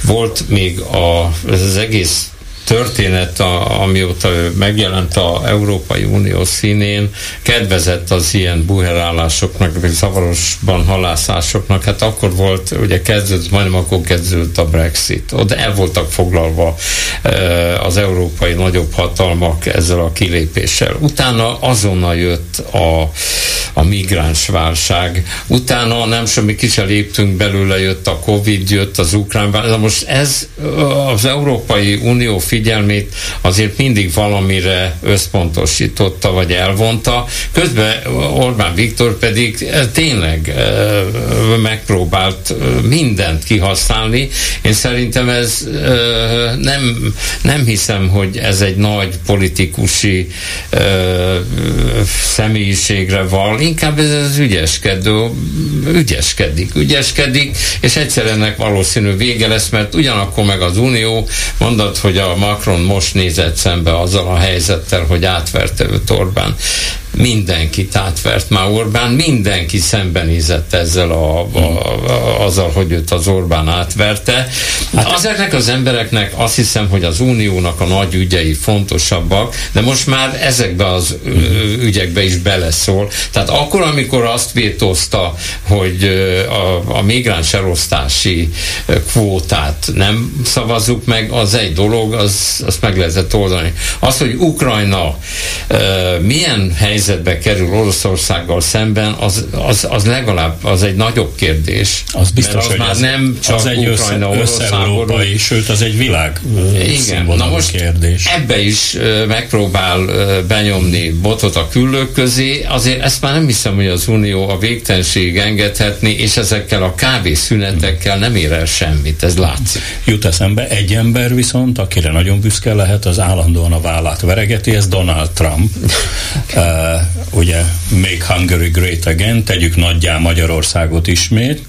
volt még a, ez az egész történet, a, amióta ő megjelent a Európai Unió színén, kedvezett az ilyen buherállásoknak, vagy zavarosban halászásoknak. Hát akkor volt, ugye kezdődött, majdnem akkor kezdődött a Brexit. Ott el voltak foglalva az európai nagyobb hatalmak ezzel a kilépéssel. Utána azonnal jött a, a migráns válság. Utána nem semmi ki sem léptünk belőle, jött a Covid, jött az ukrán válság. Most ez az Európai Unió figyelmét azért mindig valamire összpontosította, vagy elvonta. Közben Orbán Viktor pedig tényleg megpróbált mindent kihasználni. Én szerintem ez nem, nem hiszem, hogy ez egy nagy politikusi személyiségre val, inkább ez az ügyeskedő, ügyeskedik, ügyeskedik, és egyszer ennek valószínű vége lesz, mert ugyanakkor meg az Unió mondott, hogy a Macron most nézett szembe azzal a helyzettel, hogy átverte őt Orbán mindenkit átvert már Orbán, mindenki szembenézett ezzel a, a, a, azzal, hogy őt az Orbán átverte. Hát ezeknek az embereknek azt hiszem, hogy az uniónak a nagy ügyei fontosabbak, de most már ezekbe az ügyekbe is beleszól. Tehát akkor, amikor azt vétózta, hogy a, a migráns elosztási kvótát nem szavazzuk meg, az egy dolog, az, azt meg lehetett oldani. Az, hogy Ukrajna milyen helyzet helyzetbe kerül Oroszországgal szemben, az, az, az legalább az egy nagyobb kérdés. Az biztos, az hogy már az, nem csak az egy Ukrajna, össze, európai, sőt az egy világ Igen, na most kérdés. ebbe is megpróbál benyomni botot a küllők közé, azért ezt már nem hiszem, hogy az Unió a végtelenség engedhetni, és ezekkel a kávészünetekkel nem ér el semmit, ez látszik. Jut eszembe egy ember viszont, akire nagyon büszke lehet, az állandóan a vállát veregeti, ez Donald Trump. ugye, Make Hungary Great Again, tegyük nagyjá Magyarországot ismét,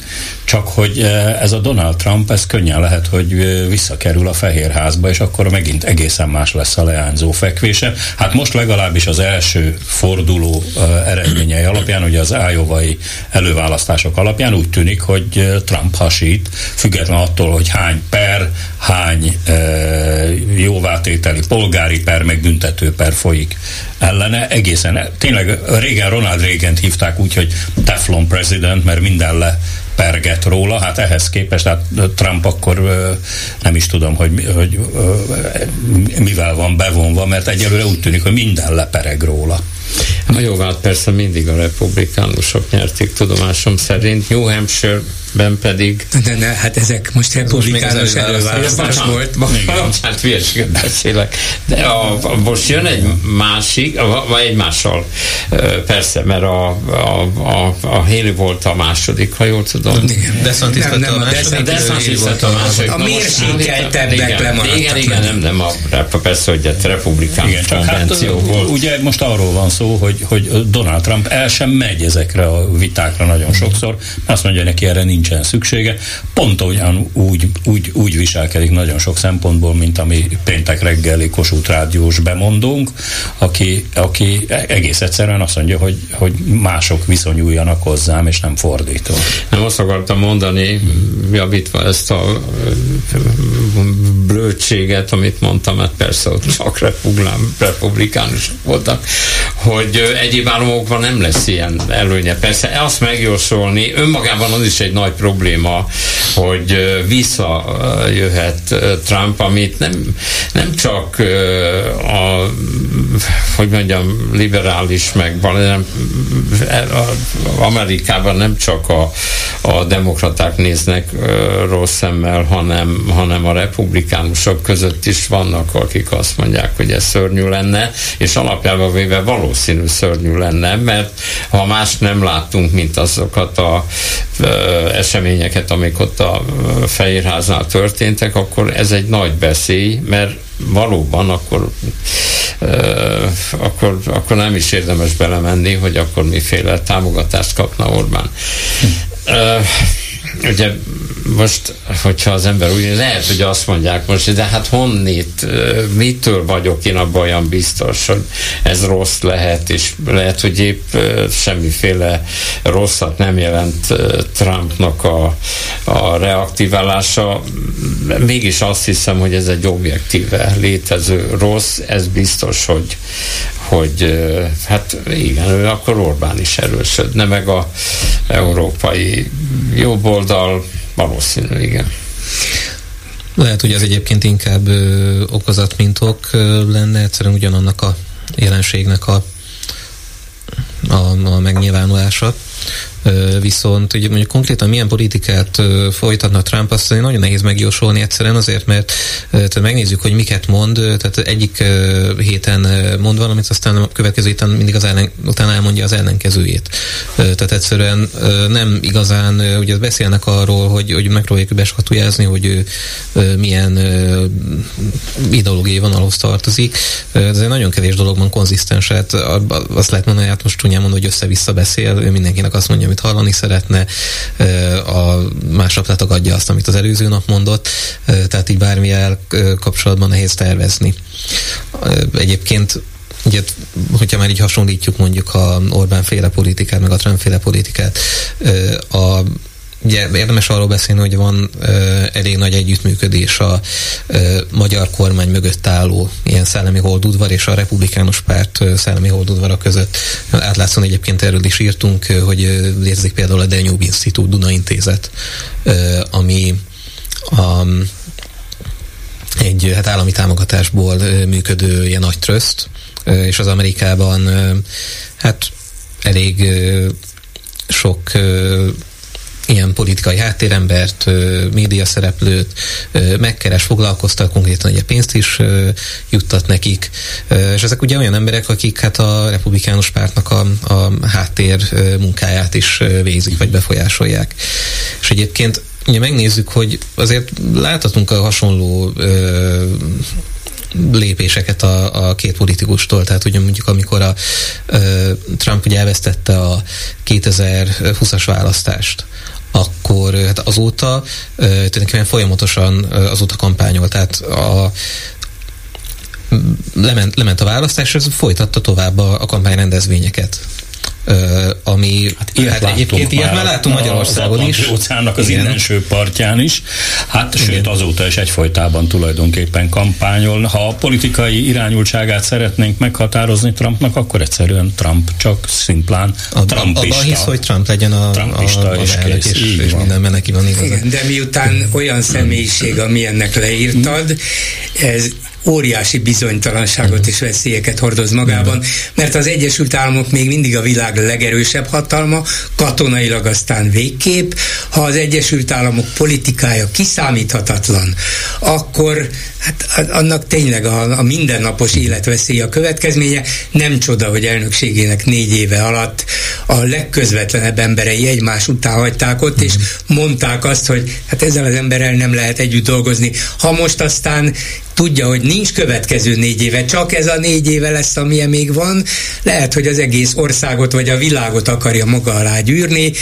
csak hogy ez a Donald Trump, ez könnyen lehet, hogy visszakerül a Fehérházba, és akkor megint egészen más lesz a leányzó fekvése. Hát most legalábbis az első forduló eredményei alapján, ugye az ájovai előválasztások alapján úgy tűnik, hogy Trump hasít, független attól, hogy hány per, hány jóvátételi polgári per, meg büntető per folyik ellene. Egészen, tényleg régen Ronald Reagan hívták úgy, hogy Teflon president, mert minden le perget róla, hát ehhez képest hát Trump akkor nem is tudom, hogy, hogy mivel van bevonva, mert egyelőre úgy tűnik, hogy minden lepereg róla. A jogát persze mindig a republikánusok nyerték tudomásom szerint. New Hampshire ben pedig... De ne, hát ezek most republikánus előválasztás volt. Hát hülyeséget beszélek. De a, a, most jön egy másik, vagy egymással persze, mert a, a, a, a Haley volt a második, ha jól tudom. DeSantis nem, nem, a DeSantis volt a második. A mérsékeltebbek lemaradtak. Igen, igen, nem, nem, a, persze, hogy egy republikánus igen, konvenció hát, volt. Ugye most arról van szó, hogy, hogy Donald Trump el sem megy ezekre a vitákra nagyon sokszor. Azt mondja, neki erre nincs nincsen szüksége. Pont olyan úgy, úgy, úgy viselkedik nagyon sok szempontból, mint ami péntek reggeli Kossuth rádiós bemondónk, aki, aki egész egyszerűen azt mondja, hogy, hogy mások viszonyuljanak hozzám, és nem fordító. Nem azt akartam mondani, javítva ezt a blödséget, amit mondtam, mert persze ott csak republikánusok voltak, hogy egyéb államokban nem lesz ilyen előnye. Persze azt megjósolni, önmagában az is egy nagy probléma, hogy visszajöhet Trump, amit nem, nem csak a, hogy mondjam, liberális meg, hanem Amerikában nem csak a, a demokraták néznek rossz szemmel, hanem, hanem a republikánusok között is vannak, akik azt mondják, hogy ez szörnyű lenne, és alapjában véve valószínű szörnyű lenne, mert ha más nem láttunk, mint azokat a eseményeket, amik ott a Fehérháznál történtek, akkor ez egy nagy beszély, mert valóban akkor, akkor, akkor nem is érdemes belemenni, hogy akkor miféle támogatást kapna Orbán. Ugye most, hogyha az ember úgy, lehet, hogy azt mondják most, de hát honnét, mitől vagyok én abban olyan biztos, hogy ez rossz lehet, és lehet, hogy épp semmiféle rosszat nem jelent Trumpnak a, a reaktiválása. Mégis azt hiszem, hogy ez egy objektíve létező rossz, ez biztos, hogy, hogy hát igen, ő akkor Orbán is erősödne, meg a európai jobboldal valószínű, igen. Lehet, hogy ez egyébként inkább ö, okozat, mint ok ö, lenne, egyszerűen ugyanannak a jelenségnek a, a, a megnyilvánulása. Viszont ugye mondjuk konkrétan milyen politikát folytatna Trump, azt nagyon nehéz megjósolni egyszerűen azért, mert tehát megnézzük, hogy miket mond, tehát egyik héten mond valamit, aztán a következő héten mindig az ellen, utána elmondja az ellenkezőjét. Tehát egyszerűen nem igazán, ugye beszélnek arról, hogy, hogy megpróbáljuk beskatujázni, hogy ő milyen ideológiai vonalhoz tartozik. Ez egy nagyon kevés dologban konzisztens, hát azt lehet mondani, hát most csúnyán mondani, hogy össze-vissza beszél, ő mindenkinek azt mondja, amit hallani szeretne, a másnap letagadja azt, amit az előző nap mondott, tehát így bármilyen kapcsolatban nehéz tervezni. Egyébként Ugye, hogyha már így hasonlítjuk mondjuk a Orbán féle politikát, meg a Trump féle politikát, a Ugye érdemes arról beszélni, hogy van ö, elég nagy együttműködés a ö, magyar kormány mögött álló ilyen szellemi holdudvar és a republikánus párt ö, szellemi holdudvara között. Átlátszóan egyébként erről is írtunk, hogy létezik például a Danube Institute Duna Intézet, ö, ami a, egy hát állami támogatásból működő ilyen nagy tröszt, és az Amerikában hát elég sok ilyen politikai háttérembert, média szereplőt megkeres, foglalkoztat, konkrétan ugye pénzt is juttat nekik, és ezek ugye olyan emberek, akik hát a republikánus pártnak a, a háttér munkáját is végzik, vagy befolyásolják. És egyébként ugye megnézzük, hogy azért láthatunk a hasonló ö, lépéseket a, a két politikustól. Tehát ugye mondjuk amikor a ö, Trump ugye elvesztette a 2020-as választást, akkor hát azóta tulajdonképpen folyamatosan azóta kampányol, tehát a, lement, lement a választás, és folytatta tovább a, a kampányrendezvényeket ami hát, ilyet hát egyébként ilyet már látunk Magyarországon is. óceánnak az innenső partján is. Hát Igen. sőt azóta is egyfolytában tulajdonképpen kampányol. Ha a politikai irányultságát szeretnénk meghatározni Trumpnak, akkor egyszerűen Trump csak szimplán a, Trumpista. Abban hisz, hogy Trump legyen a, Trumpista a, a és, kész, és, és mindenben neki van igaza. Igen, de miután olyan személyiség, ami ennek leírtad, ez óriási bizonytalanságot és veszélyeket hordoz magában, mert az Egyesült Államok még mindig a világ legerősebb hatalma, katonailag aztán végképp. Ha az Egyesült Államok politikája kiszámíthatatlan, akkor hát annak tényleg a, a mindennapos életveszély a következménye. Nem csoda, hogy elnökségének négy éve alatt a legközvetlenebb emberei egymás után hagyták ott, és mondták azt, hogy hát ezzel az emberrel nem lehet együtt dolgozni. Ha most aztán tudja, hogy nincs következő négy éve, csak ez a négy éve lesz, amilyen még van, lehet, hogy az egész országot vagy a világot akarja maga alá gyűrni,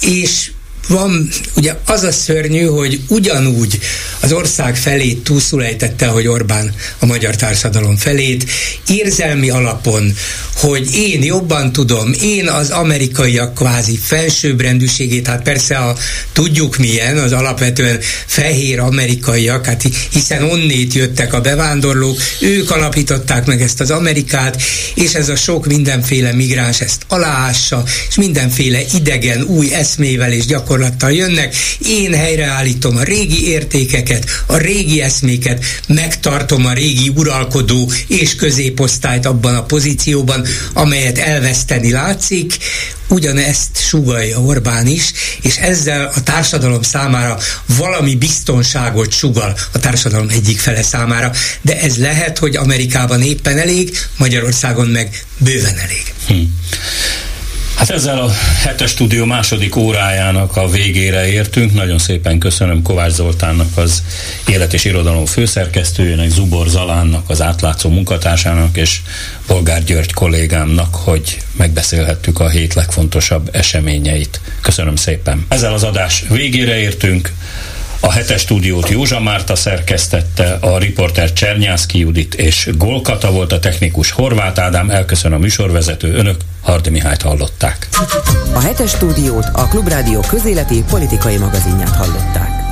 és van, ugye az a szörnyű, hogy ugyanúgy az ország felét túlszulejtette, hogy Orbán a magyar társadalom felét, érzelmi alapon, hogy én jobban tudom, én az amerikaiak kvázi felsőbbrendűségét, hát persze a, tudjuk milyen, az alapvetően fehér amerikaiak, hát hiszen onnét jöttek a bevándorlók, ők alapították meg ezt az Amerikát, és ez a sok mindenféle migráns ezt aláássa, és mindenféle idegen, új eszmével és gyakorlatilag gyakorlattal jönnek, én helyreállítom a régi értékeket, a régi eszméket, megtartom a régi uralkodó és középosztályt abban a pozícióban, amelyet elveszteni látszik, ugyanezt sugalja Orbán is, és ezzel a társadalom számára valami biztonságot sugal a társadalom egyik fele számára, de ez lehet, hogy Amerikában éppen elég, Magyarországon meg bőven elég. Hm. Hát ezzel a hetes stúdió második órájának a végére értünk. Nagyon szépen köszönöm Kovács Zoltánnak, az élet és irodalom főszerkesztőjének, Zubor Zalánnak, az átlátszó munkatársának, és Bolgár György kollégámnak, hogy megbeszélhettük a hét legfontosabb eseményeit. Köszönöm szépen. Ezzel az adás végére értünk. A hetes stúdiót Józsa Márta szerkesztette, a riporter Csernyászki Judit és Golkata volt a technikus Horváth Ádám, elköszön a műsorvezető, önök Hardi Mihályt hallották. A hetes stúdiót a Klubrádió közéleti politikai magazinját hallották.